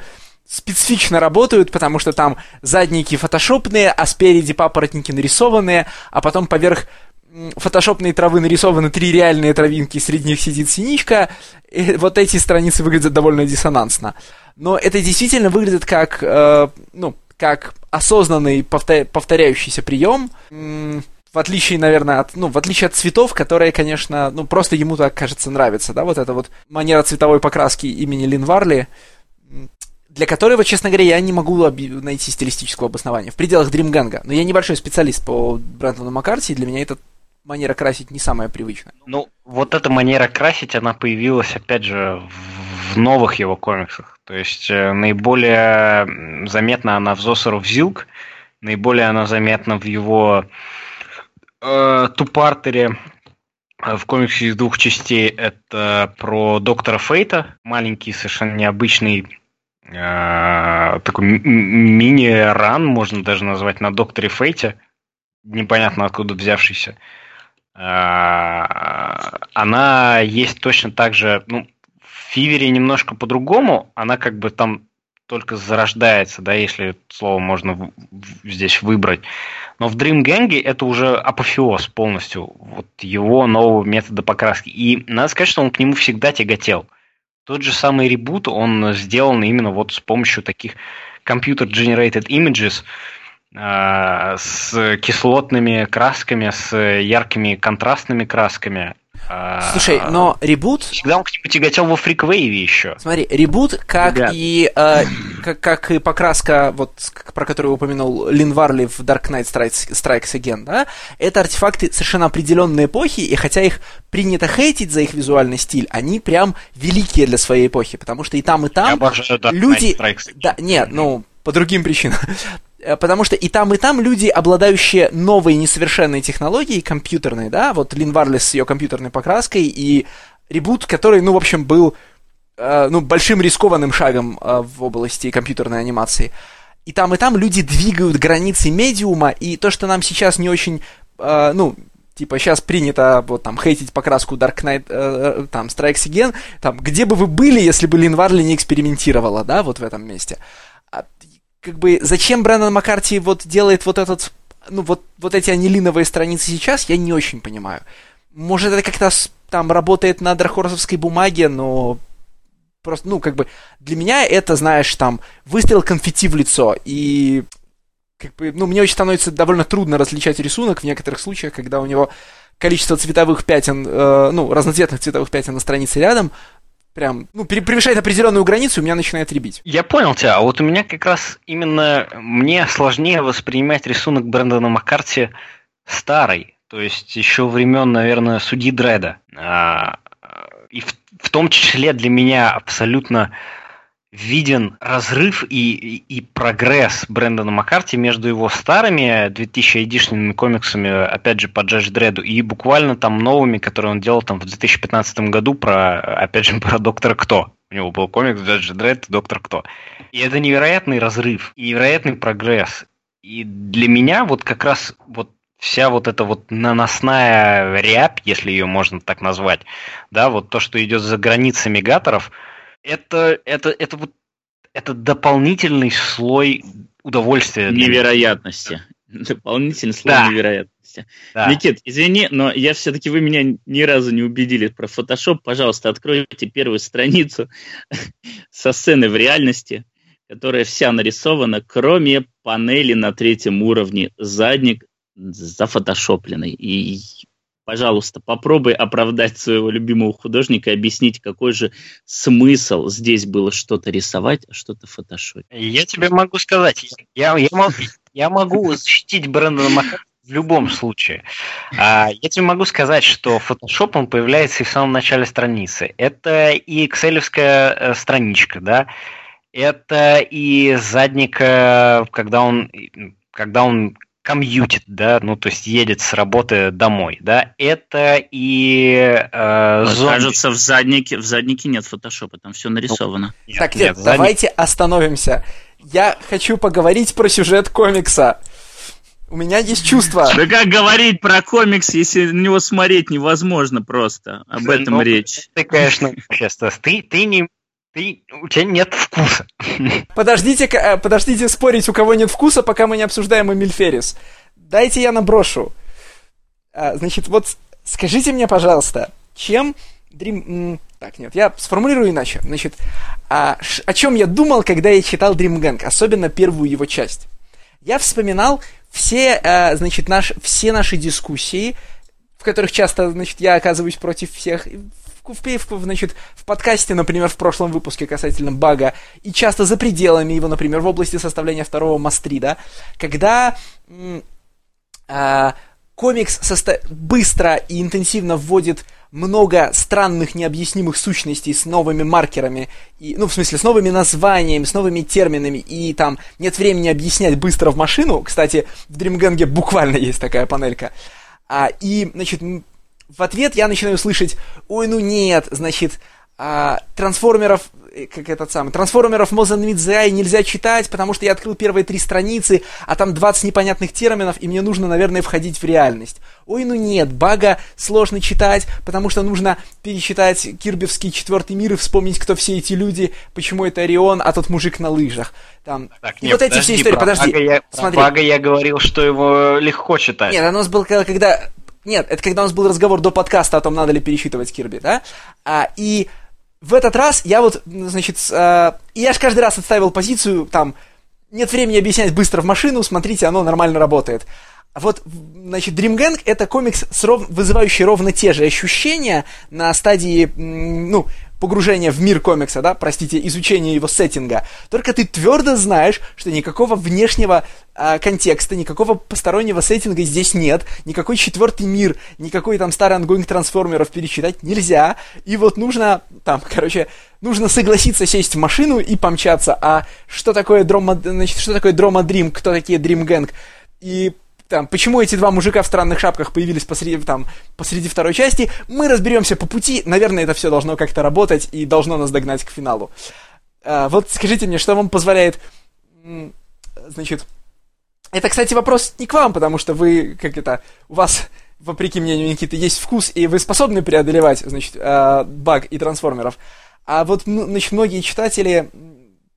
специфично работают, потому что там задники фотошопные, а спереди папоротники нарисованные, а потом поверх м, фотошопной травы нарисованы три реальные травинки, среди них сидит синичка. И вот эти страницы выглядят довольно диссонансно. Но это действительно выглядит как, э, ну, как осознанный повтор- повторяющийся прием. В отличие, наверное, от, ну, в отличие от цветов, которые, конечно, ну, просто ему так, кажется, нравится, да, вот эта вот манера цветовой покраски имени Лин Варли, для которого, честно говоря, я не могу найти стилистического обоснования в пределах Дримганга. Но я небольшой специалист по Брэндону Маккарти, и для меня эта манера красить не самая привычная.
Ну, вот эта манера красить, она появилась, опять же, в- в новых его комиксах. То есть э, наиболее заметна она в Зосеров Зилк, наиболее она заметна в его э, Тупартере, э, в комиксе из двух частей. Это про доктора Фейта, маленький, совершенно необычный такой м- м- мини-ран, можно даже назвать, на докторе Фейте, непонятно откуда взявшийся. А, она есть точно так же, ну, Фивере немножко по-другому, она как бы там только зарождается, да, если слово можно здесь выбрать. Но в Dream Gang это уже апофеоз полностью, вот его нового метода покраски. И надо сказать, что он к нему всегда тяготел. Тот же самый ребут, он сделан именно вот с помощью таких computer-generated images, э, с кислотными красками, с яркими контрастными красками.
А, Слушай, но ребут...
Всегда он к нему тяготел во фриквейве еще.
Смотри, ребут, как Ребят. и э, как, как и покраска, вот про которую упомянул Лин Варли в Dark Knight Strikes, Strikes Again, да, это артефакты совершенно определенной эпохи, и хотя их принято хейтить за их визуальный стиль, они прям великие для своей эпохи, потому что и там, и там обожаю, люди... Да, нет, ну, по другим причинам. Э, потому что и там, и там люди, обладающие новой несовершенной технологией, компьютерной, да, вот Лин Варлес с ее компьютерной покраской, и ребут, который, ну, в общем, был, э, ну, большим рискованным шагом э, в области компьютерной анимации. И там, и там люди двигают границы медиума, и то, что нам сейчас не очень, э, ну, типа, сейчас принято вот там хейтить покраску Dark Knight, э, э там, Strikes Again, там, где бы вы были, если бы Лин Варли не экспериментировала, да, вот в этом месте как бы, зачем Брэндон Маккарти вот делает вот этот, ну, вот, вот эти анилиновые страницы сейчас, я не очень понимаю. Может, это как-то там работает на драхорсовской бумаге, но просто, ну, как бы, для меня это, знаешь, там, выстрел конфетти в лицо, и как бы, ну, мне очень становится довольно трудно различать рисунок в некоторых случаях, когда у него количество цветовых пятен, э, ну, разноцветных цветовых пятен на странице рядом прям, ну, превышает определенную границу, у меня начинает ребить.
Я понял тебя, а вот у меня как раз именно мне сложнее воспринимать рисунок Брэндона Маккарти старый, то есть еще времен, наверное, судьи Дреда. А, и в, в том числе для меня абсолютно виден разрыв и, и, и прогресс Брэндона Маккарти между его старыми 2000 эдишными комиксами, опять же, по Джадж Дреду, и буквально там новыми, которые он делал там в 2015 году про, опять же, про Доктора Кто. У него был комикс Джадж Дред Доктор Кто. И это невероятный разрыв, и невероятный прогресс. И для меня вот как раз вот вся вот эта вот наносная рябь, если ее можно так назвать, да, вот то, что идет за границами гаторов – это, это, это вот это дополнительный слой удовольствия.
Невероятности. Дополнительный слой да. невероятности. Да. Никит, извини, но я все-таки вы меня ни разу не убедили про Photoshop. Пожалуйста, откройте первую страницу со сцены в реальности, которая вся нарисована, кроме панели на третьем уровне. Задник зафотошопленный. И пожалуйста, попробуй оправдать своего любимого художника и объяснить, какой же смысл здесь было что-то рисовать, а что-то фотошопить.
Я тебе могу сказать, я, я, могу, я могу защитить Брэндона Маккарти в любом случае. А, я тебе могу сказать, что Photoshop он появляется и в самом начале страницы. Это и экселевская э, страничка, да, это и задника, когда он, когда он комьютит, да, ну то есть едет с работы домой, да, это и
э, зомби. Кажется, в заднике, в заднике нет фотошопа, там все нарисовано.
Ну, нет, так, нет, нет давайте задник... остановимся. Я хочу поговорить про сюжет комикса. У меня есть чувство.
Да как говорить про комикс, если на него смотреть невозможно просто. Об этом ну, речь.
Ты, конечно, сейчас ты, ты не ты, у тебя нет вкуса.
Подождите, э, подождите спорить, у кого нет вкуса, пока мы не обсуждаем Эмиль Феррис. Дайте я наброшу. А, значит, вот скажите мне, пожалуйста, чем Dream... Так, нет, я сформулирую иначе. Значит, а, ш... о чем я думал, когда я читал Dream Gang, особенно первую его часть? Я вспоминал все, а, значит, наш, все наши дискуссии, в которых часто, значит, я оказываюсь против всех, в, в, значит, в подкасте, например, в прошлом выпуске касательно бага, и часто за пределами его, например, в области составления второго мастрида, когда э, комикс состо... быстро и интенсивно вводит много странных необъяснимых сущностей с новыми маркерами, и, ну, в смысле, с новыми названиями, с новыми терминами, и там нет времени объяснять быстро в машину. Кстати, в Дримгенге буквально есть такая панелька. А, и, значит, в ответ я начинаю слышать, ой, ну нет, значит, а, трансформеров э, как этот самый, трансформеров Мозанмидзай нельзя читать, потому что я открыл первые три страницы, а там 20 непонятных терминов, и мне нужно, наверное, входить в реальность. Ой, ну нет, бага сложно читать, потому что нужно перечитать кирбевский четвертый мир и вспомнить, кто все эти люди, почему это Орион, а тот мужик на лыжах. Там.
Так,
и
нет,
вот эти
подожди,
все истории,
про
подожди,
Бага я,
смотри.
Бага я говорил, что его легко читать.
Нет, оно было когда... Нет, это когда у нас был разговор до подкаста о том, надо ли пересчитывать Кирби, да? А, и в этот раз я вот, значит, а, я же каждый раз отставил позицию, там, нет времени объяснять быстро в машину, смотрите, оно нормально работает. А вот, значит, Dream Gang это комикс, ров- вызывающий ровно те же ощущения на стадии, ну, погружения в мир комикса, да, простите, изучения его сеттинга. Только ты твердо знаешь, что никакого внешнего а, контекста, никакого постороннего setting'а здесь нет, никакой четвертый мир, никакой там старый ongoing трансформеров перечитать нельзя. И вот нужно, там, короче, нужно согласиться сесть в машину и помчаться. А что такое Drama, значит, что такое Drama Dream, кто такие Dream Gang? И там, почему эти два мужика в странных шапках появились посреди, там, посреди второй части, мы разберемся по пути. Наверное, это все должно как-то работать и должно нас догнать к финалу. А, вот скажите мне, что вам позволяет, значит, это, кстати, вопрос не к вам, потому что вы, как это, у вас, вопреки мнению Никиты, есть вкус, и вы способны преодолевать, значит, э, баг и трансформеров. А вот, значит, многие читатели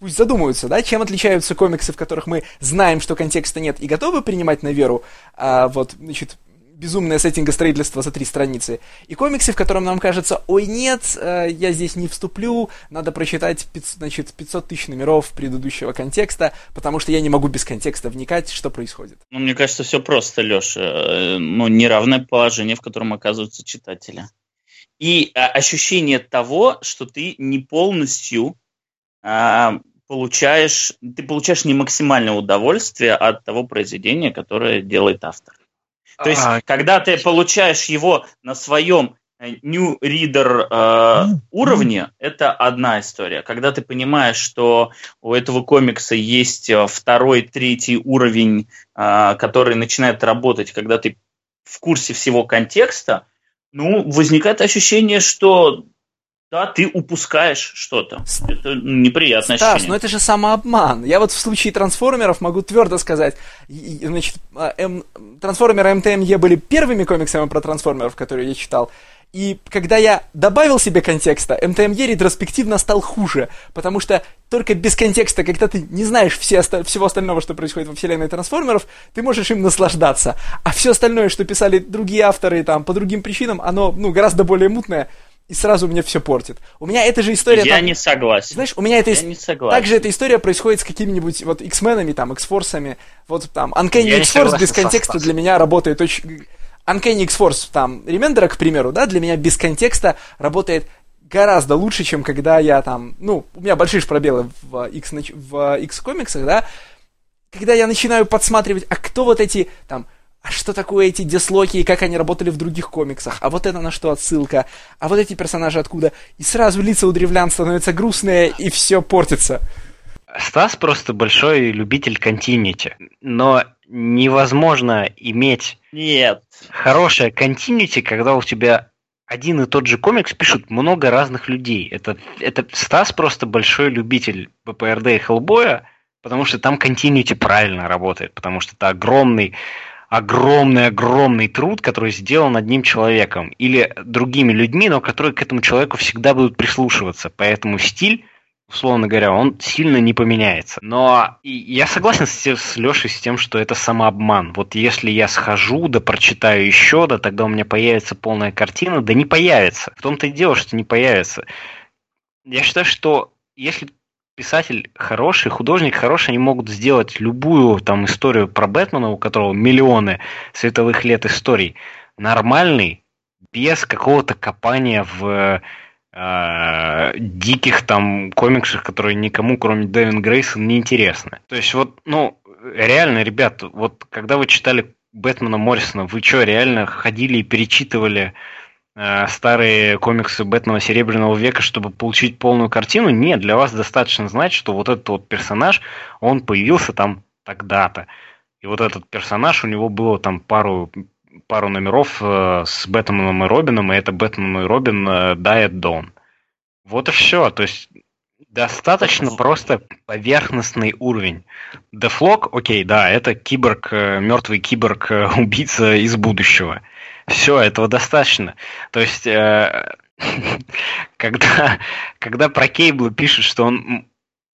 пусть задумаются, да, чем отличаются комиксы, в которых мы знаем, что контекста нет, и готовы принимать на веру, а, вот, значит, безумное сеттинга строительства за три страницы, и комиксы, в котором нам кажется, ой, нет, э, я здесь не вступлю, надо прочитать, 500, значит, 500 тысяч номеров предыдущего контекста, потому что я не могу без контекста вникать, что происходит.
Ну, мне кажется, все просто, Леша. Ну, неравное положение, в котором оказываются читатели. И а, ощущение того, что ты не полностью а, получаешь, ты получаешь не максимальное удовольствие от того произведения, которое делает автор. То есть,
А,
когда ты получаешь его на своем э, New Reader э, уровне, это одна история. Когда ты понимаешь, что у этого комикса есть э, второй, третий уровень, э, который начинает работать, когда ты в курсе всего контекста, ну, возникает ощущение, что да, ты упускаешь что-то. Это неприятное
Стас,
ощущение.
ну это же самообман. Я вот в случае трансформеров могу твердо сказать, значит, а, М- трансформеры МТМЕ были первыми комиксами про трансформеров, которые я читал. И когда я добавил себе контекста, МТМЕ ретроспективно стал хуже, потому что только без контекста, когда ты не знаешь все оста- всего остального, что происходит во вселенной трансформеров, ты можешь им наслаждаться. А все остальное, что писали другие авторы там по другим причинам, оно ну, гораздо более мутное, и сразу мне все портит. У меня эта же история...
Я
там-
не согласен.
знаешь, у меня это...
Я не согласен.
Также эта история происходит с какими-нибудь вот X-менами, там, X-форсами. Вот там, Uncanny X-Force без контекста для меня работает очень... Uncanny X-Force, там, Ремендера, к примеру, да, для меня без контекста работает гораздо лучше, чем когда я там, ну, у меня большие пробелы в X, в X-комиксах, да, когда я начинаю подсматривать, а кто вот эти, там, а что такое эти деслоки и как они работали в других комиксах, а вот это на что отсылка, а вот эти персонажи откуда, и сразу лица у древлян становятся грустные, и все портится.
Стас просто большой любитель континити, но невозможно иметь
Нет.
хорошее континити, когда у тебя один и тот же комикс пишут много разных людей. Это, это Стас просто большой любитель БПРД и Хеллбоя, потому что там континити правильно работает, потому что это огромный огромный-огромный труд, который сделан одним человеком или другими людьми, но которые к этому человеку всегда будут прислушиваться. Поэтому стиль, условно говоря, он сильно не поменяется. Но я согласен с, с Лешей с тем, что это самообман. Вот если я схожу, да прочитаю еще, да тогда у меня появится полная картина, да не появится. В том-то и дело, что не появится. Я считаю, что если писатель хороший, художник хороший, они могут сделать любую там историю про Бэтмена, у которого миллионы световых лет историй, нормальный, без какого-то копания в э, диких там комиксах, которые никому, кроме Дэвин Грейсона, не интересны. То есть вот, ну, реально, ребят, вот когда вы читали Бэтмена Моррисона, вы что, реально ходили и перечитывали старые комиксы Бэтмена Серебряного века, чтобы получить полную картину? Нет, для вас достаточно знать, что вот этот вот персонаж, он появился там тогда-то. И вот этот персонаж, у него было там пару, пару номеров э, с Бэтменом и Робином, и это Бэтмен и Робин э, Die at Dawn. Вот и все. То есть Достаточно просто поверхностный уровень. Дефлок, окей, да, это киборг, э, мертвый киборг, э, убийца из будущего. Все, этого достаточно. То есть, э, когда, когда про Кейбла пишут, что он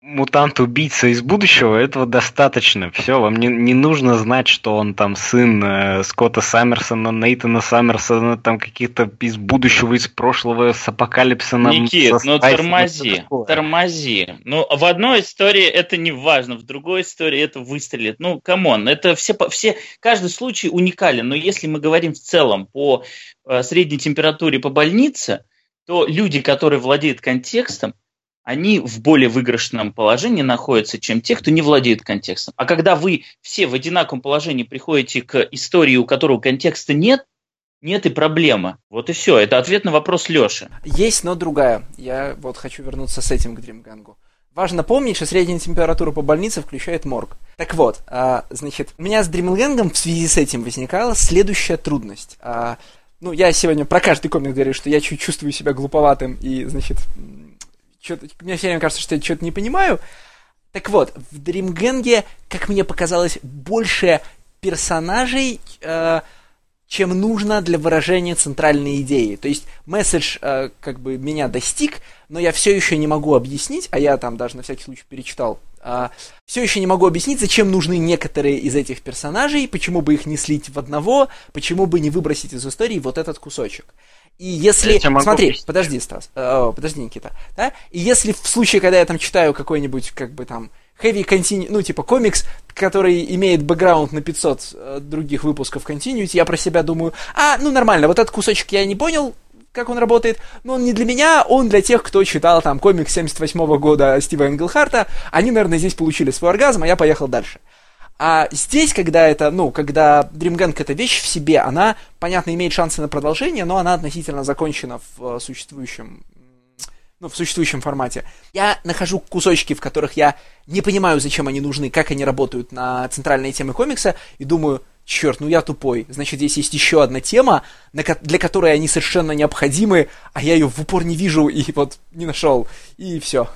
мутант-убийца из будущего, этого достаточно. Все, вам не, не нужно знать, что он там сын э, Скотта Саммерсона, Нейтана Саммерсона, там каких-то из будущего, из прошлого, с апокалипсисом.
Никит, ну тормози, тормози. Ну, в одной истории это не важно, в другой истории это выстрелит. Ну, come on, это все, все, каждый случай уникален, но если мы говорим в целом по э, средней температуре по больнице, то люди, которые владеют контекстом, они в более выигрышном положении находятся, чем те, кто не владеет контекстом. А когда вы все в одинаковом положении приходите к истории, у которого контекста нет, нет и проблема. Вот и все. Это ответ на вопрос Леши.
Есть, но другая. Я вот хочу вернуться с этим к Дримгангу. Важно помнить, что средняя температура по больнице включает морг. Так вот, а, значит, у меня с Дримгангом в связи с этим возникала следующая трудность. А, ну, я сегодня про каждый комик говорю, что я чуть чувствую себя глуповатым и, значит, что-то, мне все время кажется, что я что-то не понимаю. Так вот, в Дримгенге, как мне показалось, больше персонажей, э, чем нужно для выражения центральной идеи. То есть месседж э, как бы меня достиг, но я все еще не могу объяснить, а я там даже на всякий случай перечитал, все еще не могу объяснить, зачем нужны некоторые из этих персонажей, почему бы их не слить в одного, почему бы не выбросить из истории вот этот кусочек. И если... Смотри, объяснить. подожди, Стас, э, подожди, Никита. Да? И если в случае, когда я там читаю какой-нибудь, как бы там, heavy continu... ну, типа комикс, который имеет бэкграунд на 500 э, других выпусков Continuity, я про себя думаю, а, ну, нормально, вот этот кусочек я не понял, как он работает, но он не для меня, он для тех, кто читал там комикс 78 -го года Стива Энгелхарта, они, наверное, здесь получили свой оргазм, а я поехал дальше. А здесь, когда это, ну, когда Dreamgang это вещь в себе, она, понятно, имеет шансы на продолжение, но она относительно закончена в э, существующем ну, в существующем формате. Я нахожу кусочки, в которых я не понимаю, зачем они нужны, как они работают на центральные темы комикса, и думаю, черт, ну я тупой. Значит, здесь есть еще одна тема, для которой они совершенно необходимы, а я ее в упор не вижу и вот не нашел. И все.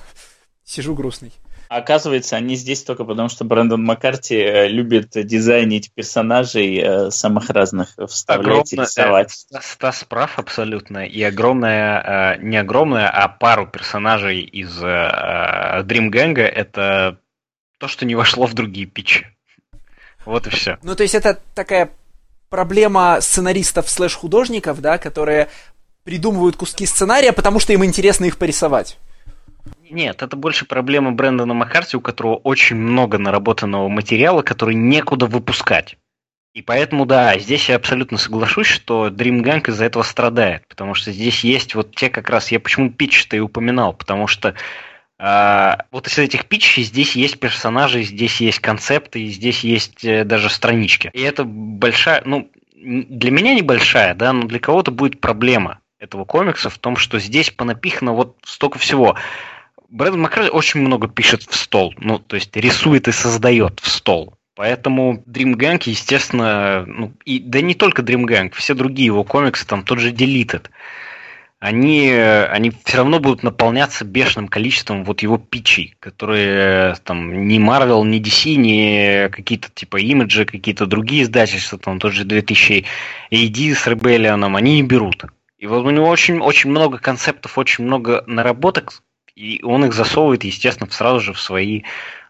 Сижу грустный.
Оказывается, они здесь только потому, что Брэндон Маккарти э, любит дизайнить персонажей э, самых разных, вставлять и рисовать.
Стас прав абсолютно. И огромная, э, не огромная, а пару персонажей из Dream Gang это то, что не вошло в другие питчи. Вот и все.
Ну, то есть это такая проблема сценаристов слэш-художников, да, которые придумывают куски сценария, потому что им интересно их порисовать.
Нет, это больше проблема Брэндона Маккарти, у которого очень много наработанного материала, который некуда выпускать. И поэтому, да, здесь я абсолютно соглашусь, что Dream Gang из-за этого страдает, потому что здесь есть вот те как раз, я почему питч-то и упоминал, потому что вот из этих питчей здесь есть персонажи, здесь есть концепты, здесь есть э, даже странички. И это большая, ну, для меня небольшая, да, но для кого-то будет проблема этого комикса в том, что здесь понапихано вот столько всего. Брэд Маккарти очень много пишет в стол, ну, то есть рисует и создает в стол. Поэтому Dream Gang, естественно, ну, и, да не только Dream Gang, все другие его комиксы, там тот же Deleted, они, они все равно будут наполняться бешеным количеством вот его питчей, которые там ни Marvel, ни DC, ни какие-то типа имиджи, какие-то другие издательства, там тот же 2000 AD с Rebellion, они не берут. И вот у него очень, очень много концептов, очень много наработок, и он их засовывает, естественно, сразу же в свои,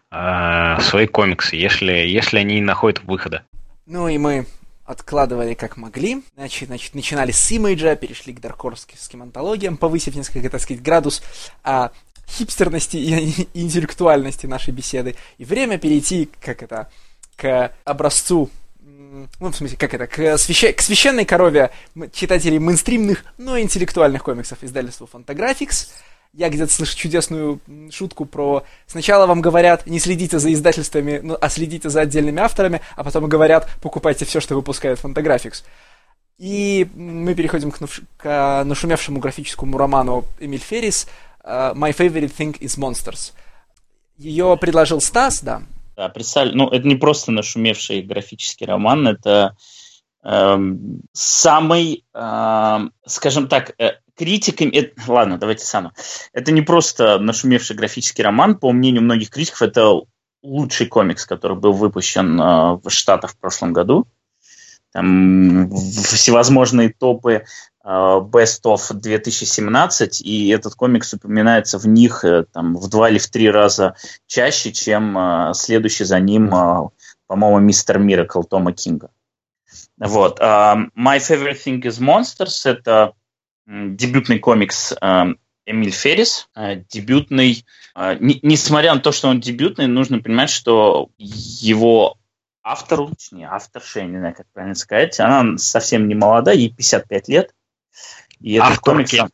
э, свои комиксы, если, если они не находят выхода.
Ну и мы откладывали как могли. Значит, значит начинали с имиджа, перешли к даркорским антологиям, повысив несколько, так сказать, градус а, хипстерности и, интеллектуальности нашей беседы. И время перейти, как это, к образцу ну, в смысле, как это, к, свящ... к священной корове читателей мейнстримных, но интеллектуальных комиксов издательства Fantagraphics я где-то слышу чудесную шутку про сначала вам говорят не следите за издательствами, ну, а следите за отдельными авторами, а потом говорят покупайте все, что выпускает Fantagraphics. И мы переходим к, нуш... к нашумевшему графическому роману Эмиль Феррис uh, My Favorite Thing is Monsters. Ее предложил Стас, да.
Да, представь, ну это не просто нашумевший графический роман, это э, самый, э, скажем так, э, критиками... Это, ладно, давайте сам. Это не просто нашумевший графический роман. По мнению многих критиков, это лучший комикс, который был выпущен э, в Штатах в прошлом году. Там всевозможные топы э, Best of 2017, и этот комикс упоминается в них э, там, в два или в три раза чаще, чем э, следующий за ним, э, по-моему, Мистер Миракл Тома Кинга. Вот. Uh, My Favorite Thing is Monsters – это дебютный комикс uh, Эмиль Феррис. Uh, дебютный, не, несмотря на то, что он дебютный, нужно понимать, что его автору, точнее, авторша, я не знаю, как правильно сказать, она совсем не молода, ей 55 лет. И этот Авторке. комикс...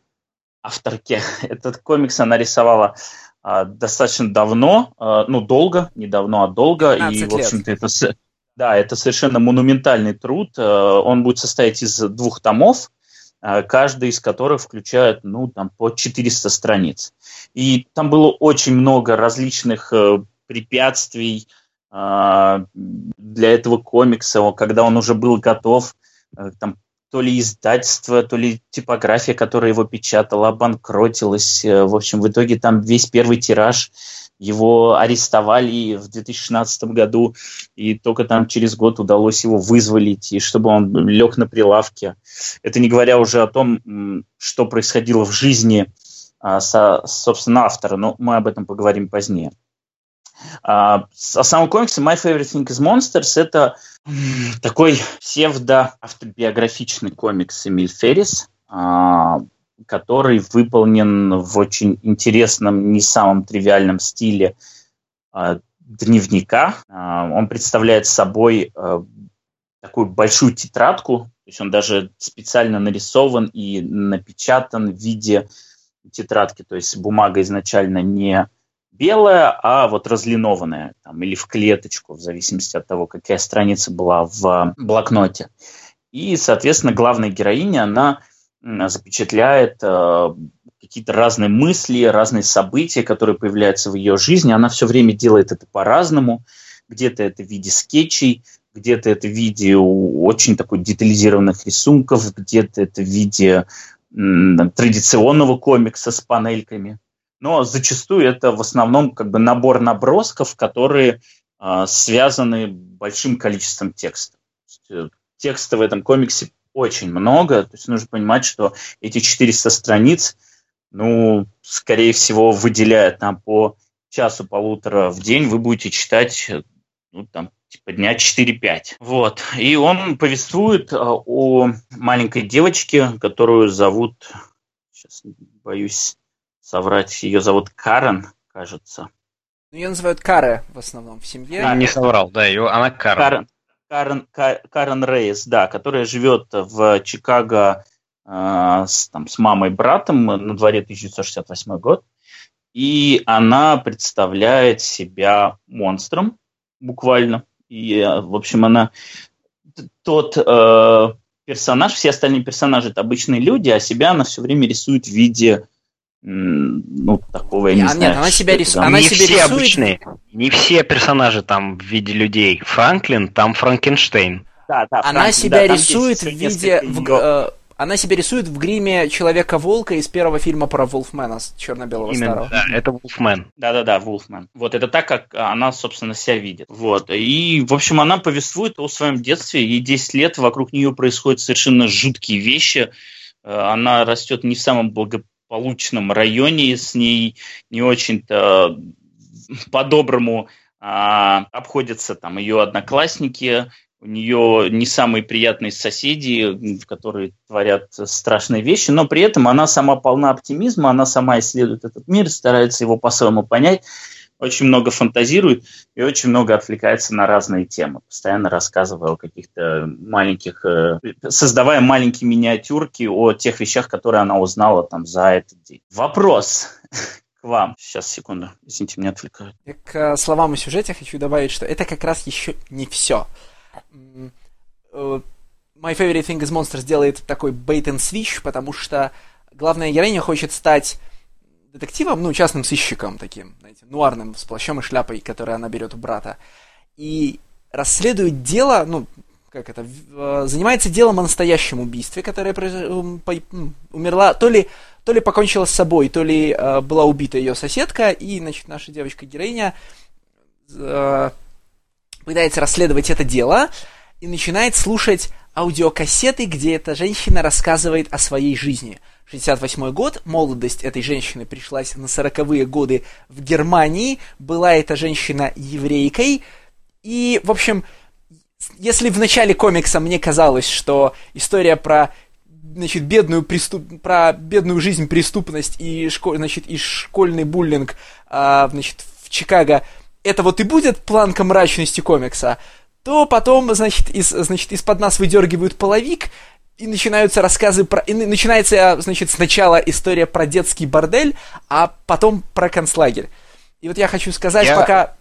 Авторке. Этот комикс она рисовала а, достаточно давно, а, ну, долго, не давно, а долго. И, в общем-то, это да, это совершенно монументальный труд. Э, он будет состоять из двух томов, э, каждый из которых включает, ну, там, по 400 страниц. И там было очень много различных э, препятствий для этого комикса, когда он уже был готов, там, то ли издательство, то ли типография, которая его печатала, обанкротилась. В общем, в итоге там весь первый тираж его арестовали в 2016 году, и только там через год удалось его вызволить, и чтобы он лег на прилавке. Это не говоря уже о том, что происходило в жизни, а, со, собственно, автора, но мы об этом поговорим позднее. А, о самом комиксе My Favorite Thing is Monsters это такой псевдо-автобиографичный комикс Эмиль Феррис, а, который выполнен в очень интересном, не самом тривиальном стиле э, дневника. Э, он представляет собой э, такую большую тетрадку, то есть он даже специально нарисован и напечатан в виде тетрадки, то есть бумага изначально не белая, а вот разлинованная, там, или в клеточку, в зависимости от того, какая страница была в блокноте. И, соответственно, главная героиня, она запечатляет э, какие-то разные мысли, разные события, которые появляются в ее жизни. Она все время делает это по-разному. Где-то это в виде скетчей, где-то это в виде очень такой детализированных рисунков, где-то это в виде м, традиционного комикса с панельками. Но зачастую это в основном как бы набор набросков, которые э, связаны большим количеством текста. Э, текста в этом комиксе очень много. То есть нужно понимать, что эти 400 страниц, ну, скорее всего, выделяют нам по часу-полутора в день, вы будете читать, ну, там, типа дня 4-5. Вот. И он повествует а, о маленькой девочке, которую зовут, сейчас боюсь соврать, ее зовут Карен, кажется.
Ну, ее называют Каре в основном в семье.
А, не соврал, да, ее, она Карен. Карен.
Карен, Карен Рейс, да, которая живет в Чикаго э, с, там, с мамой и братом, на дворе 1968 год, и она представляет себя монстром, буквально. И, э, в общем, она тот э, персонаж, все остальные персонажи это обычные люди, а себя она все время рисует в виде ну, такого я не, не знаю. Нет,
она себя, рис... она не себя все рисует... обычные, не все персонажи там в виде людей. Франклин, там Франкенштейн.
Да, да, она Франклин, себя да, рисует в виде... В, э, она себя рисует в гриме Человека-волка из первого фильма про Вулфмена с черно-белого Именно, старого.
Да, это Вулфмен.
Да-да-да, Вулфмен. Вот это так, как она, собственно, себя видит. Вот. И, в общем, она повествует о своем детстве. Ей 10 лет, вокруг нее происходят совершенно жуткие вещи. Э, она растет не в самом благополучном полученном районе, с ней. Не очень-то по-доброму а, обходятся там ее одноклассники, у нее не самые приятные соседи, которые творят страшные вещи, но при этом она сама полна оптимизма, она сама исследует этот мир, старается его по-своему понять очень много фантазирует и очень много отвлекается на разные темы, постоянно рассказывая о каких-то маленьких, э, создавая маленькие миниатюрки о тех вещах, которые она узнала там за этот день. Вопрос к вам. Сейчас, секунду. Извините, меня отвлекают.
К э, словам о сюжете хочу добавить, что это как раз еще не все. Э, My Favorite Thing is Monsters делает такой bait and switch, потому что главная героиня хочет стать детективом, ну, частным сыщиком таким, знаете, нуарным, с плащом и шляпой, который она берет у брата. И расследует дело, ну, как это, э, занимается делом о настоящем убийстве, которое умерла, то ли, то ли покончила с собой, то ли э, была убита ее соседка, и, значит, наша девочка-героиня э, пытается расследовать это дело и начинает слушать аудиокассеты, где эта женщина рассказывает о своей жизни. 68 год, молодость этой женщины пришлась на 40-е годы в Германии, была эта женщина еврейкой, и, в общем, если в начале комикса мне казалось, что история про значит, бедную, преступ... про бедную жизнь, преступность и, школ... значит, и школьный буллинг а, значит, в Чикаго, это вот и будет планка мрачности комикса, то потом, значит, из, значит, из-под нас выдергивают половик, и начинаются рассказы про... И начинается, значит, сначала история про детский бордель, а потом про концлагерь. И вот я хочу сказать, я... пока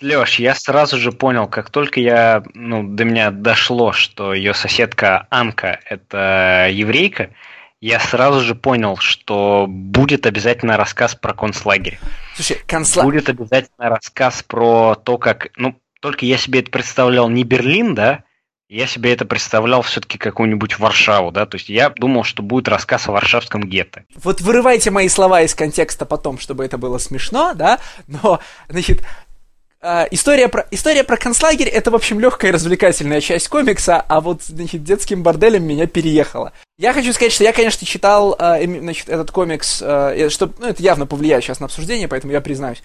Леш, я сразу же понял, как только я, ну, до меня дошло, что ее соседка Анка это еврейка, я сразу же понял, что будет обязательно рассказ про концлагерь.
Слушай, концлагерь...
Будет обязательно рассказ про то, как... Ну, только я себе это представлял не Берлин, да, я себе это представлял все-таки какую-нибудь Варшаву, да, то есть я думал, что будет рассказ о варшавском гетто.
Вот вырывайте мои слова из контекста потом, чтобы это было смешно, да, но, значит, Uh, история, про, история про концлагерь это, в общем, легкая развлекательная часть комикса, а вот, значит, детским борделем меня переехало. Я хочу сказать, что я, конечно, читал uh, значит, этот комикс, uh, что, ну, это явно повлияет сейчас на обсуждение, поэтому я признаюсь.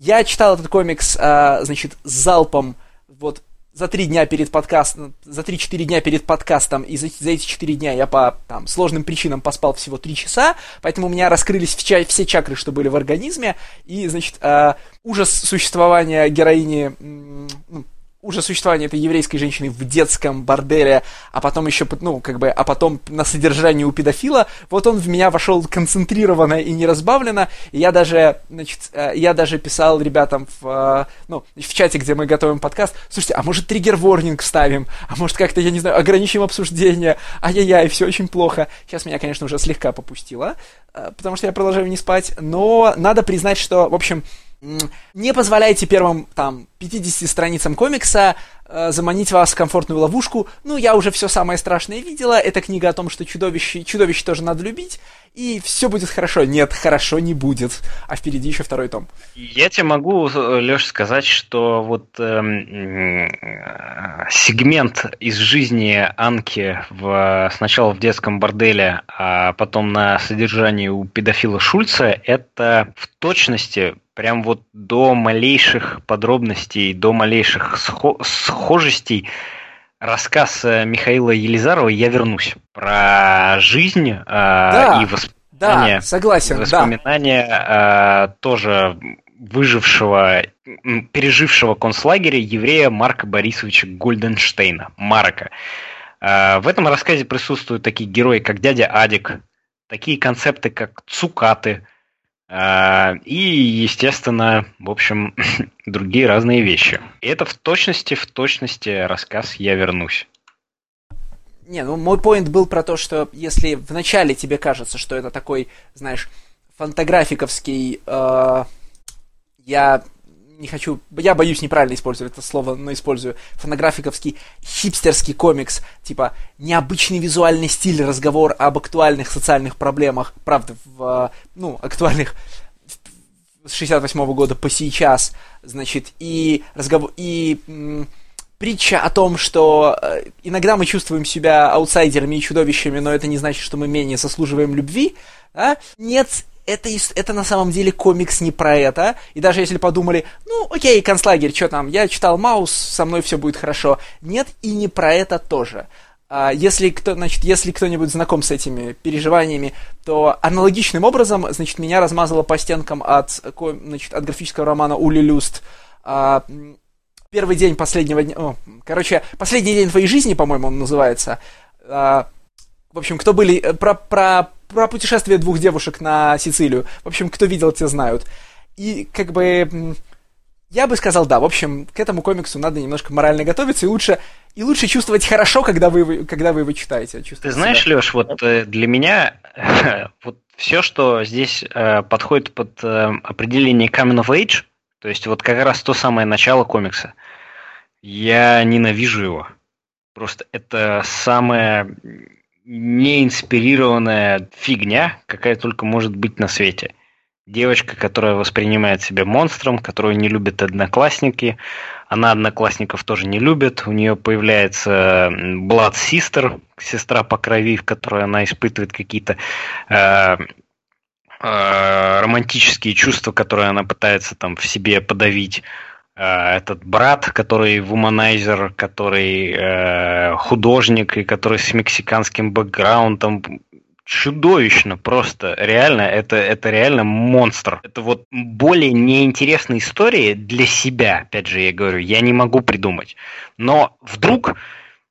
Я читал этот комикс, значит, с залпом, вот, за три дня перед подкастом, за три-четыре дня перед подкастом, и за, за эти четыре дня я по там, сложным причинам поспал всего три часа, поэтому у меня раскрылись все чакры, что были в организме, и, значит, э, ужас существования героини, ну, уже существование этой еврейской женщины в детском борделе, а потом еще, ну, как бы, а потом на содержании у педофила, вот он в меня вошел концентрированно и неразбавленно, и я даже, значит, э, я даже писал ребятам в, э, ну, в чате, где мы готовим подкаст, слушайте, а может триггер-ворнинг ставим, а может как-то, я не знаю, ограничим обсуждение, ай-яй-яй, все очень плохо. Сейчас меня, конечно, уже слегка попустило, э, потому что я продолжаю не спать, но надо признать, что, в общем, не позволяйте первым там 50 страницам комикса э, заманить вас в комфортную ловушку. Ну, я уже все самое страшное видела. Это книга о том, что чудовище, чудовище тоже надо любить, и все будет хорошо. Нет, хорошо не будет. А впереди еще второй том.
Я тебе могу, Леш, сказать, что вот э, сегмент из жизни Анки в, сначала в детском борделе, а потом на содержании у педофила Шульца, это в точности прям вот до малейших подробностей, до малейших схожестей рассказ э, Михаила Елизарова «Я вернусь» про жизнь э, да, и воспоминания.
Да, согласен,
воспоминания
да.
Э, тоже выжившего, пережившего концлагеря еврея Марка Борисовича Гольденштейна, Марка. Э, в этом рассказе присутствуют такие герои, как дядя Адик, такие концепты, как цукаты, и, естественно, в общем, другие разные вещи. Это в точности, в точности рассказ «Я вернусь».
Не, ну мой поинт был про то, что если вначале тебе кажется, что это такой, знаешь, фантаграфиковский, э, я не хочу, я боюсь неправильно использовать это слово, но использую фонографиковский хипстерский комикс, типа необычный визуальный стиль, разговор об актуальных социальных проблемах, правда, в, ну, актуальных с 68 -го года по сейчас, значит, и разговор, и м, притча о том, что э, иногда мы чувствуем себя аутсайдерами и чудовищами, но это не значит, что мы менее заслуживаем любви, да? Нет, это, это на самом деле комикс не про это. И даже если подумали, ну, окей, концлагерь, что там, я читал Маус, со мной все будет хорошо. Нет, и не про это тоже. А если, кто, значит, если кто-нибудь знаком с этими переживаниями, то аналогичным образом, значит, меня размазало по стенкам от, значит, от графического романа Ули Люст. А, первый день последнего дня... О, короче, последний день твоей жизни, по-моему, он называется. А, в общем, кто были... Э, про, про про путешествие двух девушек на Сицилию. В общем, кто видел, те знают. И как бы я бы сказал, да, в общем, к этому комиксу надо немножко морально готовиться, и лучше, и лучше чувствовать хорошо, когда вы, когда вы его читаете.
Ты знаешь, себя. Леш, вот э, для меня вот все, что здесь э, подходит под э, определение Coming of Age, то есть вот как раз то самое начало комикса, я ненавижу его. Просто это самая неинспирированная фигня, какая только может быть на свете. Девочка, которая воспринимает себя монстром, которую не любят одноклассники. Она одноклассников тоже не любит. У нее появляется Blood Sister, сестра по крови, в которой она испытывает какие-то э, э, романтические чувства, которые она пытается там в себе подавить. Э, этот брат, который вуманайзер, который э, художник и который с мексиканским бэкграундом, чудовищно просто. Реально, это, это реально монстр. Это вот более неинтересные истории для себя, опять же, я говорю, я не могу придумать. Но вдруг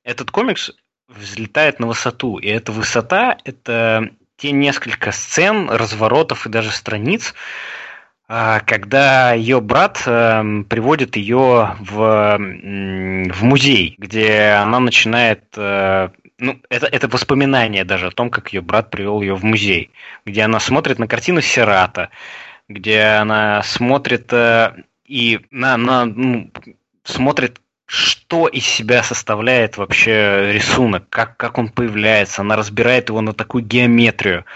этот комикс взлетает на высоту, и эта высота — это те несколько сцен, разворотов и даже страниц, а, когда ее брат э, приводит ее в, в музей, где она начинает э, ну, это, это воспоминание даже о том, как ее брат привел ее в музей, где она смотрит на картину Сирата, где она смотрит э, и на, на, ну, смотрит, что из себя составляет вообще рисунок, как, как он появляется, она разбирает его на такую геометрию.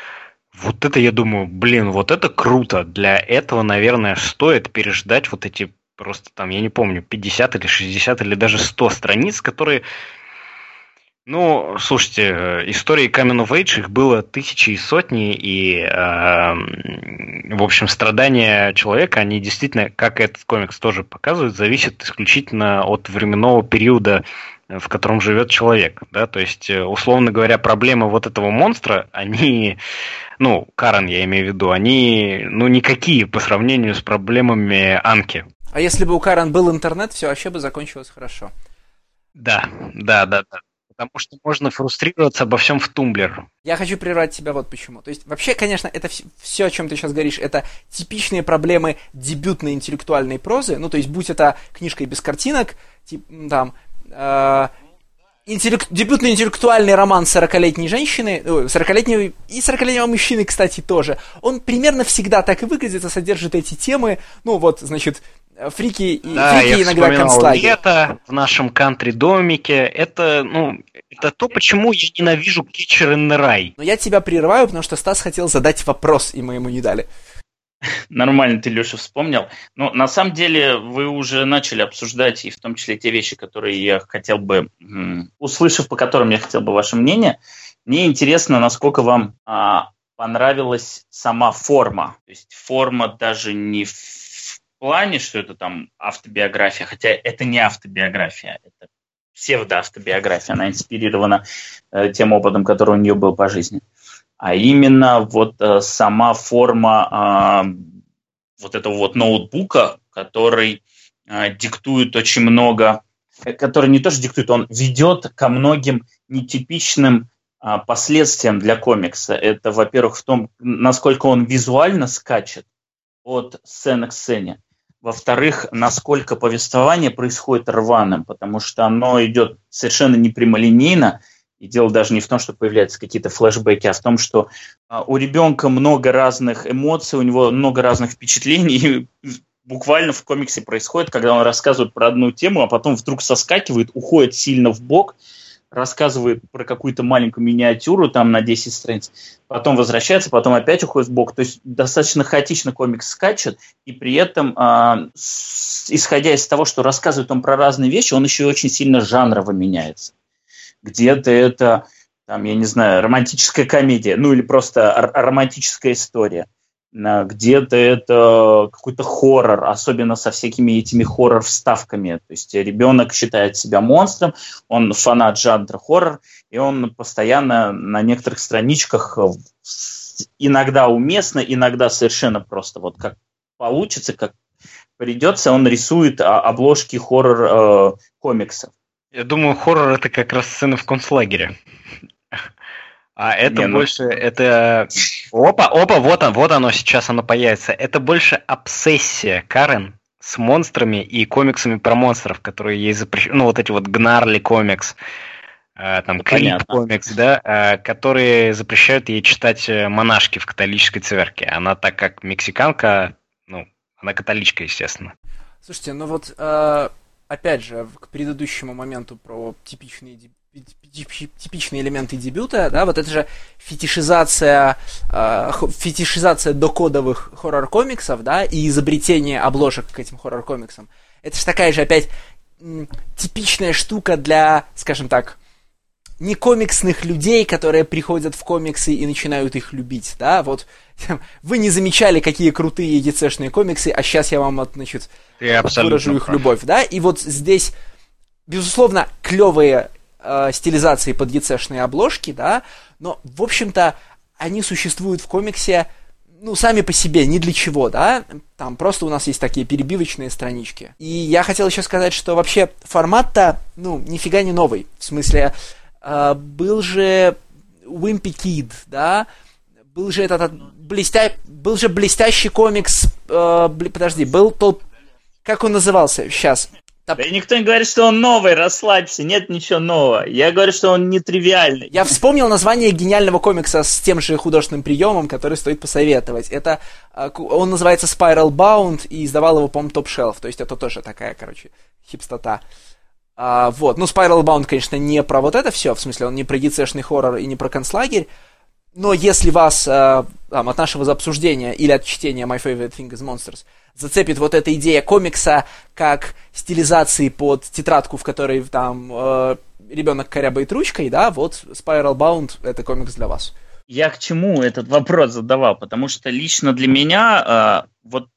Вот это, я думаю, блин, вот это круто. Для этого, наверное, стоит переждать вот эти просто там, я не помню, 50 или 60 или даже 100 страниц, которые ну, слушайте, э, истории Coming of Age их было тысячи и сотни, и, э, в общем, страдания человека, они действительно, как этот комикс тоже показывает, зависят исключительно от временного периода, в котором живет человек. Да? То есть, э, условно говоря, проблемы вот этого монстра, они, ну, Карен я имею в виду, они, ну, никакие по сравнению с проблемами Анки.
А если бы у Карен был интернет, все вообще бы закончилось хорошо.
Да, да, да, да. Потому что можно фрустрироваться обо всем в тумблер.
Я хочу прервать тебя вот почему. То есть, вообще, конечно, это все, о чем ты сейчас говоришь, это типичные проблемы дебютной интеллектуальной прозы. Ну, то есть, будь это книжка без картинок, тип, там, э, интеллект, дебютный интеллектуальный роман 40-летней женщины, 40-летнего и 40-летнего мужчины, кстати, тоже, он примерно всегда так и выглядит и содержит эти темы, ну вот, значит, фрики,
да, фрики я иногда концлагерь. лето в нашем кантри-домике. Это, ну, это то, почему я ненавижу Кетчер in рай.
Но я тебя прерываю, потому что Стас хотел задать вопрос, и мы ему не дали.
Нормально ты, Леша, вспомнил. Но на самом деле вы уже начали обсуждать, и в том числе те вещи, которые я хотел бы, услышав, по которым я хотел бы ваше мнение, мне интересно, насколько вам а, понравилась сама форма. То есть форма даже не в плане, что это там автобиография, хотя это не автобиография, это псевдоавтобиография, она инспирирована э, тем опытом, который у нее был по жизни. А именно вот э, сама форма э, вот этого вот ноутбука, который э, диктует очень много, э, который не то что диктует, он ведет ко многим нетипичным э, последствиям для комикса. Это, во-первых, в том, насколько он визуально скачет от сцены к сцене. Во-вторых, насколько повествование происходит рваным, потому что оно идет совершенно непрямолинейно, и дело даже не в том, что появляются какие-то флешбеки, а в том, что а, у ребенка много разных эмоций, у него много разных впечатлений. Буквально в комиксе происходит, когда он рассказывает про одну тему, а потом вдруг соскакивает, уходит сильно в бок – рассказывает про какую-то маленькую миниатюру там на 10 страниц, потом возвращается, потом опять уходит в бок. То есть достаточно хаотично комикс скачет, и при этом, э, исходя из того, что рассказывает он про разные вещи, он еще и очень сильно жанрово меняется. Где-то это, там, я не знаю, романтическая комедия, ну или просто романтическая история где-то это какой-то хоррор, особенно со всякими этими хоррор-вставками. То есть ребенок считает себя монстром, он фанат жанра хоррор, и он постоянно на некоторых страничках иногда уместно, иногда совершенно просто вот как получится, как придется, он рисует обложки хоррор-комиксов.
Я думаю, хоррор это как раз сцены в концлагере. А это Не, ну больше, ну... это... Опа, опа, вот, он, вот оно сейчас, оно появится. Это больше обсессия Карен с монстрами и комиксами про монстров, которые ей запрещены. Ну, вот эти вот Гнарли комикс, э, там, Крип комикс, да, э, которые запрещают ей читать э, монашки в католической церкви. Она, так как мексиканка, ну, она католичка, естественно.
Слушайте, ну вот... Э опять же, к предыдущему моменту про типичные типичные элементы дебюта, да, вот это же фетишизация, э, фетишизация докодовых хоррор-комиксов, да, и изобретение обложек к этим хоррор-комиксам. Это же такая же опять типичная штука для, скажем так, не комиксных людей, которые приходят в комиксы и начинают их любить, да, вот вы не замечали, какие крутые EDC-шные комиксы, а сейчас я вам, значит, выражу их прав. любовь, да, и вот здесь, безусловно, клевые э, стилизации под EC-шные обложки, да, но, в общем-то, они существуют в комиксе, ну, сами по себе, ни для чего, да, там просто у нас есть такие перебивочные странички. И я хотел еще сказать, что вообще формат-то, ну, нифига не новый, в смысле, был же Wimpy Kid, да, был же этот, блестя... был же блестящий комикс, э, подожди, был тот, как он назывался сейчас?
Да никто не говорит, что он новый, расслабься, нет ничего нового. Я говорю, что он нетривиальный.
Я вспомнил название гениального комикса с тем же художественным приемом, который стоит посоветовать. Это, э, он называется Spiral Bound и издавал его, по-моему, Top Shelf. То есть это тоже такая, короче, хипстота. А, вот, ну, Spiral Bound, конечно, не про вот это все, в смысле, он не про ДЦшный хоррор и не про концлагерь, но если вас э, там, от нашего обсуждения или от чтения My Favorite Thing is Monsters зацепит вот эта идея комикса как стилизации под тетрадку, в которой там э, ребенок корябает ручкой, да, вот Spiral Bound это комикс для вас.
Я к чему этот вопрос задавал? Потому что лично для меня э, вот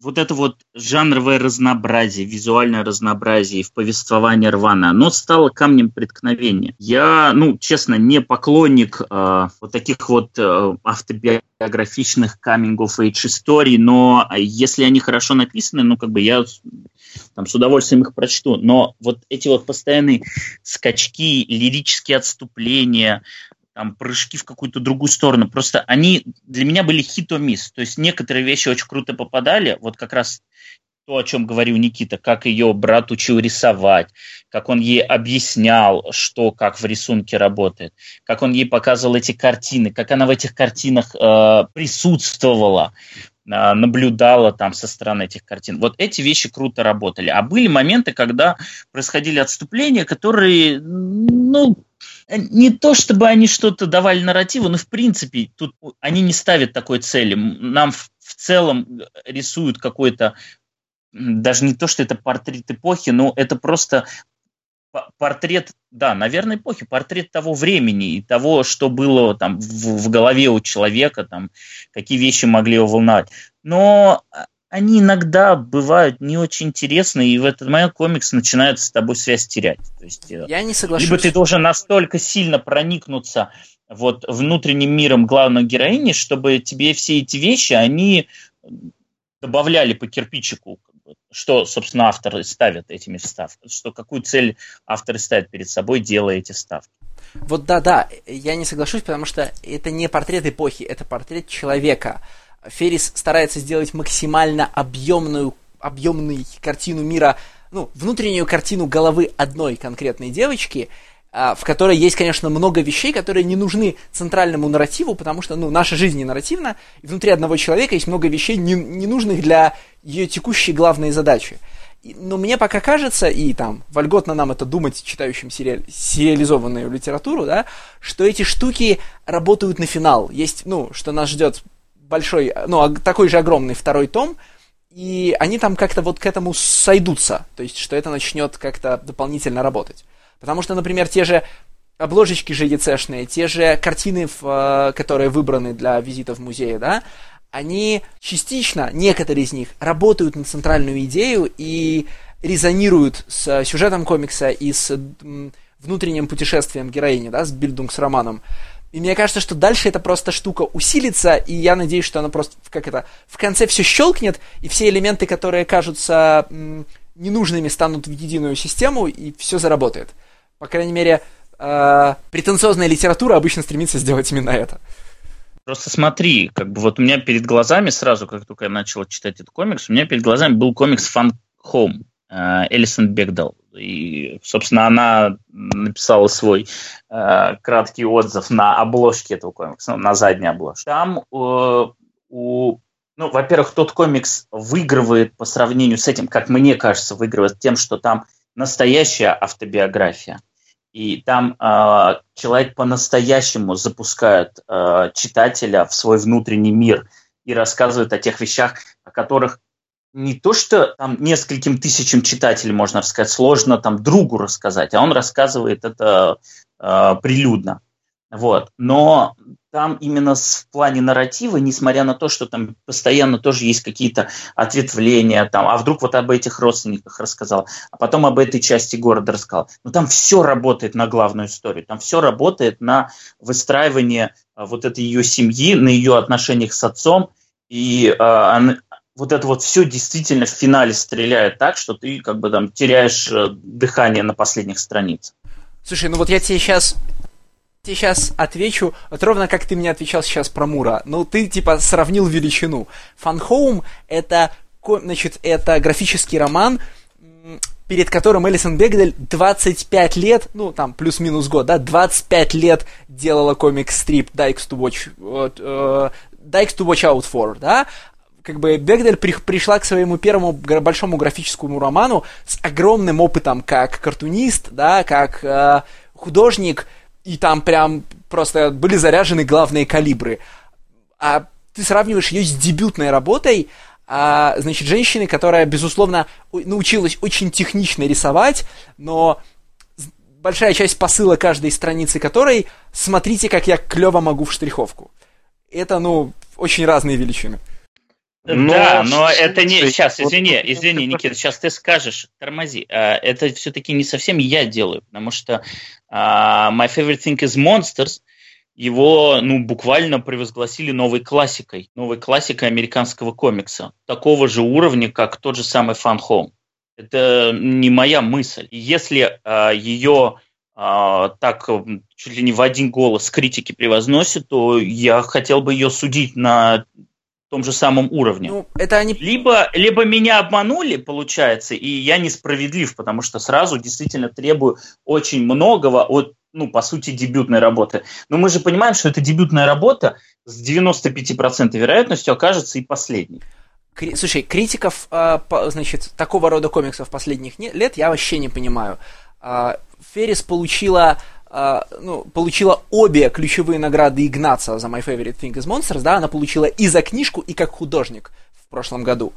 вот это вот жанровое разнообразие, визуальное разнообразие в повествовании Рвана, оно стало камнем преткновения. Я, ну, честно, не поклонник э, вот таких вот э, автобиографичных coming-of-age историй, но если они хорошо написаны, ну, как бы я там с удовольствием их прочту. Но вот эти вот постоянные скачки, лирические отступления, там, прыжки в какую-то другую сторону. Просто они для меня были хит-о-мисс. То есть некоторые вещи очень круто попадали. Вот как раз то, о чем говорил Никита, как ее брат учил рисовать, как он ей объяснял, что как в рисунке работает, как он ей показывал эти картины, как она в этих картинах э, присутствовала, наблюдала там со стороны этих картин. Вот эти вещи круто работали. А были моменты, когда происходили отступления, которые, ну, не то чтобы они что-то давали нарративу, но в принципе тут они не ставят такой цели. Нам в, в целом рисуют какой-то, даже не то, что это портрет эпохи, но это просто портрет, да, наверное, эпохи, портрет того времени и того, что было там в, в голове у человека, там, какие вещи могли его волновать. Но а, они иногда бывают не очень интересны, и в этот момент комикс начинает с тобой связь терять. То есть,
э, Я не соглашусь.
Либо ты должен настолько сильно проникнуться вот внутренним миром главной героини, чтобы тебе все эти вещи, они добавляли по кирпичику, что, собственно, авторы ставят этими вставками, что какую цель авторы ставят перед собой, делая эти ставки.
Вот да-да, я не соглашусь, потому что это не портрет эпохи, это портрет человека. Феррис старается сделать максимально объемную, объемную картину мира, ну, внутреннюю картину головы одной конкретной девочки, в которой есть, конечно, много вещей, которые не нужны центральному нарративу, потому что, ну, наша жизнь не нарративна, и внутри одного человека есть много вещей, не, не нужных для ее текущей главной задачи. Но мне пока кажется, и там вольготно нам это думать, читающим сериаль, сериализованную литературу, да, что эти штуки работают на финал. Есть, ну, что нас ждет большой, ну, такой же огромный второй том, и они там как-то вот к этому сойдутся, то есть, что это начнет как-то дополнительно работать. Потому что, например, те же обложечки же ЕЦшные, те же картины, в, которые выбраны для визита в музей, да, они частично, некоторые из них, работают на центральную идею и резонируют с сюжетом комикса и с внутренним путешествием героини, да, с Бильдунгс-романом. И мне кажется, что дальше эта просто штука усилится, и я надеюсь, что она просто, как это, в конце все щелкнет, и все элементы, которые кажутся ненужными, станут в единую систему, и все заработает. По крайней мере, э, претенциозная литература обычно стремится сделать именно это.
Просто смотри, как бы вот у меня перед глазами сразу, как только я начал читать этот комикс, у меня перед глазами был комикс Fun Home э, Элисон Бегдал. И, собственно, она написала свой э, краткий отзыв на обложке этого комикса, ну, на задней обложке. Там э, у ну, во-первых, тот комикс выигрывает по сравнению с этим, как мне кажется, выигрывает тем, что там настоящая автобиография. И там э, человек по-настоящему запускает э, читателя в свой внутренний мир и рассказывает о тех вещах, о которых не то, что там нескольким тысячам читателей можно рассказать, сложно там другу рассказать, а он рассказывает это э, прилюдно. Вот. Но там именно в плане нарратива, несмотря на то, что там постоянно тоже есть какие-то ответвления, там, а вдруг вот об этих родственниках рассказал, а потом об этой части города рассказал. Но там все работает на главную историю, там все работает на выстраивание а, вот этой ее семьи, на ее отношениях с отцом, и а, вот это вот все действительно в финале стреляет так, что ты как бы там теряешь э, дыхание на последних страницах.
Слушай, ну вот я тебе сейчас тебе сейчас отвечу, вот ровно как ты мне отвечал сейчас про Мура. Ну, ты, типа, сравнил величину. Home — это, значит, это графический роман, перед которым Элисон Бегдель 25 лет, ну, там, плюс-минус год, да, 25 лет делала комик-стрип Dykes to Watch, uh, Dykes to Watch Out For, да, как бы Бегдель при, пришла к своему первому большому графическому роману с огромным опытом как картунист, да, как э, художник, и там прям просто были заряжены главные калибры. А ты сравниваешь ее с дебютной работой, а, значит, женщины, которая, безусловно, научилась очень технично рисовать, но большая часть посыла каждой страницы которой «смотрите, как я клево могу в штриховку». Это, ну, очень разные величины.
Но... Да, но это не... Сейчас, извини, извини, Никита, сейчас ты скажешь, тормози. А, это все-таки не совсем я делаю, потому что uh, My Favorite Thing is Monsters, его, ну, буквально превозгласили новой классикой, новой классикой американского комикса, такого же уровня, как тот же самый Fun Home. Это не моя мысль. Если uh, ее uh, так чуть ли не в один голос критики превозносят, то я хотел бы ее судить на том же самом уровне. Ну, это они... либо, либо меня обманули, получается, и я несправедлив, потому что сразу действительно требую очень многого от, ну, по сути, дебютной работы. Но мы же понимаем, что эта дебютная работа с 95% вероятностью окажется и последней.
Слушай, критиков, а, значит, такого рода комиксов последних лет я вообще не понимаю. А, Феррис получила Uh, ну, получила обе ключевые награды Игнаца за My Favorite Thing is Monsters, да, она получила и за книжку, и как художник в прошлом году.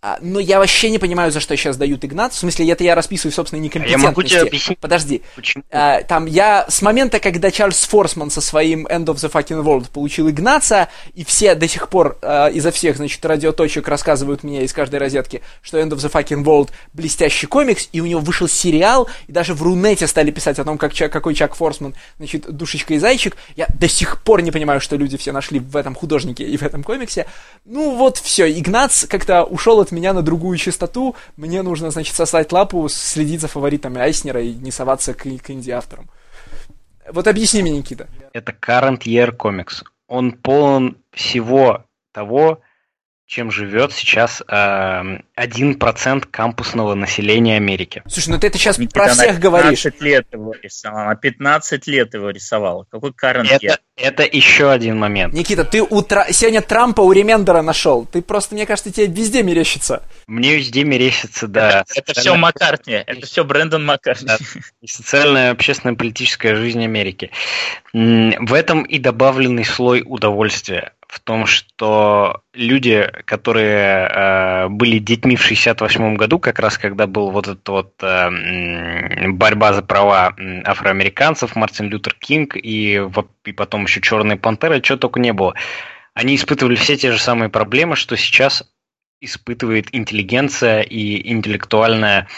А, но я вообще не понимаю, за что сейчас дают Игнат. В смысле, это я расписываю собственной некомпетентности. Я могу тебе объяснить. Подожди. Почему? А, там я с момента, когда Чарльз Форсман со своим End of the Fucking World получил Игнаца, и все до сих пор а, изо всех, значит, радиоточек рассказывают мне из каждой розетки, что End of the Fucking World блестящий комикс, и у него вышел сериал, и даже в Рунете стали писать о том, как, какой Чак Форсман, значит, душечка и зайчик. Я до сих пор не понимаю, что люди все нашли в этом художнике и в этом комиксе. Ну вот все, Игнац как-то ушел от от меня на другую частоту, мне нужно, значит, сосать лапу, следить за фаворитами Айснера и не соваться к, к инди-авторам. Вот объясни мне, Никита.
Это Current Year Comics. Он полон всего того, чем живет сейчас э, 1% кампусного населения Америки.
Слушай, ну ты это сейчас Никита, про всех говоришь.
15 лет его рисовал, на 15 лет его рисовал. Какой current
это, это еще один момент.
Никита, ты у Тра... сегодня Трампа у Ремендера нашел. Ты просто, мне кажется, тебе везде мерещится.
Мне везде мерещится, да.
Это, это все Маккартни, это все Брэндон Маккартни. Да.
Социальная, общественная, политическая жизнь Америки. В этом и добавленный слой удовольствия в том, что люди, которые э, были детьми в 68 году, как раз когда был вот этот вот э, борьба за права афроамериканцев, Мартин Лютер Кинг и, и потом еще Черные пантеры, чего только не было. Они испытывали все те же самые проблемы, что сейчас испытывает интеллигенция и интеллектуальная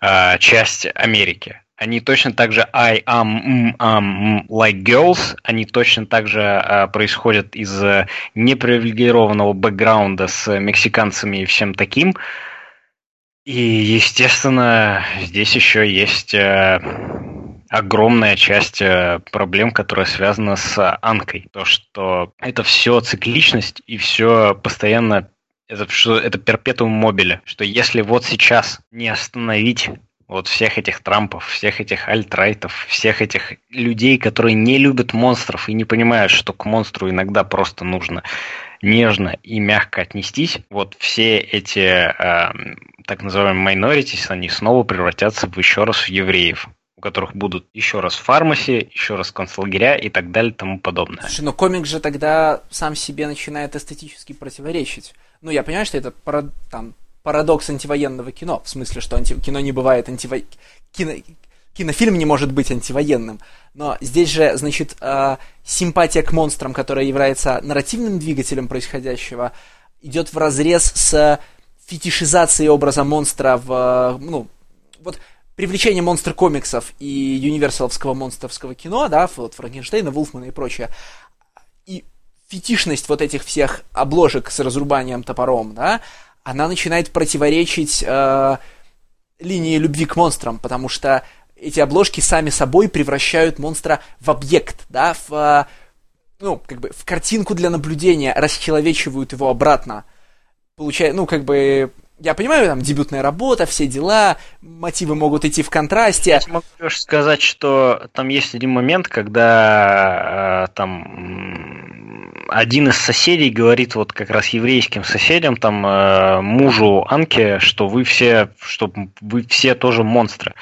э, часть Америки. Они точно так же I am, am like girls, они точно так же uh, происходят из uh, непривилегированного бэкграунда с мексиканцами и всем таким. И, естественно, здесь еще есть uh, огромная часть uh, проблем, которая связана с анкой. То, что это все цикличность и все постоянно это, что, это перпетум мобиле, что если вот сейчас не остановить вот всех этих Трампов, всех этих альтрайтов, всех этих людей, которые не любят монстров и не понимают, что к монстру иногда просто нужно нежно и мягко отнестись, вот все эти э, так называемые minorities, они снова превратятся в еще раз в евреев у которых будут еще раз фармаси, еще раз концлагеря и так далее тому подобное.
Слушай, но комик же тогда сам себе начинает эстетически противоречить. Ну, я понимаю, что это там парадокс антивоенного кино, в смысле, что анти... кино не бывает антиво... кино... кинофильм не может быть антивоенным, но здесь же, значит, э, симпатия к монстрам, которая является нарративным двигателем происходящего, идет в разрез с фетишизацией образа монстра в, ну, вот привлечение монстр комиксов и юниверсаловского монстровского кино, да, вот Франкенштейна, Вулфмана и прочее, и фетишность вот этих всех обложек с разрубанием топором, да, она начинает противоречить э, линии любви к монстрам, потому что эти обложки сами собой превращают монстра в объект, да, в, э, ну, как бы, в картинку для наблюдения, расчеловечивают его обратно. Получая, ну, как бы, я понимаю, там дебютная работа, все дела, мотивы могут идти в контрасте.
Я могу сказать, что там есть один момент, когда э, там один из соседей говорит вот как раз еврейским соседям, там э, мужу Анке, что вы все, что вы все тоже монстры.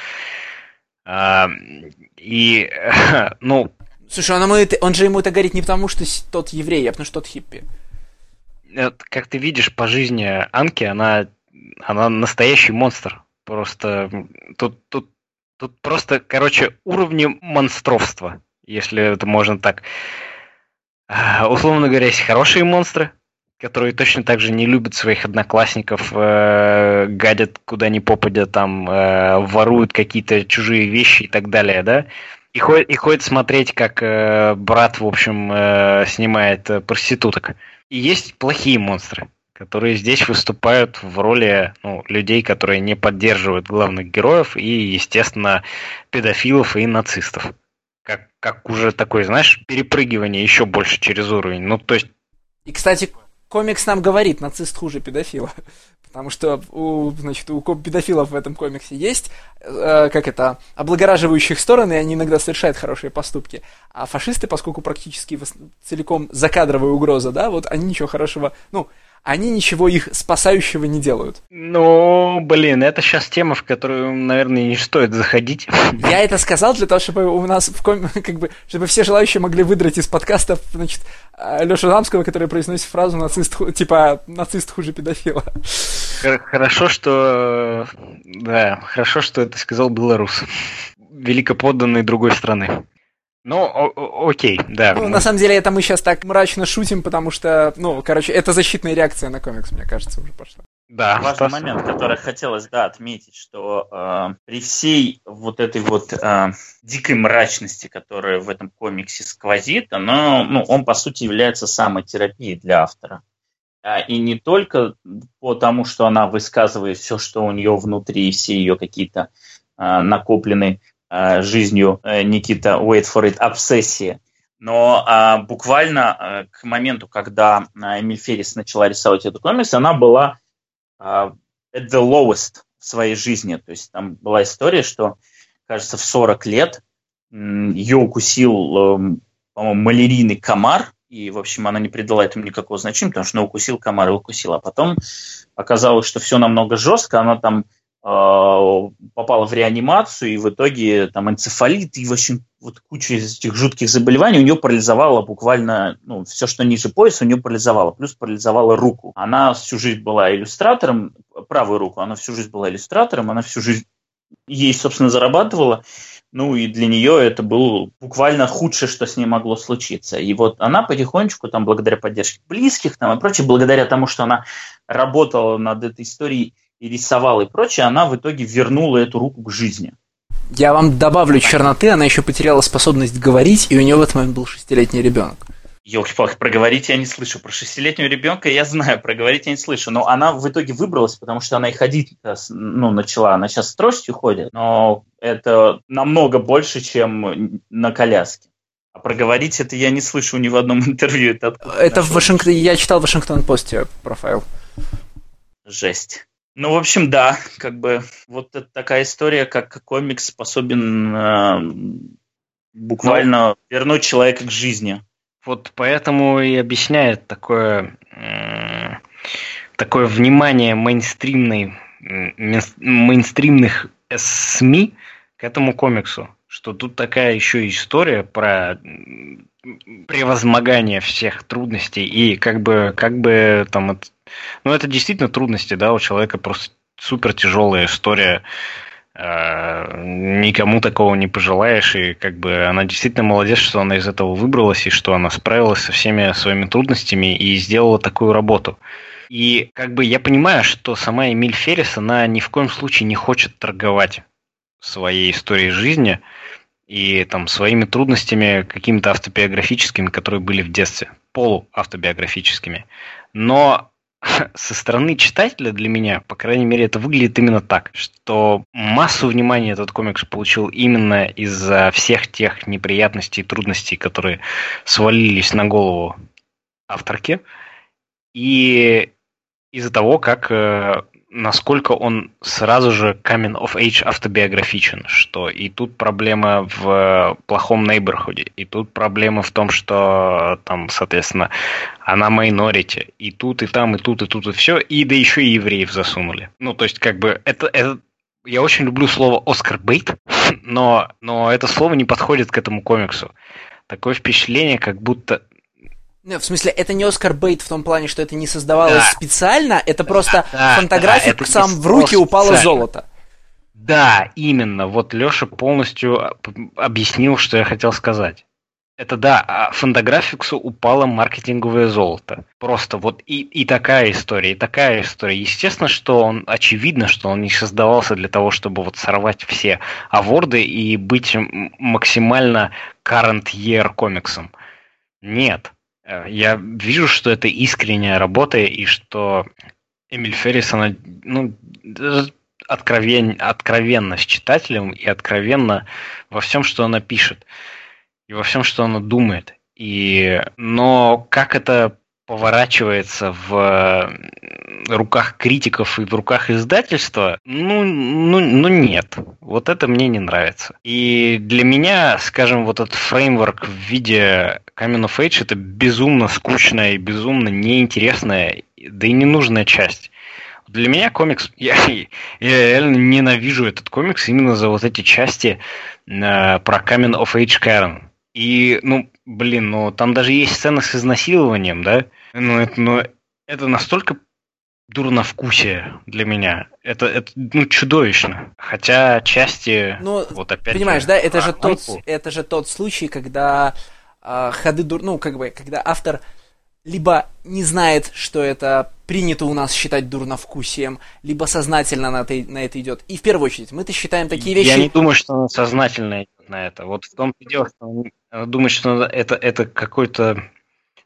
Э, и, ну...
Слушай, он, ему, он же ему это говорит не потому, что тот еврей, а потому что тот хиппи.
Как ты видишь по жизни Анки, она она настоящий монстр. Просто тут, тут, тут просто, короче, уровни монстровства, если это можно так. А, условно говоря, есть хорошие монстры, которые точно так же не любят своих одноклассников, э, гадят куда ни попадя, там, э, воруют какие-то чужие вещи и так далее, да? И ходит, и ходит смотреть, как э, брат, в общем, э, снимает э, проституток. И есть плохие монстры которые здесь выступают в роли ну, людей, которые не поддерживают главных героев и, естественно, педофилов и нацистов. Как, как уже такое, знаешь, перепрыгивание еще больше через уровень. Ну, то есть...
И, кстати, комикс нам говорит, нацист хуже педофила. Потому что у, значит, у педофилов в этом комиксе есть, э, как это, облагораживающих стороны, и они иногда совершают хорошие поступки. А фашисты, поскольку практически целиком закадровая угроза, да, вот они ничего хорошего, ну, они ничего их спасающего не делают.
Ну, блин, это сейчас тема, в которую, наверное, не стоит заходить.
Я это сказал для того, чтобы у нас в ком... как бы, чтобы все желающие могли выдрать из подкаста, значит, Лешу Замского, который произносит фразу нацист, типа, нацист хуже педофила.
Хорошо, что... Да, хорошо, что это сказал белорус. Великоподданный другой страны. Ну, окей, да.
Ну, на самом деле, это мы сейчас так мрачно шутим, потому что, ну, короче, это защитная реакция на комикс, мне кажется, уже пошла.
Да, важный что... момент, который хотелось, да, отметить, что э, при всей вот этой вот э, дикой мрачности, которая в этом комиксе сквозит, оно, ну, он, по сути, является самотерапией для автора. А, и не только по тому, что она высказывает все, что у нее внутри, все ее какие-то э, накопленные жизнью э, Никита Wait for it обсессии. Но а, буквально а, к моменту, когда Эмиль Феррис начала рисовать эту комикс, она была а, at the lowest в своей жизни. То есть там была история, что, кажется, в 40 лет ее укусил, по-моему, малярийный комар, и, в общем, она не придала этому никакого значения, потому что она укусил комар и укусила. А потом оказалось, что все намного жестко, она там Э, попала в реанимацию, и в итоге там энцефалит и, в общем, вот куча этих жутких заболеваний у нее парализовала буквально, ну, все, что ниже пояса, у нее парализовало, плюс парализовала руку. Она всю жизнь была иллюстратором, правую руку, она всю жизнь была иллюстратором, она всю жизнь ей, собственно, зарабатывала, ну и для нее это было буквально худшее, что с ней могло случиться. И вот она потихонечку, там, благодаря поддержке близких там, и прочее, благодаря тому, что она работала над этой историей и рисовал и прочее, она в итоге вернула эту руку к жизни.
Я вам добавлю черноты, она еще потеряла способность говорить, и у нее в этот момент был шестилетний ребенок.
Елки-палки, проговорить я не слышу. Про шестилетнего ребенка я знаю, проговорить я не слышу. Но она в итоге выбралась, потому что она и ходить ну, начала. Она сейчас с тростью ходит, но это намного больше, чем на коляске. А проговорить это я не слышу ни в одном интервью.
Это, это в Вашингтоне. Я читал в Вашингтон-Посте профайл.
Жесть. Ну, в общем, да, как бы вот это такая история, как комикс способен э, буквально ну, вернуть человека к жизни.
Вот поэтому и объясняет такое, э, такое внимание мейнстримной, мейнстримных СМИ к этому комиксу, что тут такая еще история про превозмогание всех трудностей и как бы, как бы там, ну это действительно трудности, да, у человека просто супер тяжелая история, э, никому такого не пожелаешь, и как бы она действительно молодец, что она из этого выбралась, и что она справилась со всеми своими трудностями и сделала такую работу. И как бы я понимаю, что сама Эмиль Феррис, она ни в коем случае не хочет торговать своей историей жизни, и там своими трудностями какими-то автобиографическими, которые были в детстве, полуавтобиографическими. Но со стороны читателя для меня, по крайней мере, это выглядит именно так, что массу внимания этот комикс получил именно из-за всех тех неприятностей и трудностей, которые свалились на голову авторки, и из-за того, как э, насколько он сразу же coming of age автобиографичен, что и тут проблема в плохом нейборхуде, и тут проблема в том, что там, соответственно, она minority, и тут, и там, и тут, и тут, и все, и да еще и евреев засунули. Ну, то есть, как бы, это, это я очень люблю слово Оскар Бейт, но, но это слово не подходит к этому комиксу. Такое впечатление, как будто
ну, в смысле, это не Оскар Бейт в том плане, что это не создавалось да. специально, это просто да, фантаграфик да, сам в руки упало специально. золото.
Да, именно. Вот Леша полностью объяснил, что я хотел сказать. Это да, а фантаграфиксу упало маркетинговое золото. Просто вот и, и такая история, и такая история. Естественно, что он, очевидно, что он не создавался для того, чтобы вот сорвать все аворды и быть максимально current year комиксом. Нет. Э, я вижу, что это искренняя работа, и что Эмиль Феррис, она, ну, откровен, откровенно с читателем и откровенно во всем, что она пишет, и во всем, что она думает. И, но как это поворачивается в руках критиков и в руках издательства, ну, ну, ну нет. Вот это мне не нравится. И для меня, скажем, вот этот фреймворк в виде Coming of Age это безумно скучная и безумно неинтересная, да и ненужная часть. Для меня комикс, я, я реально ненавижу этот комикс именно за вот эти части э, про Coming of Age Karen. И, ну, блин, ну там даже есть сцена с изнасилованием, да? Ну, это, ну, это настолько дурновкусие для меня. Это, это ну, чудовищно. Хотя части,
ну, вот опять понимаешь, же, да, это же, тот, это же тот случай, когда э, ходы дур... ну, как бы, когда автор либо не знает, что это принято у нас считать дурновкусием, либо сознательно на это, на это идет. И в первую очередь, мы-то считаем такие вещи...
Я не думаю, что он сознательно идет на это. Вот в том-то дело, что он думает, что это, это какой-то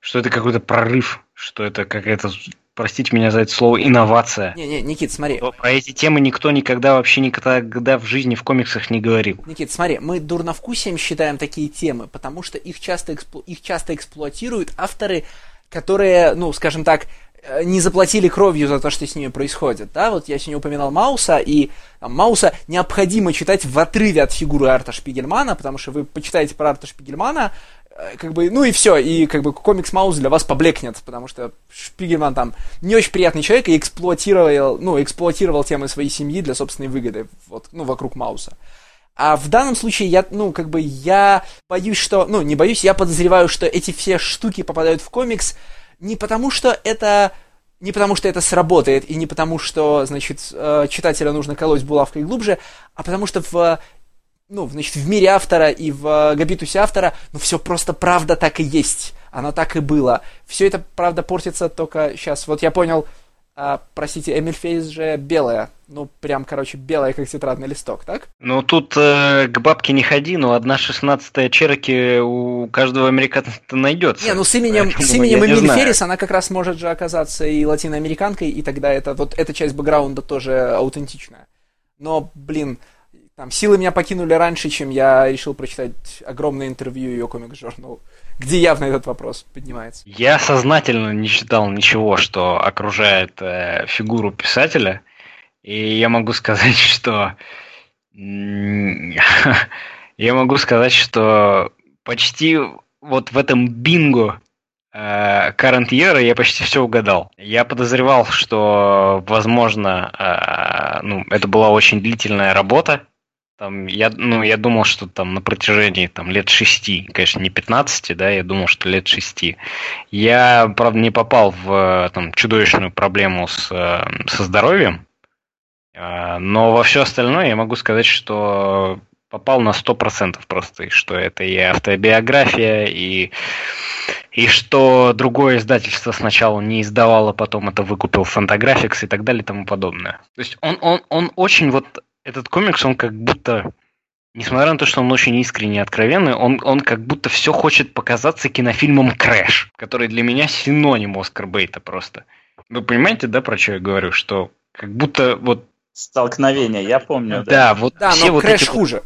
что это какой-то прорыв, что это какая-то, простите меня за это слово, инновация.
Не-не, Никит, смотри.
Про эти темы никто никогда вообще никогда в жизни в комиксах не говорил.
Никит, смотри, мы дурновкусием считаем такие темы, потому что их часто, эксплу... их часто эксплуатируют авторы, которые, ну, скажем так, э, не заплатили кровью за то, что с ними происходит. Да, вот я сегодня упоминал Мауса, и там, Мауса необходимо читать в отрыве от фигуры Арта Шпигельмана, потому что вы почитаете про Арта Шпигельмана, Э, как бы, ну и все, и как бы комикс Маус для вас поблекнет, потому что Шпигельман там не очень приятный человек и эксплуатировал, ну, эксплуатировал темы своей семьи для собственной выгоды, вот, ну, вокруг Мауса. А в данном случае я, ну, как бы, я боюсь, что, ну, не боюсь, я подозреваю, что эти все штуки попадают в комикс не потому, что это не потому, что это сработает, и не потому, что, значит, э, читателя нужно колоть булавкой глубже, а потому что в ну, значит, в мире автора и в э, габитусе автора, ну, все просто правда так и есть. Оно так и было. Все это, правда, портится только сейчас. Вот я понял, а, простите, Эмиль Фейс же белая. Ну, прям, короче, белая, как тетрадный листок, так?
Ну, тут э, к бабке не ходи, но одна шестнадцатая Чероки у каждого американца найдется.
Не, ну с именем, с именем Эмиль Феррис она как раз может же оказаться и латиноамериканкой, и тогда это вот эта часть бэкграунда тоже аутентичная. Но, блин, там, силы меня покинули раньше, чем я решил прочитать огромное интервью ее комикс журнал где явно этот вопрос поднимается.
Я сознательно не читал ничего, что окружает э, фигуру писателя, И я могу сказать, что... Я могу сказать, что почти вот в этом бинго э, Current я почти все угадал. Я подозревал, что, возможно, э, ну, это была очень длительная работа, там, я, ну, я думал, что там на протяжении там, лет шести, конечно, не 15, да, я думал, что лет шести. Я, правда, не попал в там, чудовищную проблему с, со здоровьем, а, но во все остальное я могу сказать, что попал на 100% просто, и что это и автобиография, и, и что другое издательство сначала не издавало, потом это выкупил Fantagraphics и так далее и тому подобное. То есть он, он, он очень вот этот комикс, он как будто, несмотря на то, что он очень искренний и откровенный, он, он как будто все хочет показаться кинофильмом «Crash», который для меня синоним Oscar bait'а просто. Вы понимаете, да, про что я говорю? Что как будто вот...
Столкновение, я помню.
Да, да вот да, все но вот Crash эти... хуже.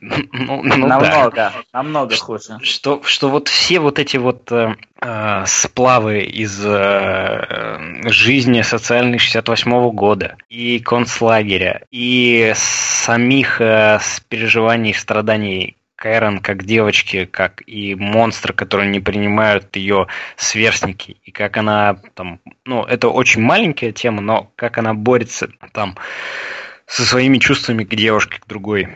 Ну, ну, намного, да. намного хуже.
Что, что вот все вот эти вот э, э сплавы из э, жизни социальной 68 -го года и концлагеря, и самих э, переживаний и страданий Карен как девочки, как и монстры, которые не принимают ее сверстники, и как она там, ну, это очень маленькая тема, но как она борется там со своими чувствами к девушке, к другой.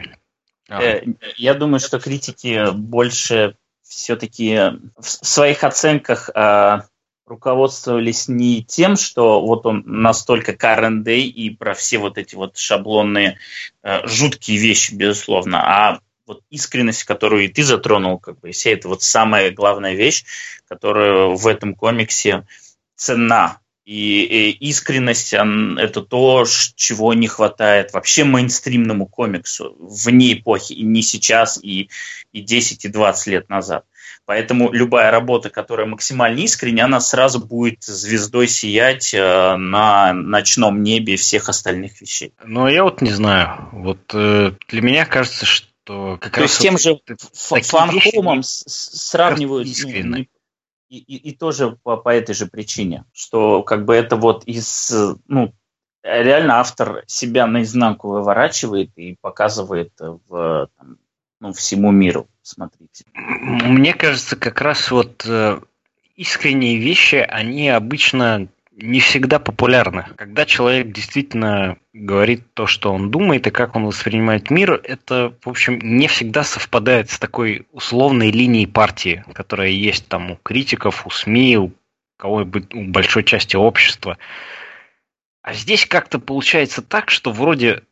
Э, я думаю, что критики больше все-таки в своих оценках э, руководствовались не тем, что вот он настолько current day и про все вот эти вот шаблонные э, жуткие вещи, безусловно, а вот искренность, которую и ты затронул, как бы, вся это вот самая главная вещь, которая в этом комиксе цена. И, и искренность – это то, чего не хватает вообще мейнстримному комиксу вне эпохи, и не сейчас, и, и 10, и 20 лет назад. Поэтому любая работа, которая максимально искренняя, она сразу будет звездой сиять э, на ночном небе всех остальных вещей.
Ну, я вот не знаю. Вот э, для меня кажется, что
как То раз... То есть вот тем же фан-хомом сравнивают ну, и, и, и тоже по, по этой же причине, что как бы это вот из, ну, реально автор себя наизнанку выворачивает и показывает в, там, ну, всему миру. Смотрите.
Мне кажется, как раз вот э, искренние вещи, они обычно не всегда популярны. Когда человек действительно говорит то, что он думает и как он воспринимает мир, это, в общем, не всегда совпадает с такой условной линией партии, которая есть там у критиков, у СМИ, у кого-нибудь, у большой части общества. А здесь как-то получается так, что вроде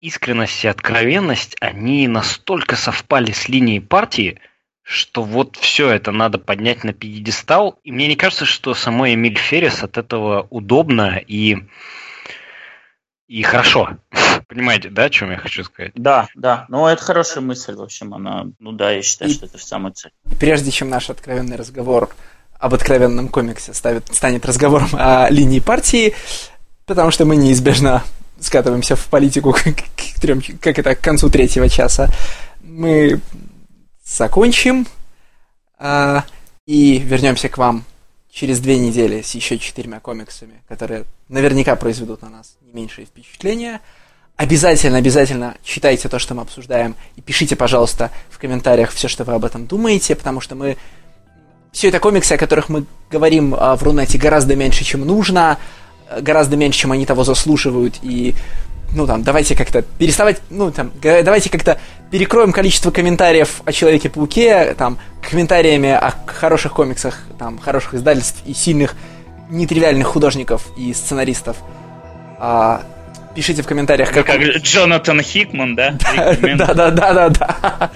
искренность и откровенность, они настолько совпали с линией партии – что вот все это надо поднять на пьедестал. И мне не кажется, что самой Эмиль Феррис от этого удобно и, и хорошо. Понимаете, да, о чем я хочу сказать?
Да, да. Ну, это хорошая мысль, в общем, она, ну да, я считаю, и, что это в самой цель.
Прежде чем наш откровенный разговор об откровенном комиксе ставит, станет разговором о линии партии, потому что мы неизбежно скатываемся в политику к, к, трем, как это, к концу третьего часа. Мы закончим а, и вернемся к вам через две недели с еще четырьмя комиксами, которые наверняка произведут на нас не меньшее впечатление. Обязательно, обязательно читайте то, что мы обсуждаем, и пишите, пожалуйста, в комментариях все, что вы об этом думаете, потому что мы... Все это комиксы, о которых мы говорим а, в Рунете, гораздо меньше, чем нужно, гораздо меньше, чем они того заслуживают, и ну там, давайте как-то переставать, ну там, давайте как-то перекроем количество комментариев о Человеке-пауке, там, комментариями о хороших комиксах, там, хороших издательств и сильных, нетривиальных художников и сценаристов. А, пишите в комментариях,
как... Как Джонатан Хикман, да?
Да, да, да, да, да.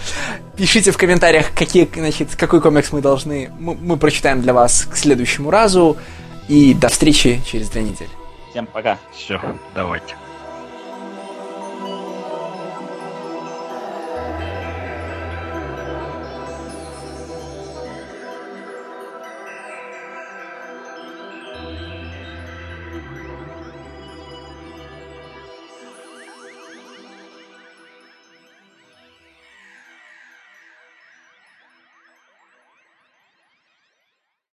Пишите в комментариях, какие, значит, какой комикс мы должны... Мы, мы прочитаем для вас к следующему разу. И до встречи через две недели.
Всем пока.
Все, давайте.